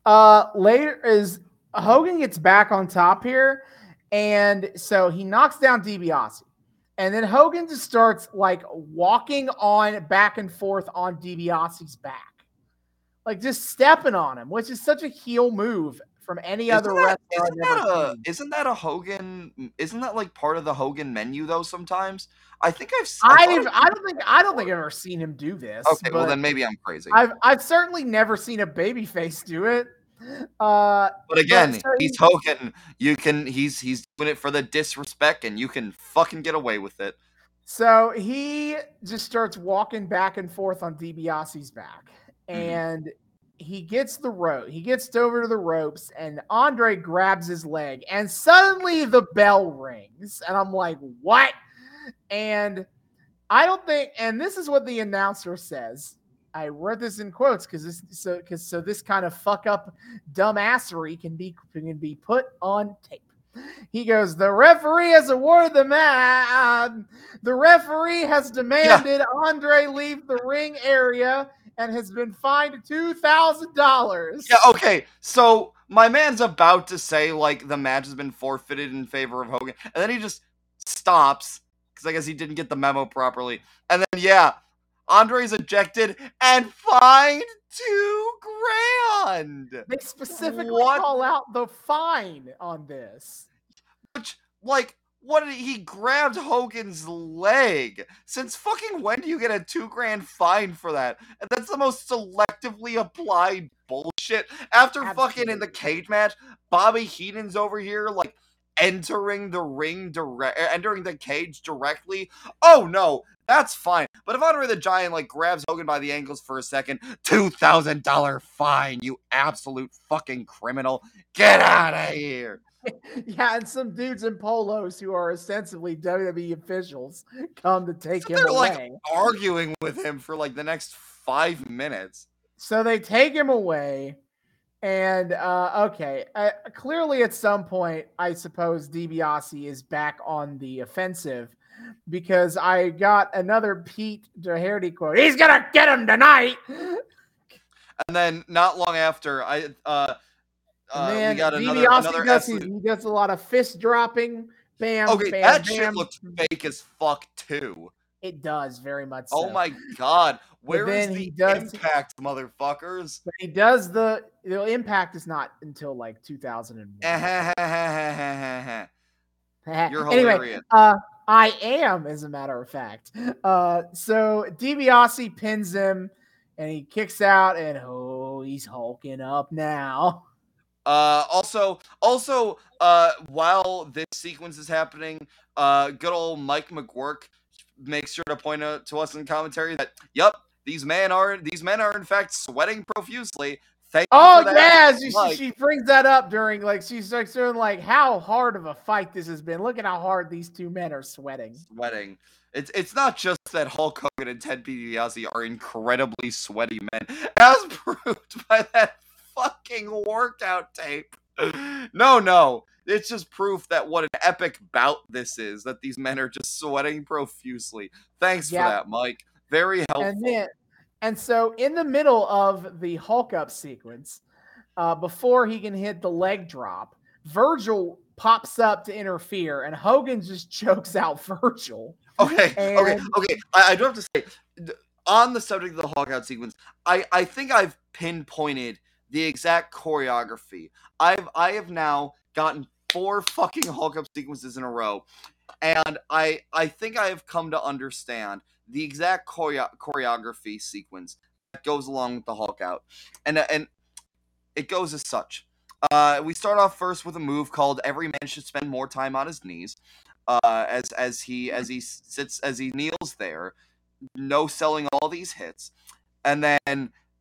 Uh later is Hogan gets back on top here, and so he knocks down DiBiase. And then Hogan just starts like walking on back and forth on DiBiase's back. Like just stepping on him, which is such a heel move from any other Isn't that, wrestler isn't, that ever a, isn't that a Hogan? Isn't that like part of the Hogan menu though? Sometimes I think I've. s- I thought I've, I've- I don't think I don't think I've ever seen him do this. Okay, well then maybe I'm crazy. I've I've certainly never seen a babyface do it. Uh, But again, so he's Hogan. You can he's he's doing it for the disrespect, and you can fucking get away with it. So he just starts walking back and forth on DiBiase's back. Mm-hmm. and he gets the rope. He gets over to the ropes, and Andre grabs his leg, and suddenly the bell rings, and I'm like, "What?" And I don't think, and this is what the announcer says. I wrote this in quotes because this so because so this kind of fuck up dumbassery can be can be put on tape. He goes, the referee has awarded the man. Um, the referee has demanded Andre leave the ring area and has been fined two thousand dollars. Yeah, okay. So my man's about to say like the match has been forfeited in favor of Hogan, and then he just stops because I guess he didn't get the memo properly. And then yeah, Andre's ejected and fined two grand. They specifically What? call out the fine on this. Which like what did he, he grabbed Hogan's leg? Since fucking when do you get a two grand fine for that? And that's the most selectively applied bullshit. After fucking in the cage match, Bobby Heenan's over here like entering the ring direct, entering the cage directly. Oh no, that's fine. But if Andre the Giant like grabs Hogan by the ankles for a second, two thousand dollar fine, you absolute fucking criminal, get out of here. *laughs* Yeah, and some dudes in polos who are ostensibly WWE officials come to take So him they're, away. like, arguing with him for like the next five minutes. So they take him away, and uh, okay, uh, clearly at some point, I suppose DiBiase is back on the offensive because I got another Pete Doherty quote. He's gonna get him tonight. And then not long after, I uh, uh then we got another another does, he, does a lot of fist dropping. Bam, Okay, bam, that bam. shit looked fake as fuck too. It does very much. Oh my god, where is the does- impact, motherfuckers? But he does the the impact is not until like 2001. Eh, You're anyway, hilarious. uh, I am, as a matter of fact. Uh, so DiBiase pins him, and he kicks out, and oh, he's hulking up now. Uh, also, also, uh, while this sequence is happening, uh, good old Mike McGuirk makes sure to point out to us in commentary that, yep, these men are these men are in fact sweating profusely. Thank Oh yeah, she, Mike. she, brings that up during like she's like doing like how hard of a fight this has been. Look at how hard these two men are sweating. sweating. It's it's not just that Hulk Hogan and Ted DiBiase are incredibly sweaty men, as *laughs* proved by that fucking workout tape. No, no, it's just proof that what an epic bout this is. That these men are just sweating profusely. Thanks Yeah. for that, Mike. Very helpful. And so in the middle of the Hulk up sequence, uh, before he can hit the leg drop, Virgil pops up to interfere, and Hogan just *laughs* chokes out Virgil. Okay, okay, And- okay. I, I do have to say, on the subject of the Hulk out sequence, I, I think I've pinpointed the exact choreography. I've I have now gotten four fucking Hulk up sequences in a row, and I I think I have come to understand the exact choreo- choreography sequence that goes along with the Hulk out, and and it goes as such. Uh, we start off first with a move called "Every Man Should Spend More Time on His Knees." uh, as as he as he sits as he kneels there, no selling all these hits, and then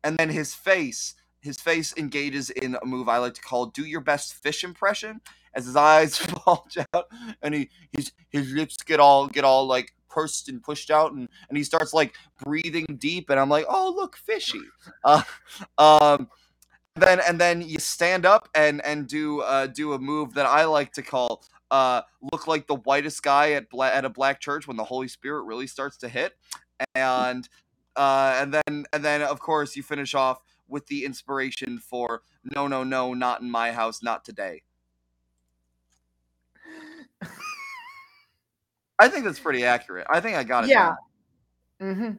and then his face his face engages in a move I like to call "Do Your Best Fish Impression," as his *laughs* eyes bulge out and he his his lips get all get all like pursed and pushed out and and he starts like breathing deep and I'm like oh look fishy *laughs* uh, um then and then you stand up and and do uh do a move that I like to call uh look like the whitest guy at bla- at a black church when the Holy Spirit really starts to hit, and uh, and then and then of course you finish off with the inspiration for no no no not in my house not today. *laughs* I think that's pretty accurate. I think I got it. Yeah. down. hmm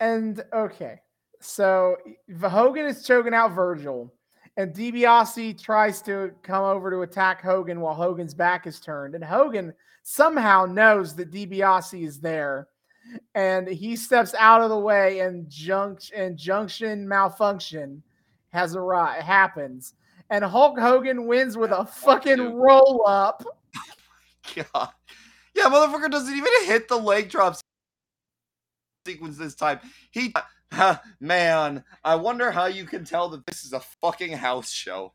And okay, so Hogan is choking out Virgil, and DiBiase tries to come over to attack Hogan while Hogan's back is turned, and Hogan somehow knows that DiBiase is there, and he steps out of the way, and junction and junction malfunction has arrived happens, and Hulk Hogan wins with a fucking roll up. *laughs* God. Yeah, motherfucker doesn't even *laughs* hit the leg drop sequence this time. He, man, I wonder how you can tell that this is a fucking house show.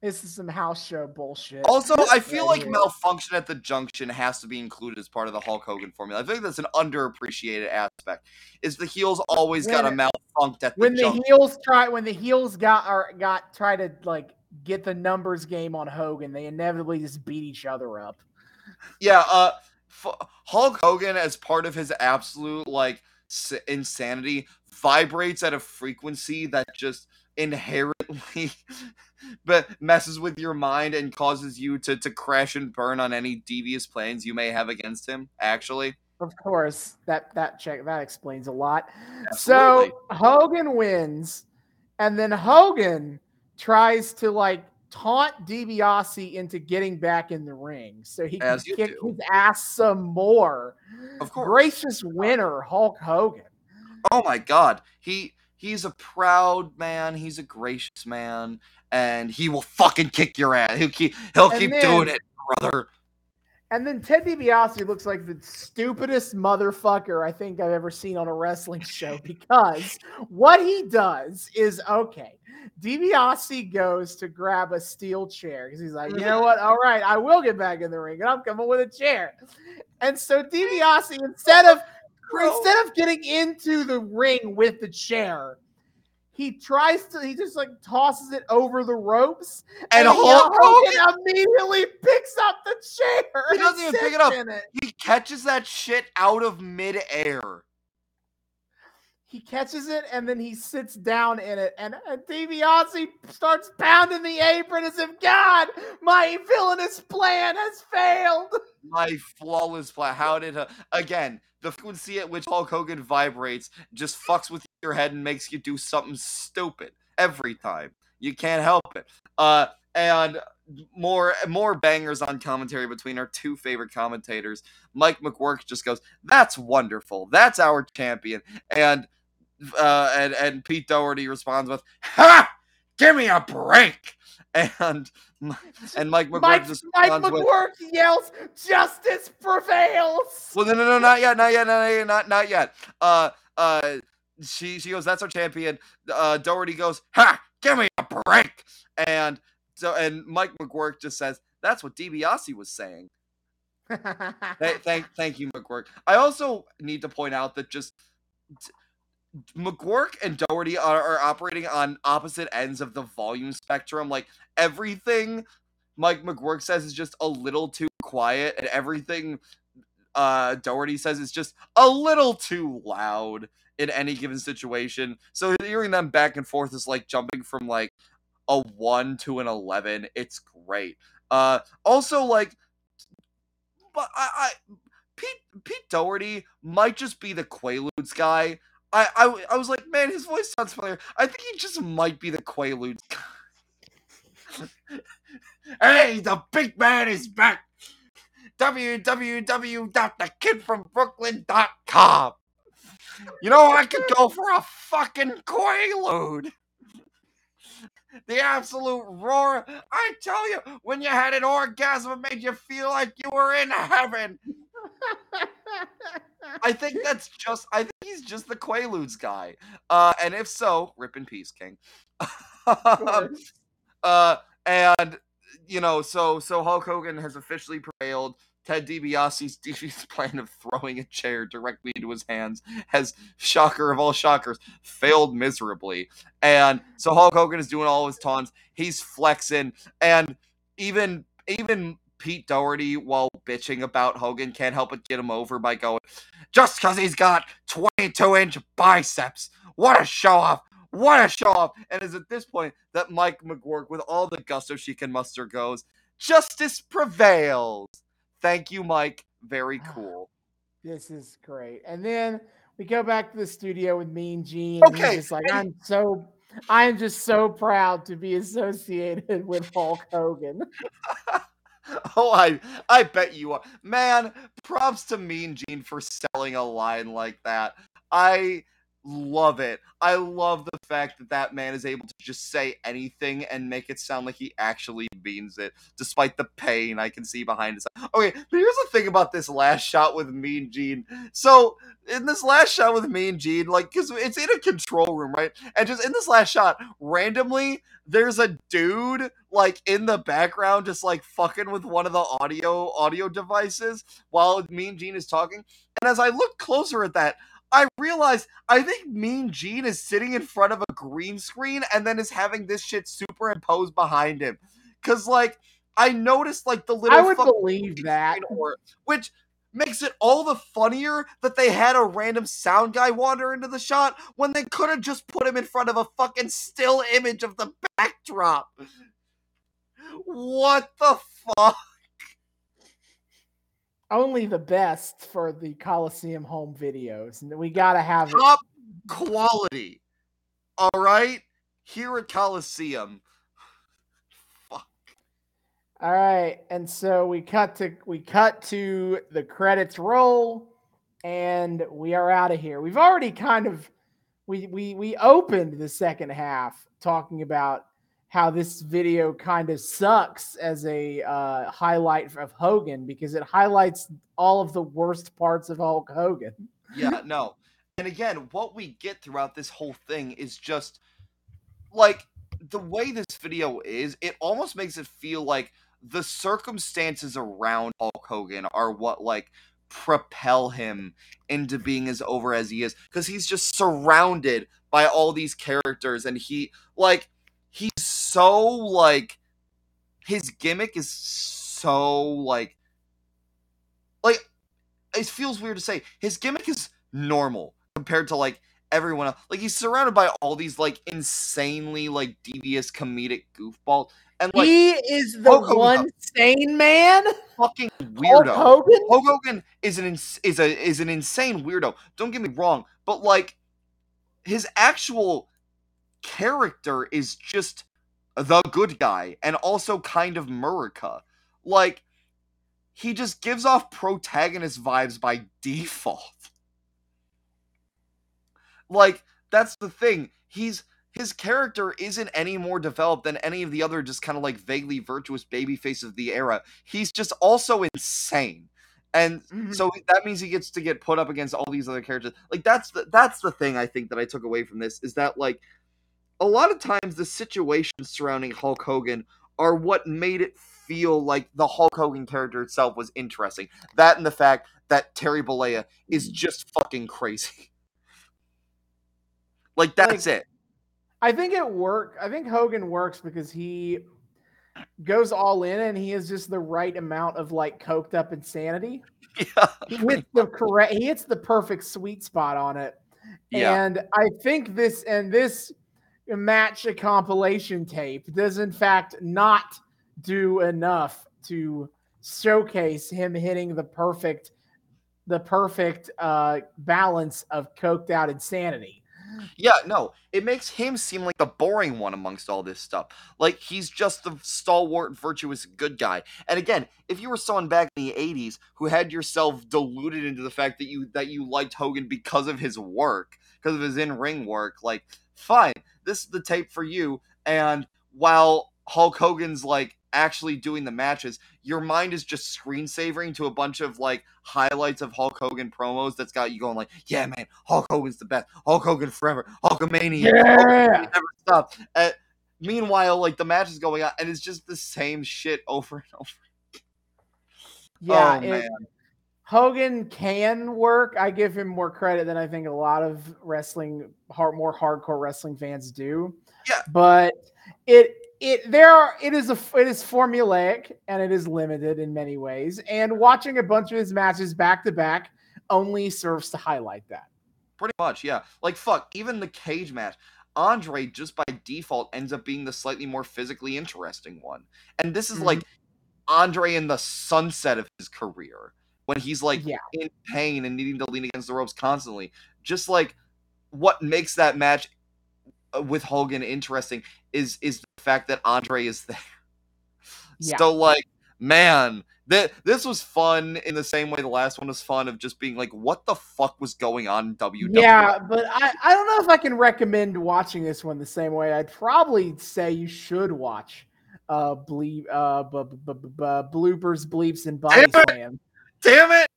This is some house show bullshit. Also, I feel Right like here. malfunction at the junction has to be included as part of the Hulk Hogan formula. I think that's an underappreciated aspect. Is the heels always got a When- malfunct at the when the heels try when the heels got or got try to like get the numbers game on Hogan, they inevitably just beat each other up. Yeah, uh, F- Hulk Hogan, as part of his absolute like s- insanity, vibrates at a frequency that just inherently *laughs* but messes with your mind and causes you to to crash and burn on any devious plans you may have against him. Actually, Of course, that that check that explains a lot. Absolutely. So Hogan wins, and then Hogan tries to like taunt DiBiase into getting back in the ring so he can kick do. his ass some more. of course. Gracious winner, Hulk Hogan. Oh my god. He he's a proud man, he's a gracious man, and he will fucking kick your ass. He'll keep he'll And keep then- doing it, brother. And then Ted DiBiase looks like the stupidest motherfucker I think I've ever seen on a wrestling show *laughs* because what he does is okay. DiBiase goes to grab a steel chair because he's like, you know what? All right, I will get back in the ring, and I'm coming with a chair. And so DiBiase, instead of Bro. instead of getting into the ring with the chair, he tries to he just like tosses it over the ropes And he- Hulk Hogan, immediately picks up the chair. He doesn't even pick it up. it. he catches that shit out of midair. He catches it and then he sits down in it, and, and DiBiase starts pounding the apron as if God, my villainous plan has failed. My flawless plan. How did uh, again? The frequency at which Hulk Hogan vibrates just fucks with your head and makes you do something stupid every time. You can't help it. Uh, and more more bangers on commentary between our two favorite commentators. Mike McGuirk just goes, "That's wonderful. That's our champion." And uh, and and Pete Doherty responds with, "Ha! Give me a break!" *laughs* And and Mike McGuirk Mike, just Mike with, yells, "Justice prevails!" well, no, no, no, not yet, not yet, not yet, not, not yet. Uh, uh, she she goes, "That's our champion." Uh, Doherty goes, "Ha! Give me a break!" And so and Mike McGuirk just says, "That's what DiBiase was saying." *laughs* Th- thank thank you, McGuirk. I also need to point out that just McGuirk and Doherty are, are operating on opposite ends of the volume spectrum. Like everything Mike McGuirk says is just a little too quiet, and everything uh Doherty says is just a little too loud in any given situation. So hearing them back and forth is like jumping from like a one to an eleven. It's great. Uh also like but I, I Pete Pete Doherty might just be the Quaaludes guy. I, I I was like, man, his voice sounds familiar. I think he just might be the Quaaludes *laughs* hey, the big man is back. www.thekidfrombrooklyn.com. You know, I could go for a fucking Quaalude. The absolute roar. I tell you, when you had an orgasm, it made you feel like you were in heaven. *laughs* I think that's just. I think he's just the Quaaludes guy. Uh, and if so, rip in peace, King. *laughs* uh, and you know, so so Hulk Hogan has officially prevailed. Ted DiBiase's, *laughs* DiBiase's plan of throwing a chair directly into his hands has, shocker of all shockers, failed miserably. And so Hulk Hogan is doing all his taunts. He's flexing, and even even Pete Doherty, while bitching about Hogan, can't help but get him over by going, just because he's got 22 inch biceps. What a show off! What a show off! And it's at this point that Mike McGuirk, with all the gusto she can muster, goes, Justice prevails. Thank you, Mike. Very ah, cool. This is great. And then we go back to the studio with Mean Gene. And Okay, he's like, I'm so, I'm just so proud to be associated *laughs* with Hulk Hogan. *laughs* *laughs* Oh, I I bet you are. Man, props to Mean Gene for selling a line like that. I love it. I love the fact that that man is able to just say anything and make it sound like he actually means it, despite the pain I can see behind his. Okay, but here's the thing about this last shot with Mean Gene. So in this last shot with Mean Gene, like, because it's in a control room, right? And just in this last shot, randomly there's a dude like in the background, just like fucking with one of the audio audio devices while Mean Gene is talking. And as I look closer at that, I realize I think Mean Gene is sitting in front of a green screen and then is having this shit superimposed behind him. Cause like I noticed like the little I would believe that. or- which makes it all the funnier that they had a random sound guy wander into the shot when they could have just put him in front of a fucking still image of the backdrop. What the fuck? Only the best for the Coliseum home videos. And we got to have it. Top quality. All right? Here at Coliseum. Fuck. All right, and so we cut to we cut to the credits roll, and we are out of here. We've already kind of we we we opened the second half talking about how this video kind of sucks as a uh, highlight of Hogan because it highlights all of the worst parts of Hulk Hogan. Yeah, *laughs* no. And again, what we get throughout this whole thing is just like the way this video is, it almost makes it feel like the circumstances around Hulk Hogan are what like propel him into being as over as he is because he's just surrounded by all these characters and he like he's so like his gimmick is so like like it feels weird to say his gimmick is normal compared to like everyone else. Like he's surrounded by all these like insanely like devious comedic goofballs. And like he is the Hulk one sane man. fucking Hulk weirdo. Hogan. Hulk Hogan is an ins- is a is an insane weirdo. Don't get me wrong, but like his actual character is just the good guy and also kind of Murica. Like he just gives off protagonist vibes by *laughs* default. Like that's the thing. He's his character isn't any more developed than any of the other just kind of like vaguely virtuous baby faces of the era. He's just also insane. And Mhm. so that means he gets to get put up against all these other characters. Like that's the that's the thing I think that I took away from this is that like a lot of times the situations surrounding Hulk Hogan are what made it feel like the Hulk Hogan character itself was interesting. That and the fact that Terry Bollea is mm-hmm. just fucking crazy. *laughs* Like that's it. I think it work. I think Hogan works because he goes all in and he has just the right amount of like coked up insanity. *laughs* Yeah. Hits the correct. He hits the perfect sweet spot on it. Yeah. And I think this and this match a compilation tape does in fact not do enough to showcase him hitting the perfect the perfect uh balance of coked out insanity. Yeah, no, it makes him seem like the boring one amongst all this stuff. Like he's just the stalwart, virtuous, good guy. And again, if you were someone back in the '80s who had yourself deluded into the fact that you that you liked Hogan because of his work, because of his in-ring work, like fine, this is the tape for you. And while Hulk Hogan's like actually doing the matches, your mind is just screensavering to a bunch of like highlights of Hulk Hogan promos that's got you going like, yeah, man, Hulk Hogan's the best. Hulk Hogan forever. Hulkamania. Yeah. Never stop. Uh, meanwhile, like the match is going on, and it's just the same shit over and over. Yeah, oh it- man. Hogan can work. I give him more credit than I think a lot of wrestling, hard, more hardcore wrestling fans do. Yeah. but it it there are it is a it is formulaic and it is limited in many ways. And watching a bunch of his matches back to back only serves to highlight that. Pretty much, yeah. Like fuck, even the cage match. Andre just by default ends up being the slightly more physically interesting one. And this is Mhm. like Andre in the sunset of his career when he's like Yeah. in pain and needing to lean against the ropes constantly. Just like what makes that match uh, with Hogan interesting is is the fact that Andre is there. Yeah. So like, man, that this was fun in the same way the last one was fun of just being like, what the fuck was going on in WWE? Yeah, but I, I don't know if I can recommend watching this one the same way. I'd probably say you should watch uh bleep uh b- b- b- bloopers, bleeps, and body Damn it! slam. Damn it!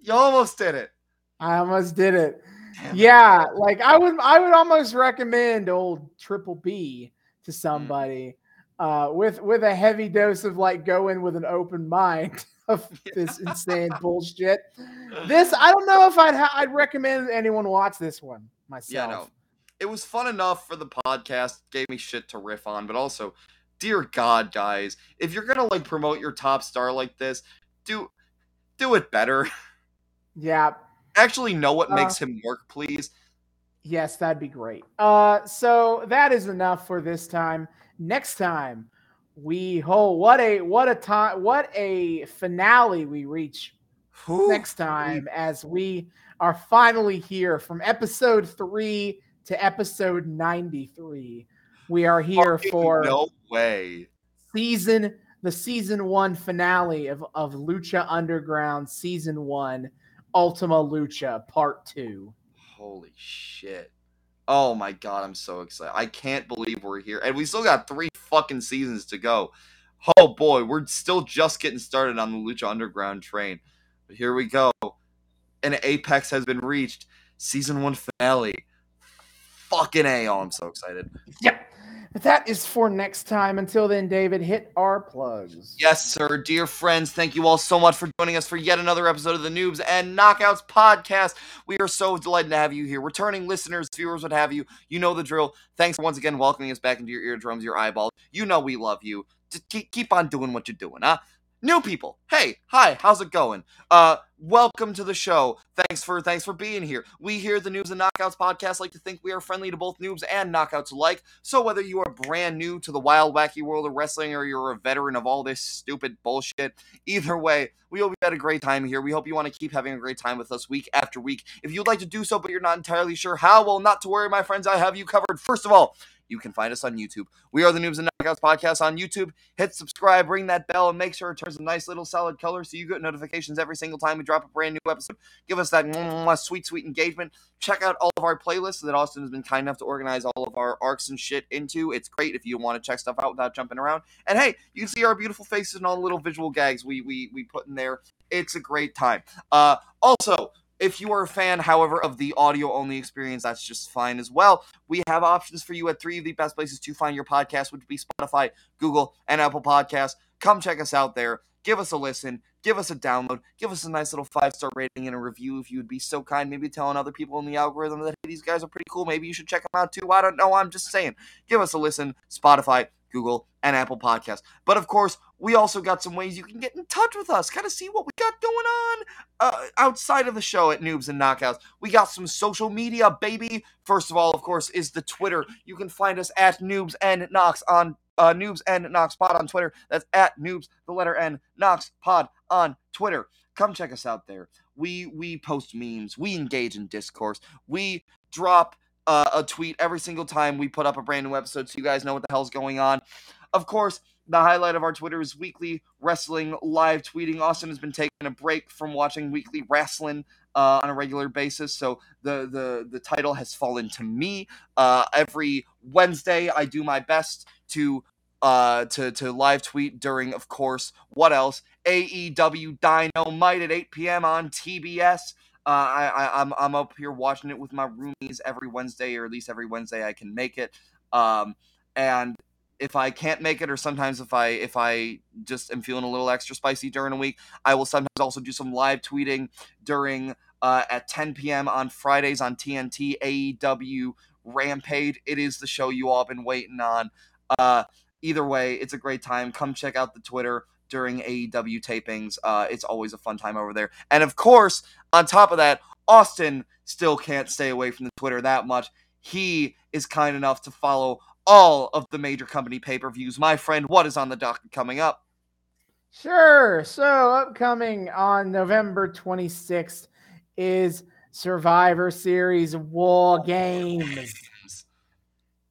You almost did it. I almost did it. Damn it. Yeah, like I would I would almost recommend old Triple B to somebody uh with with a heavy dose of like go in with an open mind *laughs* of this insane *laughs* bullshit. This I don't know if I'd ha- I'd recommend anyone watch this one myself. Yeah, no. It was fun enough for the podcast, gave me shit to riff on, but also, dear God, guys, if you're gonna like promote your top star like this, do do it better. *laughs* Yeah, Actually know what Uh, makes him work, please. Yes, that'd be great. Uh, so that is enough for this time. Next time, we oh what a what a time what a finale we reach Whew. next time as we are finally here from episode three to episode ninety three. We are here Fucking for no way. season the season one finale of of Lucha Underground season one Ultima Lucha Part Two. Holy shit. Oh my god, I'm so excited. I can't believe we're here. And we still got three fucking seasons to go. Oh boy, we're still just getting started on the Lucha Underground train. But here we go. And Apex has been reached. Season one finale. Fucking A. Oh, I'm so excited. Yep. That is for next time. Until then, David, hit our plugs. Yes, sir. Dear friends, thank you all so much for joining us for yet another episode of the Noobs and Knockouts podcast. We are so delighted to have you here. Returning listeners, viewers, what have you. You know the drill. Thanks once again welcoming us back into your eardrums, your eyeballs. You know we love you. Just keep on doing what you're doing, huh? New people. Hey, hi, how's it going? Uh, welcome to the show. Thanks for thanks for being here. We here the Noobs and Knockouts podcast like to think we are friendly to both noobs and knockouts alike. So whether you are brand new to the wild wacky world of wrestling or you're a veteran of all this stupid bullshit, either way, we hope you had a great time here. We hope you want to keep having a great time with us week after week. If you'd like to do so but you're not entirely sure how, well, not to worry, my friends, I have you covered. First of all, you can find us on YouTube. We are the Noobs and Knockouts podcast on YouTube. Hit subscribe, ring that bell, and make sure it turns a nice little solid color so you get notifications every single time we drop a brand new episode. Give us that sweet, sweet engagement. Check out all of our playlists that Austin has been kind enough to organize all of our arcs and shit into. It's great if you want to check stuff out without jumping around. And hey, you can see our beautiful faces and all the little visual gags we we we put in there. It's a great time. Uh, also, if you are a fan, however, of the audio only experience, that's just fine as well. We have options for you at three of the best places to find your podcast, which would be Spotify, Google, and Apple Podcasts. Come check us out there. Give us a listen. Give us a download. Give us a nice little five star rating and a review if you would be so kind. Maybe telling other people in the algorithm that hey, these guys are pretty cool. Maybe you should check them out too. I don't know. I'm just saying. Give us a listen. Spotify, Google, and Apple Podcasts. But of course, we also got some ways you can get in touch with us, kind of see what we got going on uh, outside of the show at Noobs and Knockouts. We got some social media, baby. First of all, of course, is the Twitter. You can find us at Noobs and Knox on uh, Noobs and Knox Pod on Twitter. That's at Noobs, the letter N, Knox Pod on Twitter. Come check us out there. We we post memes. We engage in discourse. We drop uh, a tweet every single time we put up a brand new episode, so you guys know what the hell's going on. Of course, the highlight of our Twitter is weekly wrestling live tweeting. Austin has been taking a break from watching weekly wrestling uh, on a regular basis, so the the the title has fallen to me. Uh, every Wednesday, I do my best to uh to to live tweet during, of course, what else? AEW Dynamite at 8 p.m. on TBS. Uh, I, I I'm I'm up here watching it with my roomies every Wednesday, or at least every Wednesday I can make it. Um, and if I can't make it, or sometimes if I if I just am feeling a little extra spicy during a week, I will sometimes also do some live tweeting during uh, at 10 p.m. on Fridays on TNT AEW Rampage. It is the show you all been waiting on. Uh, either way, it's a great time. Come check out the Twitter during AEW tapings. Uh, it's always a fun time over there. And of course, on top of that, Austin still can't stay away from the Twitter that much. He is kind enough to follow all of the major company pay per views. My friend, what is on the docket coming up? Sure. So, upcoming on November 26th is Survivor Series War Games.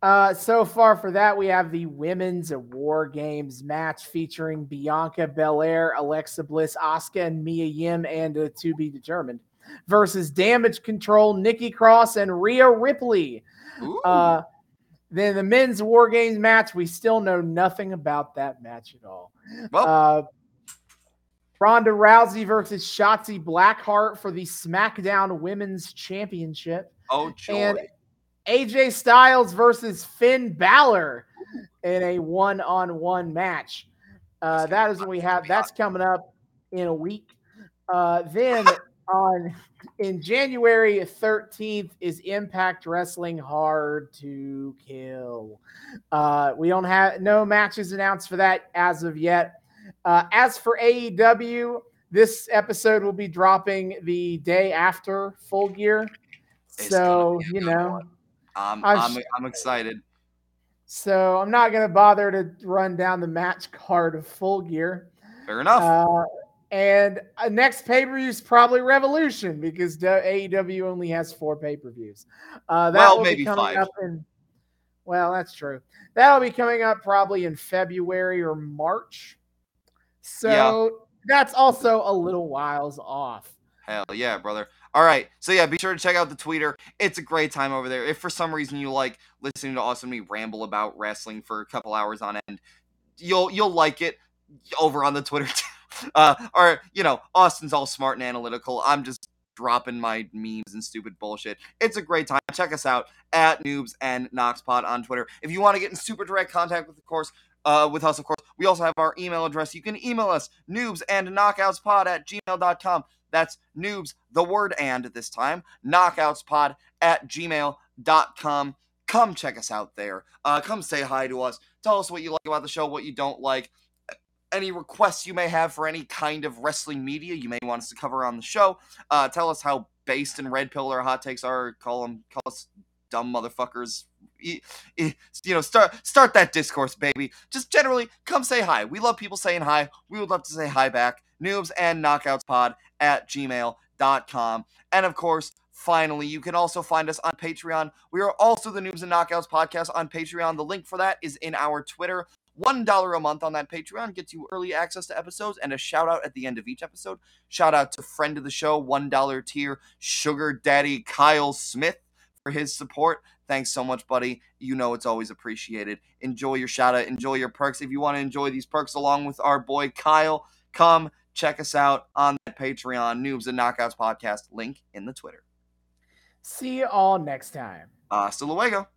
Uh, so far for that, we have the Women's War Games match featuring Bianca Belair, Alexa Bliss, Asuka, and Mia Yim, and uh, to be determined versus Damage Control, Nikki Cross, and Rhea Ripley. Uh, then the men's War Games match, we still know nothing about that match at all. Well, Uh, Ronda Rousey versus Shotzi Blackheart for the SmackDown Women's Championship. oh, joy. and AJ Styles versus Finn Balor in a one-on-one match. Uh, that is what we have. That's coming up in a week. Uh, then on in January 13th is Impact Wrestling Hard to Kill. Uh, we don't have no matches announced for that as of yet. Uh, as for AEW, this episode will be dropping the day after Full Gear. So gonna be a you know, one. I'm, I'm I'm, excited. so I'm not gonna bother to run down the match card of Full Gear. Fair enough. Uh, and uh, next pay per view is probably Revolution because AEW only has four pay per views. Uh, that Well, will maybe be coming five. up in. Well, that's true. That'll be coming up probably in February or March. So that's also a little whiles off. Hell yeah, brother. All right. So yeah, be sure to check out the Twitter. It's a great time over there. If for some reason you like listening to Austin me ramble about wrestling for a couple hours on end, you'll you'll like it over on the Twitter. *laughs* uh, or you know, Austin's all smart and analytical. I'm just dropping my memes and stupid bullshit. It's a great time. Check us out at Noobs and Knoxpod on Twitter. If you want to get in super direct contact with, of course, uh, with us, of course, we also have our email address. You can email us noobs and knockoutspod at gmail.com. That's noobs, the word and this time, knockoutspod at gmail.com. Come check us out there. Uh, come say hi to us. Tell us what you like about the show, what you don't like. any requests you may have for any kind of wrestling media you may want us to cover on the show. Uh, tell us how based and red pill our hot takes are. Call them, call us dumb motherfuckers. You know, start start that discourse, baby. Just generally come say hi. We love people saying hi. We would love to say hi back. Noobs and knockouts pod at gmail.com. And of course, finally, you can also find us on Patreon. We are also the Noobs and Knockouts podcast on Patreon. The link for that is in our Twitter. $1 a month on that Patreon gets you early access to episodes and a shout out at the end of each episode. Shout out to friend of the show, $1 tier, Sugar Daddy Kyle Smith for his support. Thanks so much, buddy. You know it's always appreciated. Enjoy your shout out, enjoy your perks. If you want to enjoy these perks along with our boy Kyle, come check us out on the Patreon, Noobs and Knockouts podcast, link in the Twitter. See you all next time. Hasta luego.